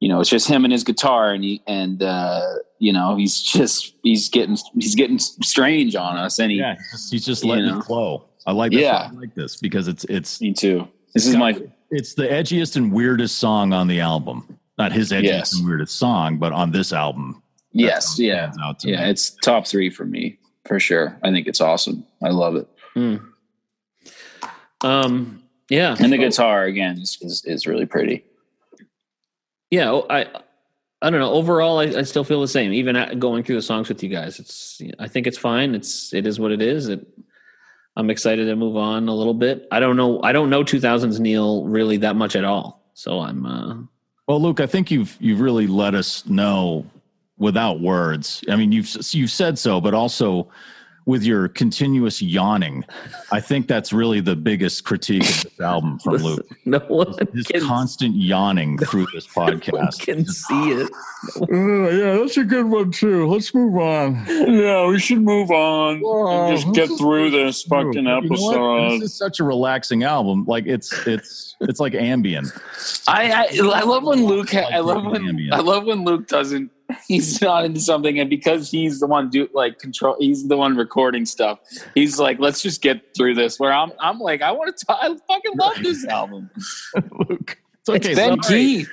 Speaker 3: You know, it's just him and his guitar, and he and uh, you know he's just he's getting he's getting strange on us, and he
Speaker 1: yeah, he's just, he's just
Speaker 3: you
Speaker 1: letting
Speaker 3: know.
Speaker 1: it flow. I like that's
Speaker 3: Yeah.
Speaker 1: I like this because it's it's
Speaker 3: Me too. This is my
Speaker 1: it's the edgiest and weirdest song on the album. Not his edgiest
Speaker 3: Yes.
Speaker 1: and weirdest song, but on this album.
Speaker 3: yes, yeah,
Speaker 1: to
Speaker 3: yeah.
Speaker 1: me.
Speaker 3: It's top three for me for sure. I think it's awesome. I love it,
Speaker 2: Hmm. Um. Yeah.
Speaker 3: and the guitar again is is, is really pretty.
Speaker 2: Yeah oh, i i don't know. Overall I, I still feel the same. Even going through the songs with you guys it's i think it's fine. It's it is what it is. It i'm excited to move on a little bit. I don't know i don't know 2000s neil really that much at all. So i'm uh
Speaker 1: Well, Luke, I think you've you've really let us know without words. I mean, you've you've said so, but also with your continuous yawning. I think that's really the biggest critique of this album from Luke.
Speaker 2: no one
Speaker 1: His
Speaker 2: can,
Speaker 1: constant yawning through this
Speaker 2: no one
Speaker 1: podcast.
Speaker 2: can see it
Speaker 1: Oh, yeah, that's a good one too. Let's move on.
Speaker 3: Yeah, we should move on.
Speaker 1: and
Speaker 3: Just get through this fucking
Speaker 1: You know
Speaker 3: episode.
Speaker 1: This is such a relaxing album. Like it's it's it's like ambient.
Speaker 3: I, I I love when Luke. Ha- I love when
Speaker 1: ambient.
Speaker 3: I love when Luke doesn't. He's not into something, and because he's the one do like control. He's the one recording stuff. He's like, let's just get through this. Where I'm, I'm like, I want to. I fucking love this album.
Speaker 1: Luke. It's
Speaker 3: It's. Ben
Speaker 1: sorry.
Speaker 3: Keith.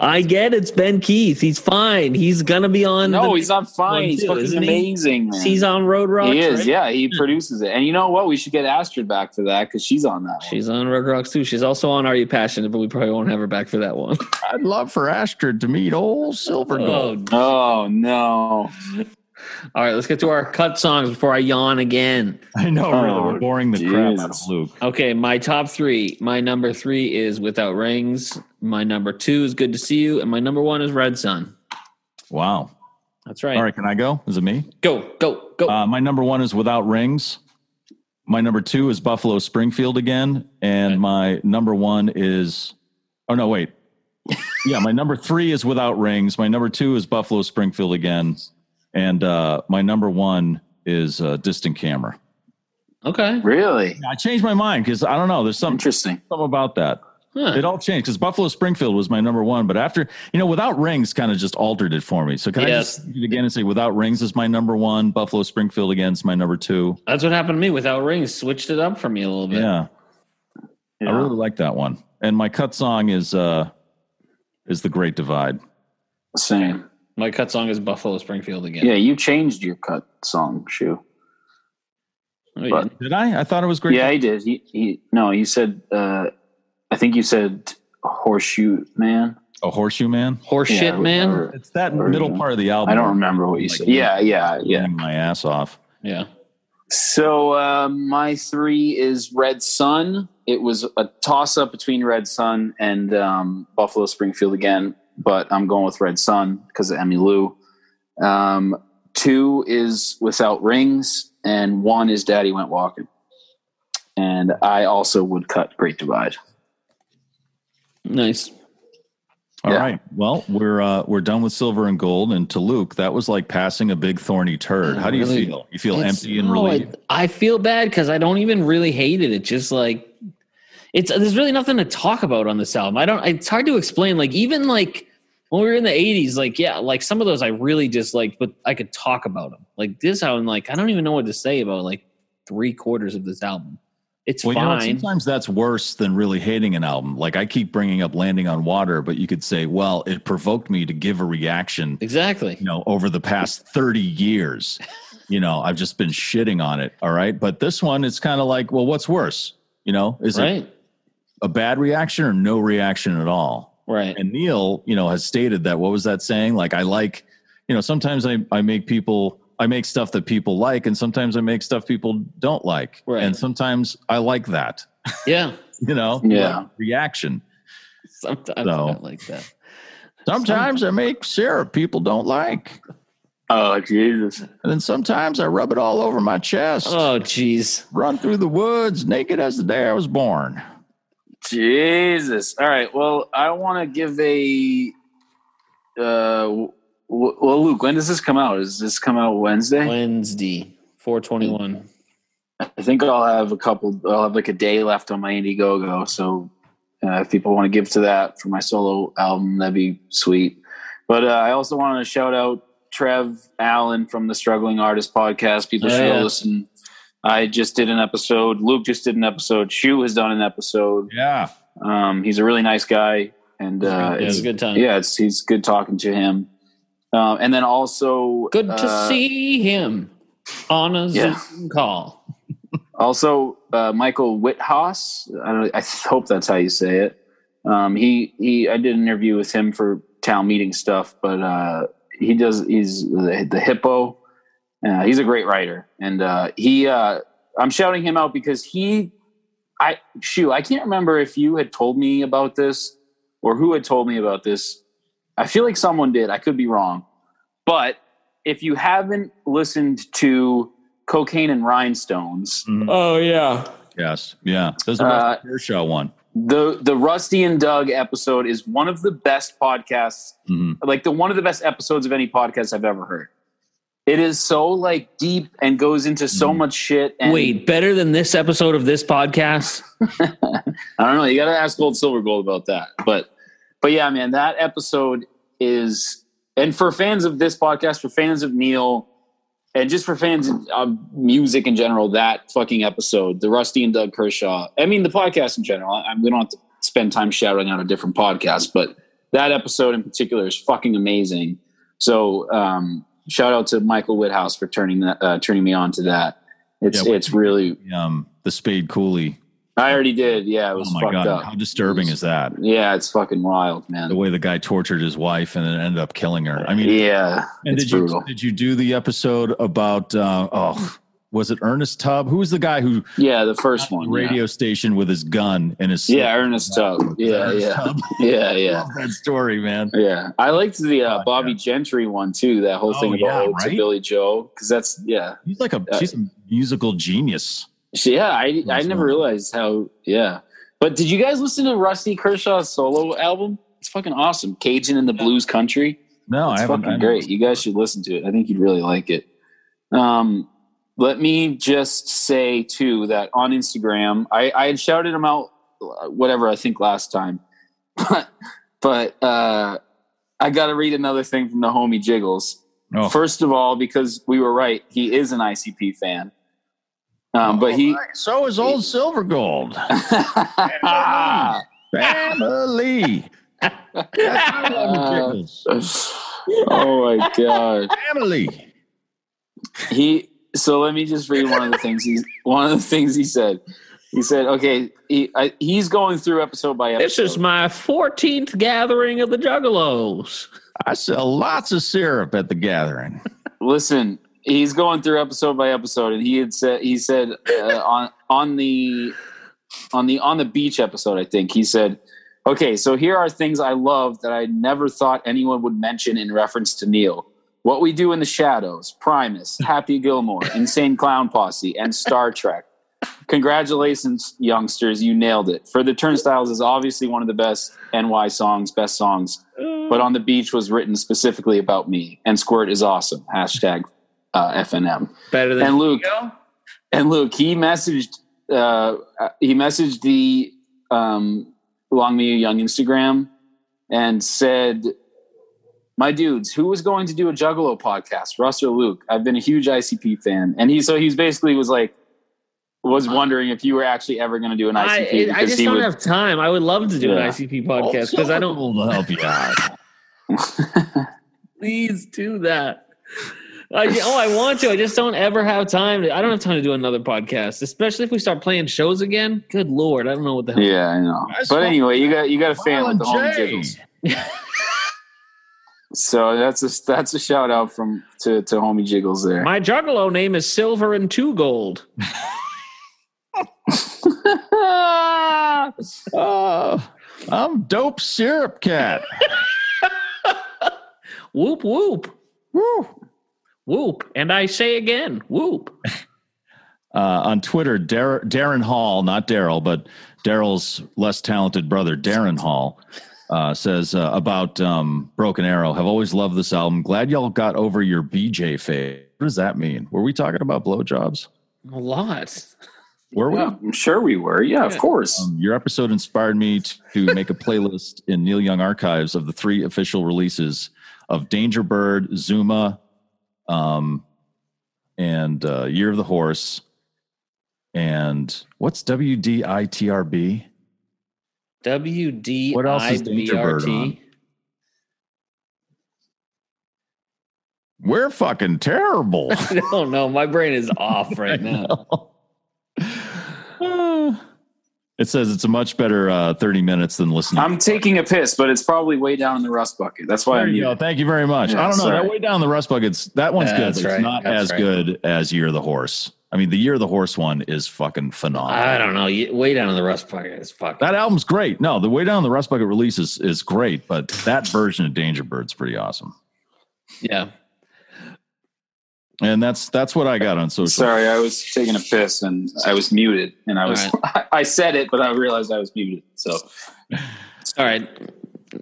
Speaker 2: I get it's ben keith he's fine he's gonna be on
Speaker 3: No, he's not fine. He's
Speaker 2: too,
Speaker 3: fucking
Speaker 2: isn't he?
Speaker 3: amazing,
Speaker 2: he's on road rocks
Speaker 3: he is.
Speaker 2: right?
Speaker 3: Yeah, he produces it. And you know what? We should get Astrid back for that because she's on that. one.
Speaker 2: She's on Road Rocks too. She's also on Are You Passionate, but we probably won't have her back for that one.
Speaker 1: I'd love for Astrid to meet old Silver Gold.
Speaker 2: Oh,
Speaker 3: Oh no!
Speaker 2: All right, let's get to our cut songs before I yawn again.
Speaker 1: I know, really.
Speaker 3: Oh,
Speaker 1: We're boring the crap out of
Speaker 3: Jesus.
Speaker 1: Luke.
Speaker 2: Okay, my top three. My number three is Without Rings. My number two is Good to See You, and my number one is Red Sun.
Speaker 1: Wow.
Speaker 2: That's right.
Speaker 1: All right, can I go? Is it me?
Speaker 2: Go, go, go.
Speaker 1: Uh, my number one is Without Rings. My number two is Buffalo Springfield again. And
Speaker 2: Okay.
Speaker 1: my number one is, oh, no, wait. yeah, my number three is Without Rings. My number two is Buffalo Springfield again. And uh, my number one is uh, Distant Camera.
Speaker 2: okay.
Speaker 3: Really
Speaker 1: I changed my mind because I don't know. There's something
Speaker 3: interesting.
Speaker 1: something about that.
Speaker 2: Huh.
Speaker 1: It all changed because Buffalo Springfield was my number one, but after you know, without rings, kind of just altered it for me. So can
Speaker 2: Yes.
Speaker 1: I just again and say without rings is my number one, Buffalo Springfield again is my number two.
Speaker 2: That's what happened to me. Without Rings, switched it up for me a little bit.
Speaker 1: Yeah, I really like that one. And my cut song is uh is the Great Divide.
Speaker 3: Same.
Speaker 2: My cut song is Buffalo Springfield again.
Speaker 3: Yeah, you changed your cut song, Shoe.
Speaker 2: Oh, you
Speaker 3: but-
Speaker 2: didn't?
Speaker 1: I? I thought it was Great.
Speaker 3: Yeah, he did. He, he no, you said. uh I think you said horseshoe man.
Speaker 1: A horseshoe man.
Speaker 2: Horseshit
Speaker 3: Yeah,
Speaker 2: man.
Speaker 3: or-
Speaker 1: It's that
Speaker 3: Or,
Speaker 1: middle part of the album.
Speaker 3: I don't remember what you
Speaker 1: Like,
Speaker 3: said. Yeah, yeah, yeah.
Speaker 1: My ass off.
Speaker 2: Yeah.
Speaker 3: So uh, my three is Red Sun. It was a toss up between Red Sun and um, Buffalo Springfield again, but I'm going with Red Sun because of Emmylou. Um, two is Without Rings, and one is Daddy Went Walking. And I also would cut Great Divide.
Speaker 2: Nice.
Speaker 1: All
Speaker 3: Yeah.
Speaker 1: right. Well, we're uh, we're done with silver and gold, and to Luke, that was like passing a big thorny turd. How do you
Speaker 2: Really?
Speaker 1: feel? You feel empty and
Speaker 2: no, I-
Speaker 1: relieved?
Speaker 2: I, feel bad because I don't even really hate it. It's just like it's there's really nothing to talk about on this album. I don't. It's hard to explain. Like even like when we were in the '80s, like yeah, like some of those I really just like, but I could talk about them. Like this album, like I don't even know what to say about like three quarters of this album. It's
Speaker 1: Well, you know,
Speaker 2: fine.
Speaker 1: sometimes that's worse than really hating an album. Like I keep bringing up "Landing on Water," but you could say, "Well, it provoked me to give a reaction."
Speaker 2: exactly.
Speaker 1: You know, over the past thirty years, you know, I've just been shitting on it. All right, but this one, it's kind of like, well, what's worse? You know, is it
Speaker 2: Right.
Speaker 1: A bad reaction or no reaction at all?
Speaker 2: Right.
Speaker 1: And Neil, you know, has stated that. What was that saying? Like, I like, you know, sometimes I, I make people, I make stuff that people like, and sometimes I make stuff people don't like.
Speaker 2: Right.
Speaker 1: And sometimes I like that,
Speaker 2: Yeah.
Speaker 1: you know,
Speaker 3: Yeah.
Speaker 1: like reaction.
Speaker 2: Sometimes
Speaker 1: So-
Speaker 2: I like that.
Speaker 1: Sometimes I make syrup people don't like.
Speaker 3: Oh, Jesus.
Speaker 1: And then sometimes I rub it all over my chest,
Speaker 2: Oh, jeez.
Speaker 1: run through the woods naked as the day I was born.
Speaker 3: Jesus. All right. Well, I want to give a. Uh, well, Luke, when does this come out? Does this come out Wednesday?
Speaker 2: Wednesday, 421.
Speaker 3: I think I'll have a couple. I'll have like a day left on my Indiegogo. So uh, if people want to give to that for my solo album, that'd be sweet. But uh, I also want to shout out Trev Allen from the Struggling Artist Podcast. People
Speaker 2: Oh,
Speaker 3: should
Speaker 2: yeah.
Speaker 3: listen. I just did an episode. Luke just did an episode. Shu has done an episode.
Speaker 1: Yeah.
Speaker 3: Um, he's a really nice guy, and uh,
Speaker 2: yeah,
Speaker 3: it's,
Speaker 2: a good time.
Speaker 3: yeah, it's he's good talking to him. Um, and then also
Speaker 2: Good to
Speaker 3: uh,
Speaker 2: see him on a
Speaker 3: yeah.
Speaker 2: Zoom call.
Speaker 3: Also, uh, Michael Whithouse. I, I hope that's how you say it. Um, he he. I did an interview with him for town meeting stuff, but uh, he does. He's the, the hippo. Uh, he's a great writer, and uh, he. Uh, I'm shouting him out because he. I shoot. I can't remember if you had told me about this or who had told me about this. I feel like someone did. I could be wrong, but if you haven't listened to Cocaine and Rhinestones.
Speaker 2: Oh, yeah.
Speaker 1: Yes. Yeah. There's a
Speaker 3: Uh,
Speaker 1: Kershaw one.
Speaker 3: the the Rusty and Doug episode is one of the best podcasts,
Speaker 1: Mhm.
Speaker 3: like the one of the best episodes of any podcast I've ever heard. It is so like deep and goes into so
Speaker 1: Mhm.
Speaker 3: much shit. And
Speaker 2: Wait, better than this episode of this podcast?
Speaker 3: I don't know. You got to ask Gold Silver Gold about that. But but yeah, man, that episode is and for fans of this podcast, for fans of Neil, and just for fans of of music in general, that fucking episode, the Rusty and Doug Kershaw. I mean, the podcast in general. I, we don't have to spend time shouting out a different podcast, but that episode in particular is fucking amazing. So um, shout out to Michael Whithouse for turning that uh, turning me on to that. It's
Speaker 1: Yeah,
Speaker 3: it's really.
Speaker 1: Um, the Spade Cooley.
Speaker 3: I already did. Yeah, it was
Speaker 1: Oh my
Speaker 3: fucked
Speaker 1: god!
Speaker 3: up.
Speaker 1: How disturbing is that?
Speaker 3: Yeah, it's fucking wild, man.
Speaker 1: The way the guy tortured his wife and then ended up killing her. I mean,
Speaker 3: yeah,
Speaker 1: and did you did you do the episode about? Uh, oh, was it Ernest Tubb? Who was the guy who
Speaker 3: Yeah, the first one.
Speaker 1: radio station with his gun and his
Speaker 3: Yeah, yeah Ernest Tubb. Yeah,
Speaker 1: Ernest
Speaker 3: yeah,
Speaker 1: Tubb?
Speaker 3: yeah,
Speaker 1: I
Speaker 3: yeah,
Speaker 1: love that story, man.
Speaker 3: yeah. I liked the uh,
Speaker 1: Oh,
Speaker 3: Bobbie
Speaker 1: yeah.
Speaker 3: Gentry one too. That whole
Speaker 1: Oh,
Speaker 3: thing about
Speaker 1: yeah, right?
Speaker 3: Billie Joe, because that's yeah,
Speaker 1: He's like a
Speaker 3: Uh,
Speaker 1: she's a musical genius.
Speaker 3: Yeah. I I never realized how yeah. But did you guys listen to Rusty Kershaw's solo album? It's fucking awesome. Cajun in the Blues Country.
Speaker 1: No, I
Speaker 3: it's
Speaker 1: haven't. I
Speaker 3: fucking
Speaker 1: haven't
Speaker 3: great. You guys should listen to it. I think you'd really like it. Um, let me just say too that on Instagram, I, I had shouted him out, uh, whatever I think last time, but but uh, I got to read another thing from the homie Jiggles.
Speaker 1: Oh.
Speaker 3: First of all, because we were right, he is an ICP fan. Um, but he.
Speaker 1: So is old Silver Gold. Family.
Speaker 3: oh my god.
Speaker 1: Family.
Speaker 3: he so let me just read one of the things he's one of the things he said He said, "Okay, he, I, he's going through episode by episode."
Speaker 2: This is my 14th gathering of the Juggalos.
Speaker 1: I sell lots of syrup at the gathering.
Speaker 3: Listen, he's going through episode by episode, and he had said he said uh, on on the on the on the beach episode, I think he said, "Okay, so here are things I love that I never thought anyone would mention in reference to Neil." What We Do in the Shadows, Primus, Happy Gilmore, Insane Clown Posse, and Star Trek. Congratulations, youngsters. You nailed it. For the Turnstiles is obviously one of the best NY songs, best songs. But On the Beach was written specifically about me. And Squirt is awesome. Hashtag uh, FNM.
Speaker 2: Better than
Speaker 3: And Luke,
Speaker 2: Ego?
Speaker 3: and Luke, he messaged uh, he messaged the um, Long Me Young Instagram and said, "My dudes, who was going to do a Juggalo podcast? Russ or Luke? I've been a huge ICP fan." And he so he's basically was like was wondering if you were actually ever going to do an ICP
Speaker 2: I, I
Speaker 3: because
Speaker 2: just don't
Speaker 3: would.
Speaker 2: have time. I would love to do
Speaker 3: Yeah.
Speaker 2: an ICP podcast because I don't.
Speaker 1: will help you out.
Speaker 2: Please do that. I, oh, I want to. I just don't ever have time. To, I don't have time to do another podcast, especially if we start playing shows again. Good lord, I don't know what the hell.
Speaker 3: yeah, I know.
Speaker 1: Guys,
Speaker 3: But anyway, you got you got a fan with
Speaker 1: Violent
Speaker 3: the home
Speaker 1: J.
Speaker 3: jiggles. So that's a that's a shout out from to to homie jiggles there.
Speaker 2: My Juggalo name is Silver and Two Gold.
Speaker 1: Oh, I'm dope syrup cat.
Speaker 2: Whoop whoop
Speaker 1: Woo.
Speaker 2: whoop, and I say again, whoop.
Speaker 1: Uh, on Twitter, Dar- Darren Hall, not Daryl, but Daryl's less talented brother, Darren Hall, uh, says uh, about um, Broken Arrow. Have always loved this album. Glad y'all got over your BJ phase. What does that mean? Were we talking about blowjobs?
Speaker 2: A lot.
Speaker 1: Were we?
Speaker 3: Yeah, I'm sure we were. Yeah, of course.
Speaker 1: Um, your episode inspired me to, to make a playlist in Neil Young archives of the three official releases of Danger Bird, Zuma, um, and uh, Year of the Horse. And what's WDITRB?
Speaker 2: W D
Speaker 1: What else
Speaker 2: I
Speaker 1: is
Speaker 2: B
Speaker 1: Danger Bird on?
Speaker 2: T.
Speaker 1: We're fucking terrible.
Speaker 2: I don't know. My brain is off right now.
Speaker 1: Uh, it says it's a much better uh, 30 minutes than listening.
Speaker 3: I'm taking a piss, but it's probably way down in the rust bucket. That's why
Speaker 1: There
Speaker 3: I'm
Speaker 1: you go.
Speaker 3: here.
Speaker 1: Thank you very much.
Speaker 3: Yeah,
Speaker 1: I don't know.
Speaker 3: sorry.
Speaker 1: That way down the rust buckets, that one's
Speaker 2: Yeah,
Speaker 1: good. but
Speaker 2: right.
Speaker 1: It's not
Speaker 2: That's
Speaker 1: as
Speaker 2: right.
Speaker 1: good as Year of the Horse. I mean, the Year of the Horse one is fucking phenomenal.
Speaker 2: I don't know. Way down in the rust bucket is fucking.
Speaker 1: that album's great. No, the way down in the rust bucket release is, is great, but that version of Danger Bird's pretty awesome.
Speaker 2: yeah.
Speaker 1: And that's that's what I got on social.
Speaker 3: Sorry, I was taking a piss and I was muted, and I was I said it, but I realized I was muted. So
Speaker 2: All right.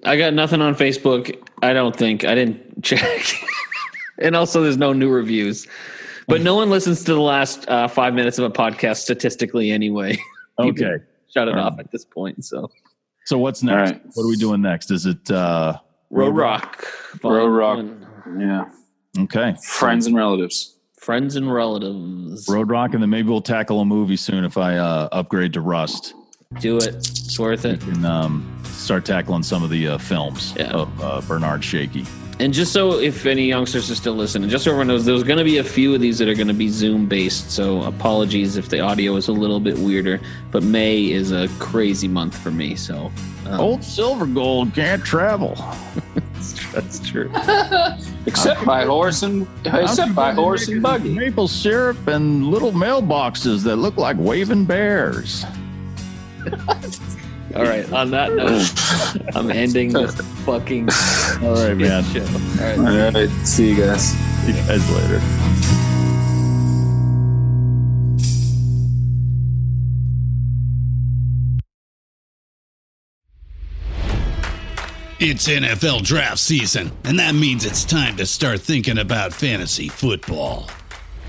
Speaker 2: I got nothing on Facebook. I don't think. I didn't check. and also, there's no new reviews. But no one listens to the last uh, five minutes of a podcast statistically anyway.
Speaker 1: Okay.
Speaker 2: Shut it
Speaker 1: All
Speaker 2: off
Speaker 1: right.
Speaker 2: at this point. So,
Speaker 1: So what's next?
Speaker 3: All right.
Speaker 1: What are we doing next? Is it uh
Speaker 2: Road Rock.
Speaker 3: Road Rock.
Speaker 2: One.
Speaker 3: yeah,
Speaker 1: okay.
Speaker 3: friends and relatives.
Speaker 2: Friends and relatives.
Speaker 1: Road Rock, and then maybe we'll tackle a movie soon if I uh, upgrade to Rust.
Speaker 2: Do it. It's worth it.
Speaker 1: and um, start tackling some of the uh, films
Speaker 2: Yeah.
Speaker 1: of uh, Bernard Shakey.
Speaker 2: And just so if any youngsters are still listening, just so everyone knows, there's going to be a few of these that are going to be Zoom based. So apologies if the audio is a little bit weirder. But May is a crazy month for me. So um,
Speaker 1: Old Silver Gold can't travel.
Speaker 2: that's true.
Speaker 3: Except by horse and except by horse and buggy.
Speaker 1: Maple syrup and little mailboxes that look like waving bears.
Speaker 2: All right. On that note, I'm ending this fucking
Speaker 1: All right, man.
Speaker 2: show. All right.
Speaker 3: All right, see you guys.
Speaker 1: See you guys later.
Speaker 6: It's NFL draft season, and that means it's time to start thinking about fantasy football.